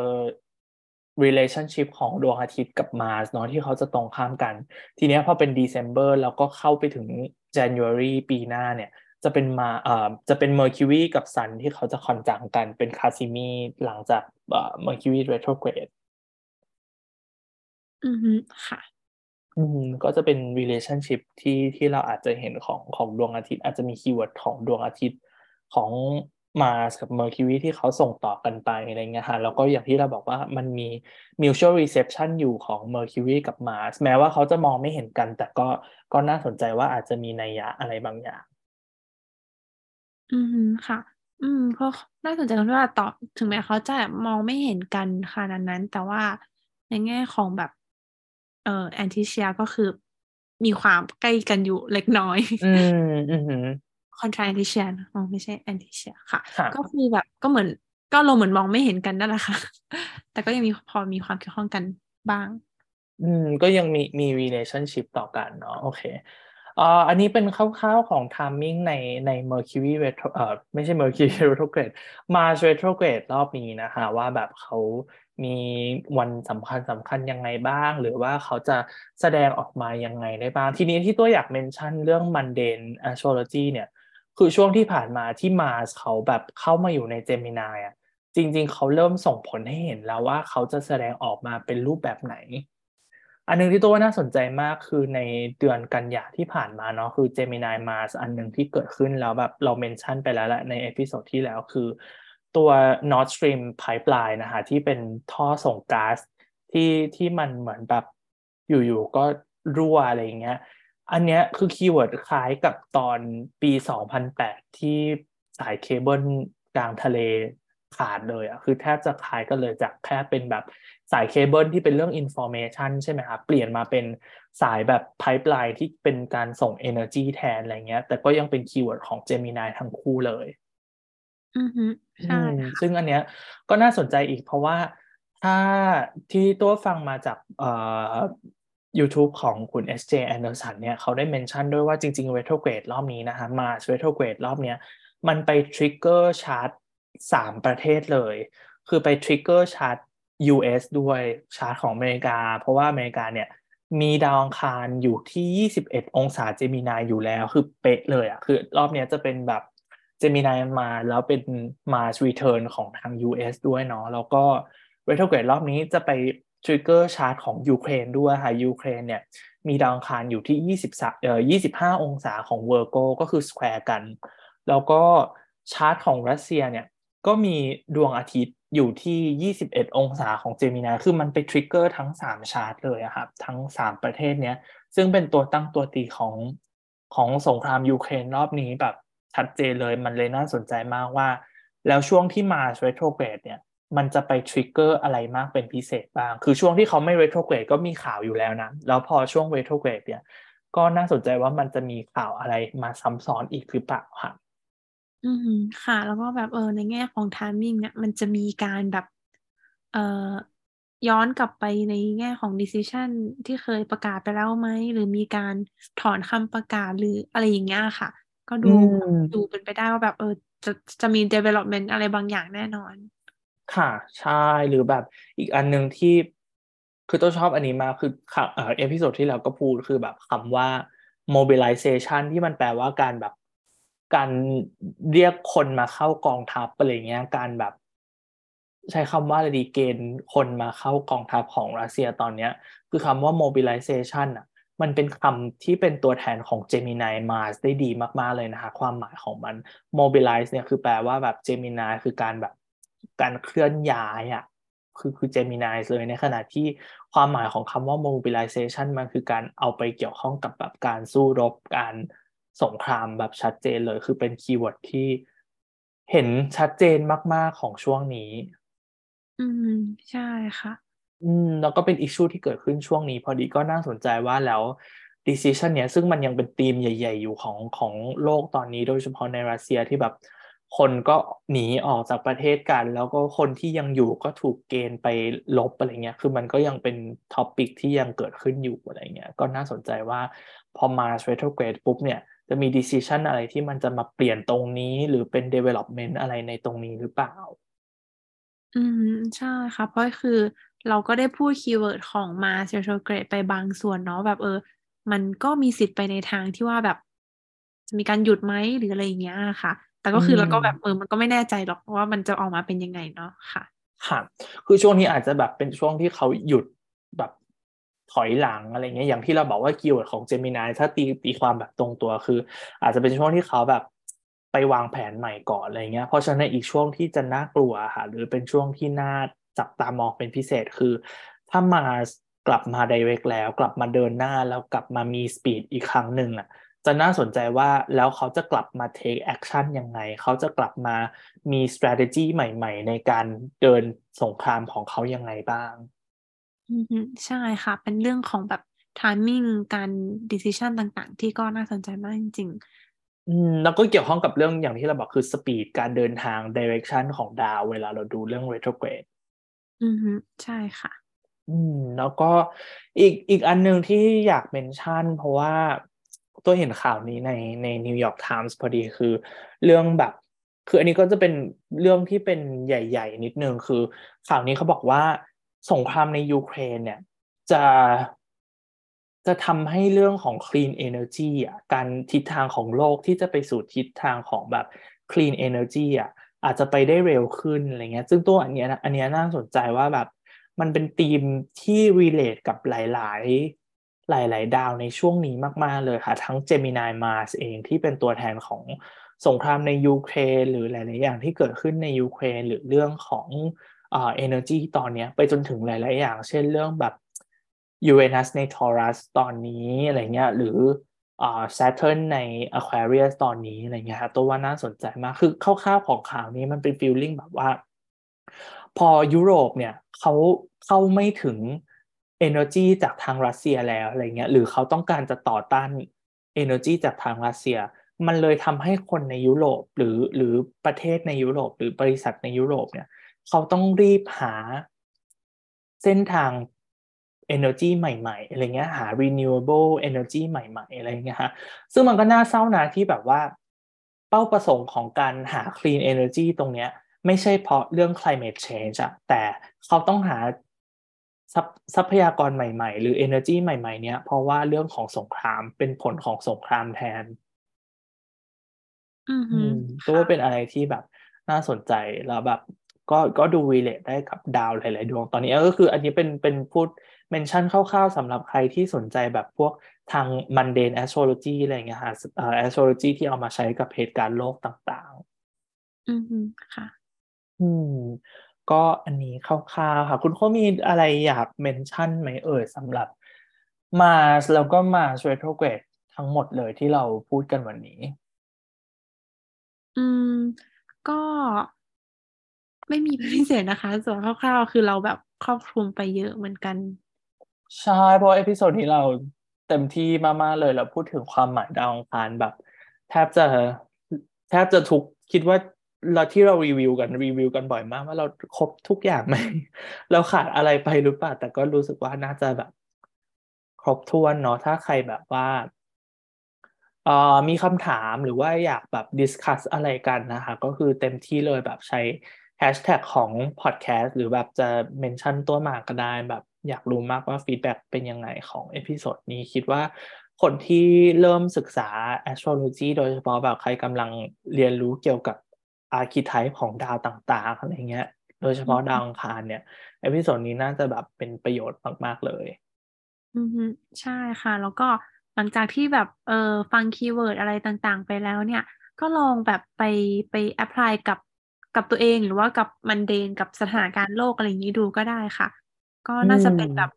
relationship ของดวงอาทิตย์กับ Mars เนาะที่เขาจะตรงข้ามกัน ทีนี้พอเป็น December แล้วก็เข้าไปถึง January ปีหน้าเนี่ย จะเป็นมาเอ่อจะเป็น Mercury กับ Sun ที่เขาจะ conjunct กันเป็น cazimiหลังจากเอ่อ Mercury retrograde อือค่ะ อืมก็จะเป็น relationship ที่ที่เราอาจจะเห็นของของดวงอาทิตย์ อาจจะมีคีย์เวิร์ดของดวงอาทิตย์ของมาสกับ Mercury ที่เขาส่งต่อกันไปอะไรเงี้ยฮะแล้วก็อย่างที่เราบอกว่ามันมี mutual reception อยู่ของ Mercury กับ Mars แม้ว่าเขาจะมองไม่เห็นกัน แต่ก็ก็น่าสนใจว่าอาจจะมีนัยยะอะไรบางอย่าง อืมค่ะ อืมเพราะน่าสนใจตรงที่ว่าต่อถึงแม้เขาจะมองไม่เห็นกันขนาดนั้น แต่ว่าในแง่ของแบบ เอ่อแอนติเชียก็คือมีความใกล้กันอยู่เล็กน้อย อืมอืมคอนทราแอนติเชียอ๋อไม่ใช่แอนติเชียค่ะ ก็คือแบบก็เหมือนก็เราเหมือนมองไม่เห็นกันนั่นแหละค่ะ แต่ก็ยังมีพอมีความเกี่ยวข้องกันบ้าง อืม ก็ยังมีมี relationship ต่อกันเนาะโอเค อ่าอันนี้เป็นคร่าวๆของ timing ในใน Mercury retro เอ่อไม่ใช่ Mercury retrograde Mars retrograde รอบนี้นะคะ ว่าแบบเขามีวันสำคัญสำคัญยังไงบ้าง หรือว่าเขาจะแสดงออกมายังไงได้บ้าง ทีนี้ที่ตัวอยากเมนชั่นเรื่อง mundane astrology เนี่ยคือช่วงที่ผ่านมาที่มาสเขาแบบเข้ามาอยู่ในเจมินายอะจริง ๆ เขาเริ่มส่งผลให้เห็นแล้วว่าเขาจะแสดงออกมาเป็นรูปแบบไหน อันนึงที่ตัวน่าสนใจมากคือในเดือนกันยาที่ผ่านมาเนาะคือ Gemini Mars อันหนึ่งที่เกิดขึ้นแล้วแบบเรา mention ไปแล้วแหละใน episode ที่แล้วคือ ตัว Nord Stream Pipeline นะคะที่เป็นท่อส่งก๊าซที่ที่มันเหมือนแบบอยู่ๆก็รั่วอะไรเงี้ยอันเนี้ยคือ keyword คล้ายกับตอนปี 2008 ที่สายเคเบิลกลางทะเล ขาดเลยอะคือแทบจะคล้ายกันเลยจากแค่เป็นแบบสายเคเบิลที่เป็นเรื่อง information ใช่ไหมครับเปลี่ยนมาเป็นสายแบบ pipeline ที่เป็นการส่ง energy แทนอะไรเงี้ย แต่ก็ยังเป็น keyword ของ Gemini ทั้งคู่เลยอือฮึใช่ซึ่งอันเนี้ยก็น่าสนใจอีกเพราะว่าถ้าที่ตัวฟังมาจากเอ่อ YouTube ของคุณ SJ Anderson เนี่ยเขาได้ mention ด้วยว่าจริงๆ retrograde รอบนี้นะคะ Mars retrograde รอบเนี้ยมันไป trigger chart สามประเทศเลย คือไป trigger chart US ด้วยชาร์ตของอเมริกา เพราะว่าอเมริกาเนี่ยมีดาวอังคารอยู่ที่ 21 องศา Gemini อยู่แล้ว คือเป๊ะเลยอะคือรอบนี้จะเป็นแบบ Gemini มาแล้วเป็น Mars Return ของทาง US ด้วยเนาะแล้วก็ retrograde รอบนี้จะไป trigger chart ของยูเครนด้วยค่ะยูเครนเนี่ยมีดาวอังคารอยู่ที่23เอ่อ25 องศาของ Virgo ก็คือ square กัน แล้วก็ชาร์ตของรัสเซียเนี่ย ก็มีดวงอาทิตย์อยู่ที่ 21 องศาของ Gemini คือมันไป trigger ทั้ง 3 ชาร์ตเลยครับ ทั้ง 3 ประเทศเนี้ย ซึ่งเป็นตัวตั้งตัวตีของของสงครามยูเครนรอบนี้แบบชัดเจนเลย มันเลยน่าสนใจมากว่า แล้วช่วงที่ Mars retrograde เนี่ย มันจะไป trigger อะไรมากเป็นพิเศษบ้าง คือช่วงที่เขาไม่ retrograde ก็มีข่าวอยู่แล้วนะ แล้วพอช่วง retrograde เนี่ย ก็น่าสนใจว่ามันจะมีข่าวอะไรมาซ้ำซ้อนอีกหรือเปล่าค่ะ อืม ค่ะ แล้วก็แบบ เออ ในแง่ของ timing เนี่ย มันจะมีการแบบ เอ่อ ย้อนกลับไปในแง่ของ decision ที่เคยประกาศไปแล้วไหม หรือมีการถอนคำประกาศ หรืออะไรอย่างเงี้ยค่ะ ก็ดู อืม ดูเป็นไปได้ว่าแบบ เออ จะ จะมี development อะไรบางอย่างแน่นอน ค่ะ ใช่ หรือแบบอีกอันหนึ่งที่ คือต้องชอบอันนี้มาก คือ ค่ะ เอ่อ episode ที่เราก็พูด คือแบบคำว่า mobilization ที่มันแปลว่าการแบบ การเรียกคนมาเข้ากองทัพอะไรเงี้ย การแบบ ใช้คำว่าอะไรดีเกณฑ์คนมาเข้ากองทัพของรัสเซียตอนเนี้ย คือคำว่า mobilization อะ มันเป็นคำที่เป็นตัวแทนของ Gemini Mars ได้ดีมาก ๆ เลยนะคะความหมายของมัน mobilize เนี่ยคือแปลว่าแบบ Gemini คือการแบบการเคลื่อนย้ายอะคือคือ Gemini เลยในขณะที่ความหมายของคำว่า mobilization มันคือการเอาไปเกี่ยวข้องกับแบบการสู้รบการ สงครามแบบชัดเจนเลย คือเป็น keyword ที่เห็นชัดเจนมาก ๆของช่วงนี้ อืม ใช่ค่ะ อืม แล้วก็เป็น issue ที่เกิดขึ้นช่วงนี้ พอดีก็น่าสนใจว่าแล้ว decision เนี้ยซึ่งมันยังเป็นธีมใหญ่ ๆ อยู่ของของโลกตอนนี้ โดยเฉพาะในรัสเซียที่แบบ คนก็หนีออกจากประเทศกัน แล้วก็คนที่ยังอยู่ก็ถูกเกณฑ์ไปรบอะไรเงี้ย คือมันก็ยังเป็น topic ที่ยังเกิดขึ้นอยู่อะไรเงี้ย ก็น่าสนใจว่าพอมา retrograde ปุ๊บเนี่ย จะมี decision อะไรที่มันจะมาเปลี่ยนตรงนี้หรือเป็น development อะไรในตรงนี้หรือเปล่า อืม ใช่ค่ะ เพราะคือเราก็ได้พูด keyword ของ Mars retrograde ไปบางส่วนเนาะแบบเออ มันก็มีสิทธิ์ไปในทางที่ว่าแบบ จะมีการหยุดไหมหรืออะไรอย่างเงี้ยค่ะ แต่ก็คืออืมเราก็แบบเออมันก็ไม่แน่ใจหรอกว่ามันจะออกมาเป็นยังไงเนาะค่ะค่ะ คือช่วงนี้อาจจะแบบเป็นช่วงที่เขาหยุดแบบ ถอยหลังอะไรเงี้ยอย่างที่เราบอกว่าคีย์เวิร์ดของ Gemini ถ้าตีตีความแบบตรงตัวคือ อาจจะเป็นช่วงที่เขาแบบไปวางแผนใหม่ก่อนอะไรเงี้ยเพราะฉะนั้นอีกช่วงที่จะน่ากลัวค่ะหรือเป็นช่วงที่น่าจับตามองเป็นพิเศษคือ ถ้ามากลับมา direct แล้ว กลับมาเดินหน้าแล้วกลับมามี speed อีกครั้งหนึ่งอะจะน่าสนใจว่าแล้วเขาจะกลับมา take action ยังไง เขาจะกลับมามี strategy ใหม่ ๆ ในการเดินสงครามของเขายังไงบ้าง อือฮึใช่ค่ะ เป็นเรื่องของแบบ timing การ decision ต่างๆ ที่ก็น่าสนใจมากจริงอืมแล้วก็เกี่ยวข้องกับเรื่องอย่างที่เราบอกคือ speed การเดินทาง direction ของดาวเวลาเราดูเรื่อง retrograde ๆอือฮึใช่ค่ะ อืม แล้วก็อีกอีกอันหนึ่งที่อยาก mention เพราะว่าตัวเห็นข่าวนี้ในใน New York Times พอดีคือเรื่องแบบ คืออันนี้ก็จะเป็นเรื่องที่เป็นใหญ่ ๆ นิดนึงคือข่าวนี้เขาบอกว่า สงครามในยูเครนเนี่ยจะจะทำให้เรื่องของ clean energy อะการทิศทางของโลกที่จะไปสู่ทิศทางของแบบ clean energy อะอาจจะไปได้เร็วขึ้นอะไรเงี้ยซึ่งตัวอันเนี้ยนะอันเนี้ยน่าสนใจว่าแบบมันเป็นธีมที่ relate กับหลาย ๆ หลาย ๆ ดาวในช่วงนี้มาก ๆ เลยค่ะ ทั้ง Gemini Mars เองที่เป็นตัวแทนของสงครามในยูเครนหรือหลาย ๆ อย่างที่เกิดขึ้นในยูเครนหรือเรื่องของ เอ่อ energy ตอนนี้ไปจนถึงหลาย ๆ อย่าง เช่นเรื่องแบบ Uranus ใน Taurus ตอนนี้อะไรเงี้ยหรืออ่า Saturn ใน Aquarius ตอนนี้อะไรเงี้ยครับตัวว่าน่าสนใจมากคือคร่าวๆของข่าวนี้มันเป็น feeling แบบว่า พอยุโรปเนี่ยเขาเข้าไม่ถึง energy จากทางรัสเซียแล้วอะไรเงี้ยหรือเขาต้องการจะต่อต้าน energy จากทางรัสเซีย มันเลยทำให้คนในยุโรปหรือหรือประเทศในยุโรป หรือบริษัทในยุโรปเนี่ย เขาต้องรีบหาเส้นทาง energy ใหม่ๆอะไรเงี้ยหา renewable energy ใหม่ๆอะไรเงี้ยฮะซึ่งมันก็น่าเศร้านะที่แบบว่า เป้าประสงค์ของการหา clean energy ตรงเนี้ยไม่ใช่เพราะเรื่อง climate change อะแต่เขาต้องหาทรัพยากรใหม่ๆ หรือ energy ใหม่ๆ เนี้ยเพราะว่าเรื่องของสงครามเป็นผลของสงครามแทน อืมตัวเป็นอะไรที่แบบน่าสนใจแล้วแบบ ก็ก็ดู relate ได้กับดาวหลาย ๆ ดวงตอนนี้ก็คืออันนี้เป็นเป็นพูด mention คร่าวๆสำหรับใครที่สนใจแบบพวกทาง mundane astrology อะไรเงี้ยค่ะ astrology ที่เอามาใช้กับเหตุการณ์โลกต่างๆ อืมค่ะ อืม ก็อันนี้คร่าวๆค่ะ คุณโคมีอะไรอยาก mention ไหมเอ่ยสำหรับ Mars แล้วก็ Mars retrograde ทั้งหมดเลยที่เราพูดกันวันนี้ อืม ก็ ไม่มีพิเศษนะคะ ส่วนคร่าวๆ คือเราแบบครอบคลุมไปเยอะเหมือนกัน ใช่ เพราะเอพิโซดนี้เราเต็มที่มากๆเลยเราพูดถึงความหมายดาวองคารแบบ แทบจะแทบจะทุกคิดว่าเราที่เรารีวิวกันรีวิวกันบ่อยมากว่าเราครบทุกอย่างไหมเราขาดอะไรไปหรือเปล่าแต่ก็รู้สึกว่าน่าจะแบบ ครบถ้วนเนาะถ้าใครแบบว่าเอ่อมีคำถามหรือว่าอยากแบบ discuss อะไรกันนะคะ ก็คือเต็มที่เลยแบบใช้ แฮชแท็กของพอดแคสต์หรือแบบจะ mention ตัวมาก็ได้แบบอยากรู้มากว่า feedback เป็นยังไงของ episode นี้คิดว่าคนที่เริ่มศึกษา astrology โดยเฉพาะแบบใครกำลังเรียนรู้เกี่ยวกับ archetype ของดาวต่างๆอะไรเงี้ย โดยเฉพาะดาวอังคารเนี่ย episode นี้น่าจะแบบเป็นประโยชน์มาก ๆ เลย อืมใช่ค่ะ แล้วก็หลังจากที่แบบเออฟัง keyword อะไรต่างๆ ไปแล้วเนี่ย ก็ลองแบบไปไป apply กับ กับตัวเองหรือว่ากับ mundane กับสถานการณ์โลกอะไรอย่างนี้ดูก็ได้ค่ะ ก็น่าจะเป็นแบบ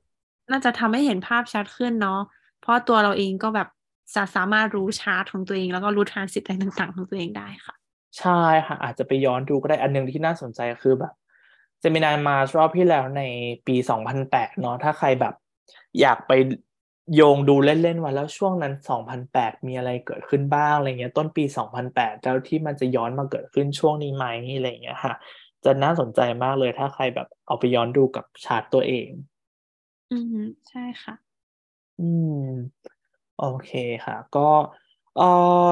น่าจะทำให้เห็นภาพชัดขึ้นเนาะเพราะตัวเราเองก็แบบจะสามารถรู้ชาร์ตของตัวเอง แล้วก็รู้ transit อะไรต่างๆ ของตัวเองได้ค่ะ ใช่ค่ะ อาจจะไปย้อนดูก็ได้อันหนึ่งที่น่าสนใจคือแบบเจมินายมารอบที่แล้วในปีสองพันแปดเนาะถ้าใครแบบ อยากไป โยงดูเล่นๆว่าแล้วช่วงนั้น 2008 มีอะไรเกิดขึ้นบ้างอะไรเงี้ยต้นปี 2008 แล้วที่มันจะย้อนมาเกิดขึ้นช่วงนี้ไหมอะไรเงี้ยค่ะ จะน่าสนใจมากเลยถ้าใครแบบเอาไปย้อนดูกับชาร์ตตัวเอง อืมใช่ค่ะ อืม โอเคค่ะ ก็เอ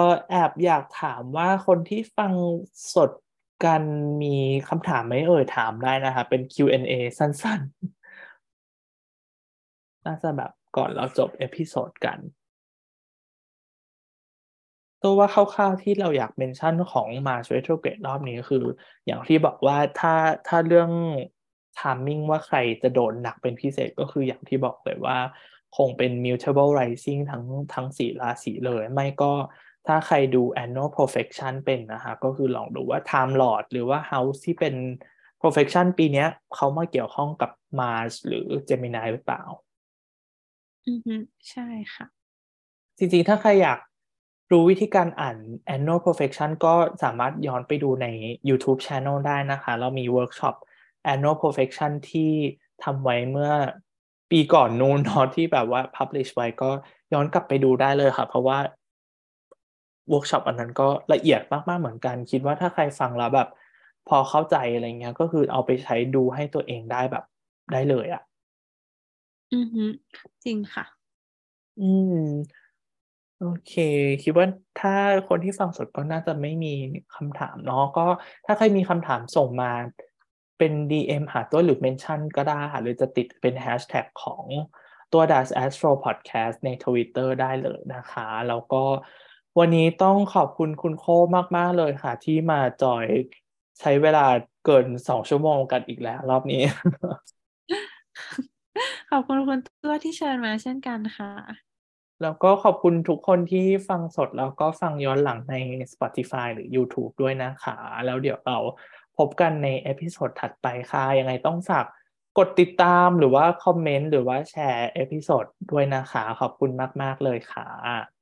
อแอบอยากถามว่าคนที่ฟังสดกันมีคำถามไหมเอ่ยถามได้นะคะ เป็น Q&A สั้นๆ น่าจะแบบ ก่อนเราจบ episode กันตัวว่าคร่าวๆที่เราอยาก mention ของ Mars retrograde รอบนี้คือ อย่างที่บอกว่าถ้าถ้าเรื่อง timing ว่าใครจะโดนหนักเป็นพิเศษก็คืออย่างที่บอกเลยว่า คงเป็น mutable rising ทั้งทั้งสี่ราศีเลย ไม่ก็ถ้าใครดู annual profection เป็นนะคะก็คือลองดูว่า time lord หรือว่า house ที่เป็น profection ปีนี้เขามาเกี่ยวข้องกับ Mars หรือ Gemini หรือเปล่า อือฮึใช่ค่ะ จริงๆ ถ้าใครอยากรู้วิธีการอ่าน annual profection ก็สามารถย้อนไปดูใน YouTube Channel ได้นะคะ เรามี workshop annual profection ที่ทำไว้เมื่อปีก่อนนู้นเนาะที่แบบว่า publish ไว้ก็ย้อนกลับไปดูได้เลยค่ะ เพราะว่าเวิร์กช็อปอันนั้นก็ละเอียดมากๆเหมือนกัน คิดว่าถ้าใครฟังแล้วแบบ พอเข้าใจอะไรเงี้ย ก็คือเอาไปใช้ดูให้ตัวเองได้แบบได้เลยอะ่ะ อือฮึ จริงค่ะ อืม โอเค คิดว่าถ้าคนที่ฟังสดก็น่าจะไม่มีคำถามเนาะก็ถ้าใครมีคำถามส่งมาเป็น DM หาตัวหรือ mention ก็ได้หรือจะติดเป็นแฮชแท็กของตัว Das Astro Podcast ใน Twitter ได้เลยนะคะ แล้วก็วันนี้ต้องขอบคุณคุณโคมาก ๆ เลยค่ะ ที่มาจอยใช้เวลาเกินสองชั่วโมงกันอีกแล้วรอบนี้ ขอบคุณคุณตัวที่เชิญมาเช่นกันค่ะ แล้วก็ขอบคุณทุกคนที่ฟังสดแล้วก็ฟังย้อนหลังใน Spotify หรือ YouTube ด้วยนะคะ แล้วเดี๋ยวเราพบกันใน episode ถัดไปค่ะ ยังไงต้องฝากกดติดตามหรือว่า comment หรือว่าแชร์ episode ด้วยนะคะ ขอบคุณมาก ๆ เลยค่ะ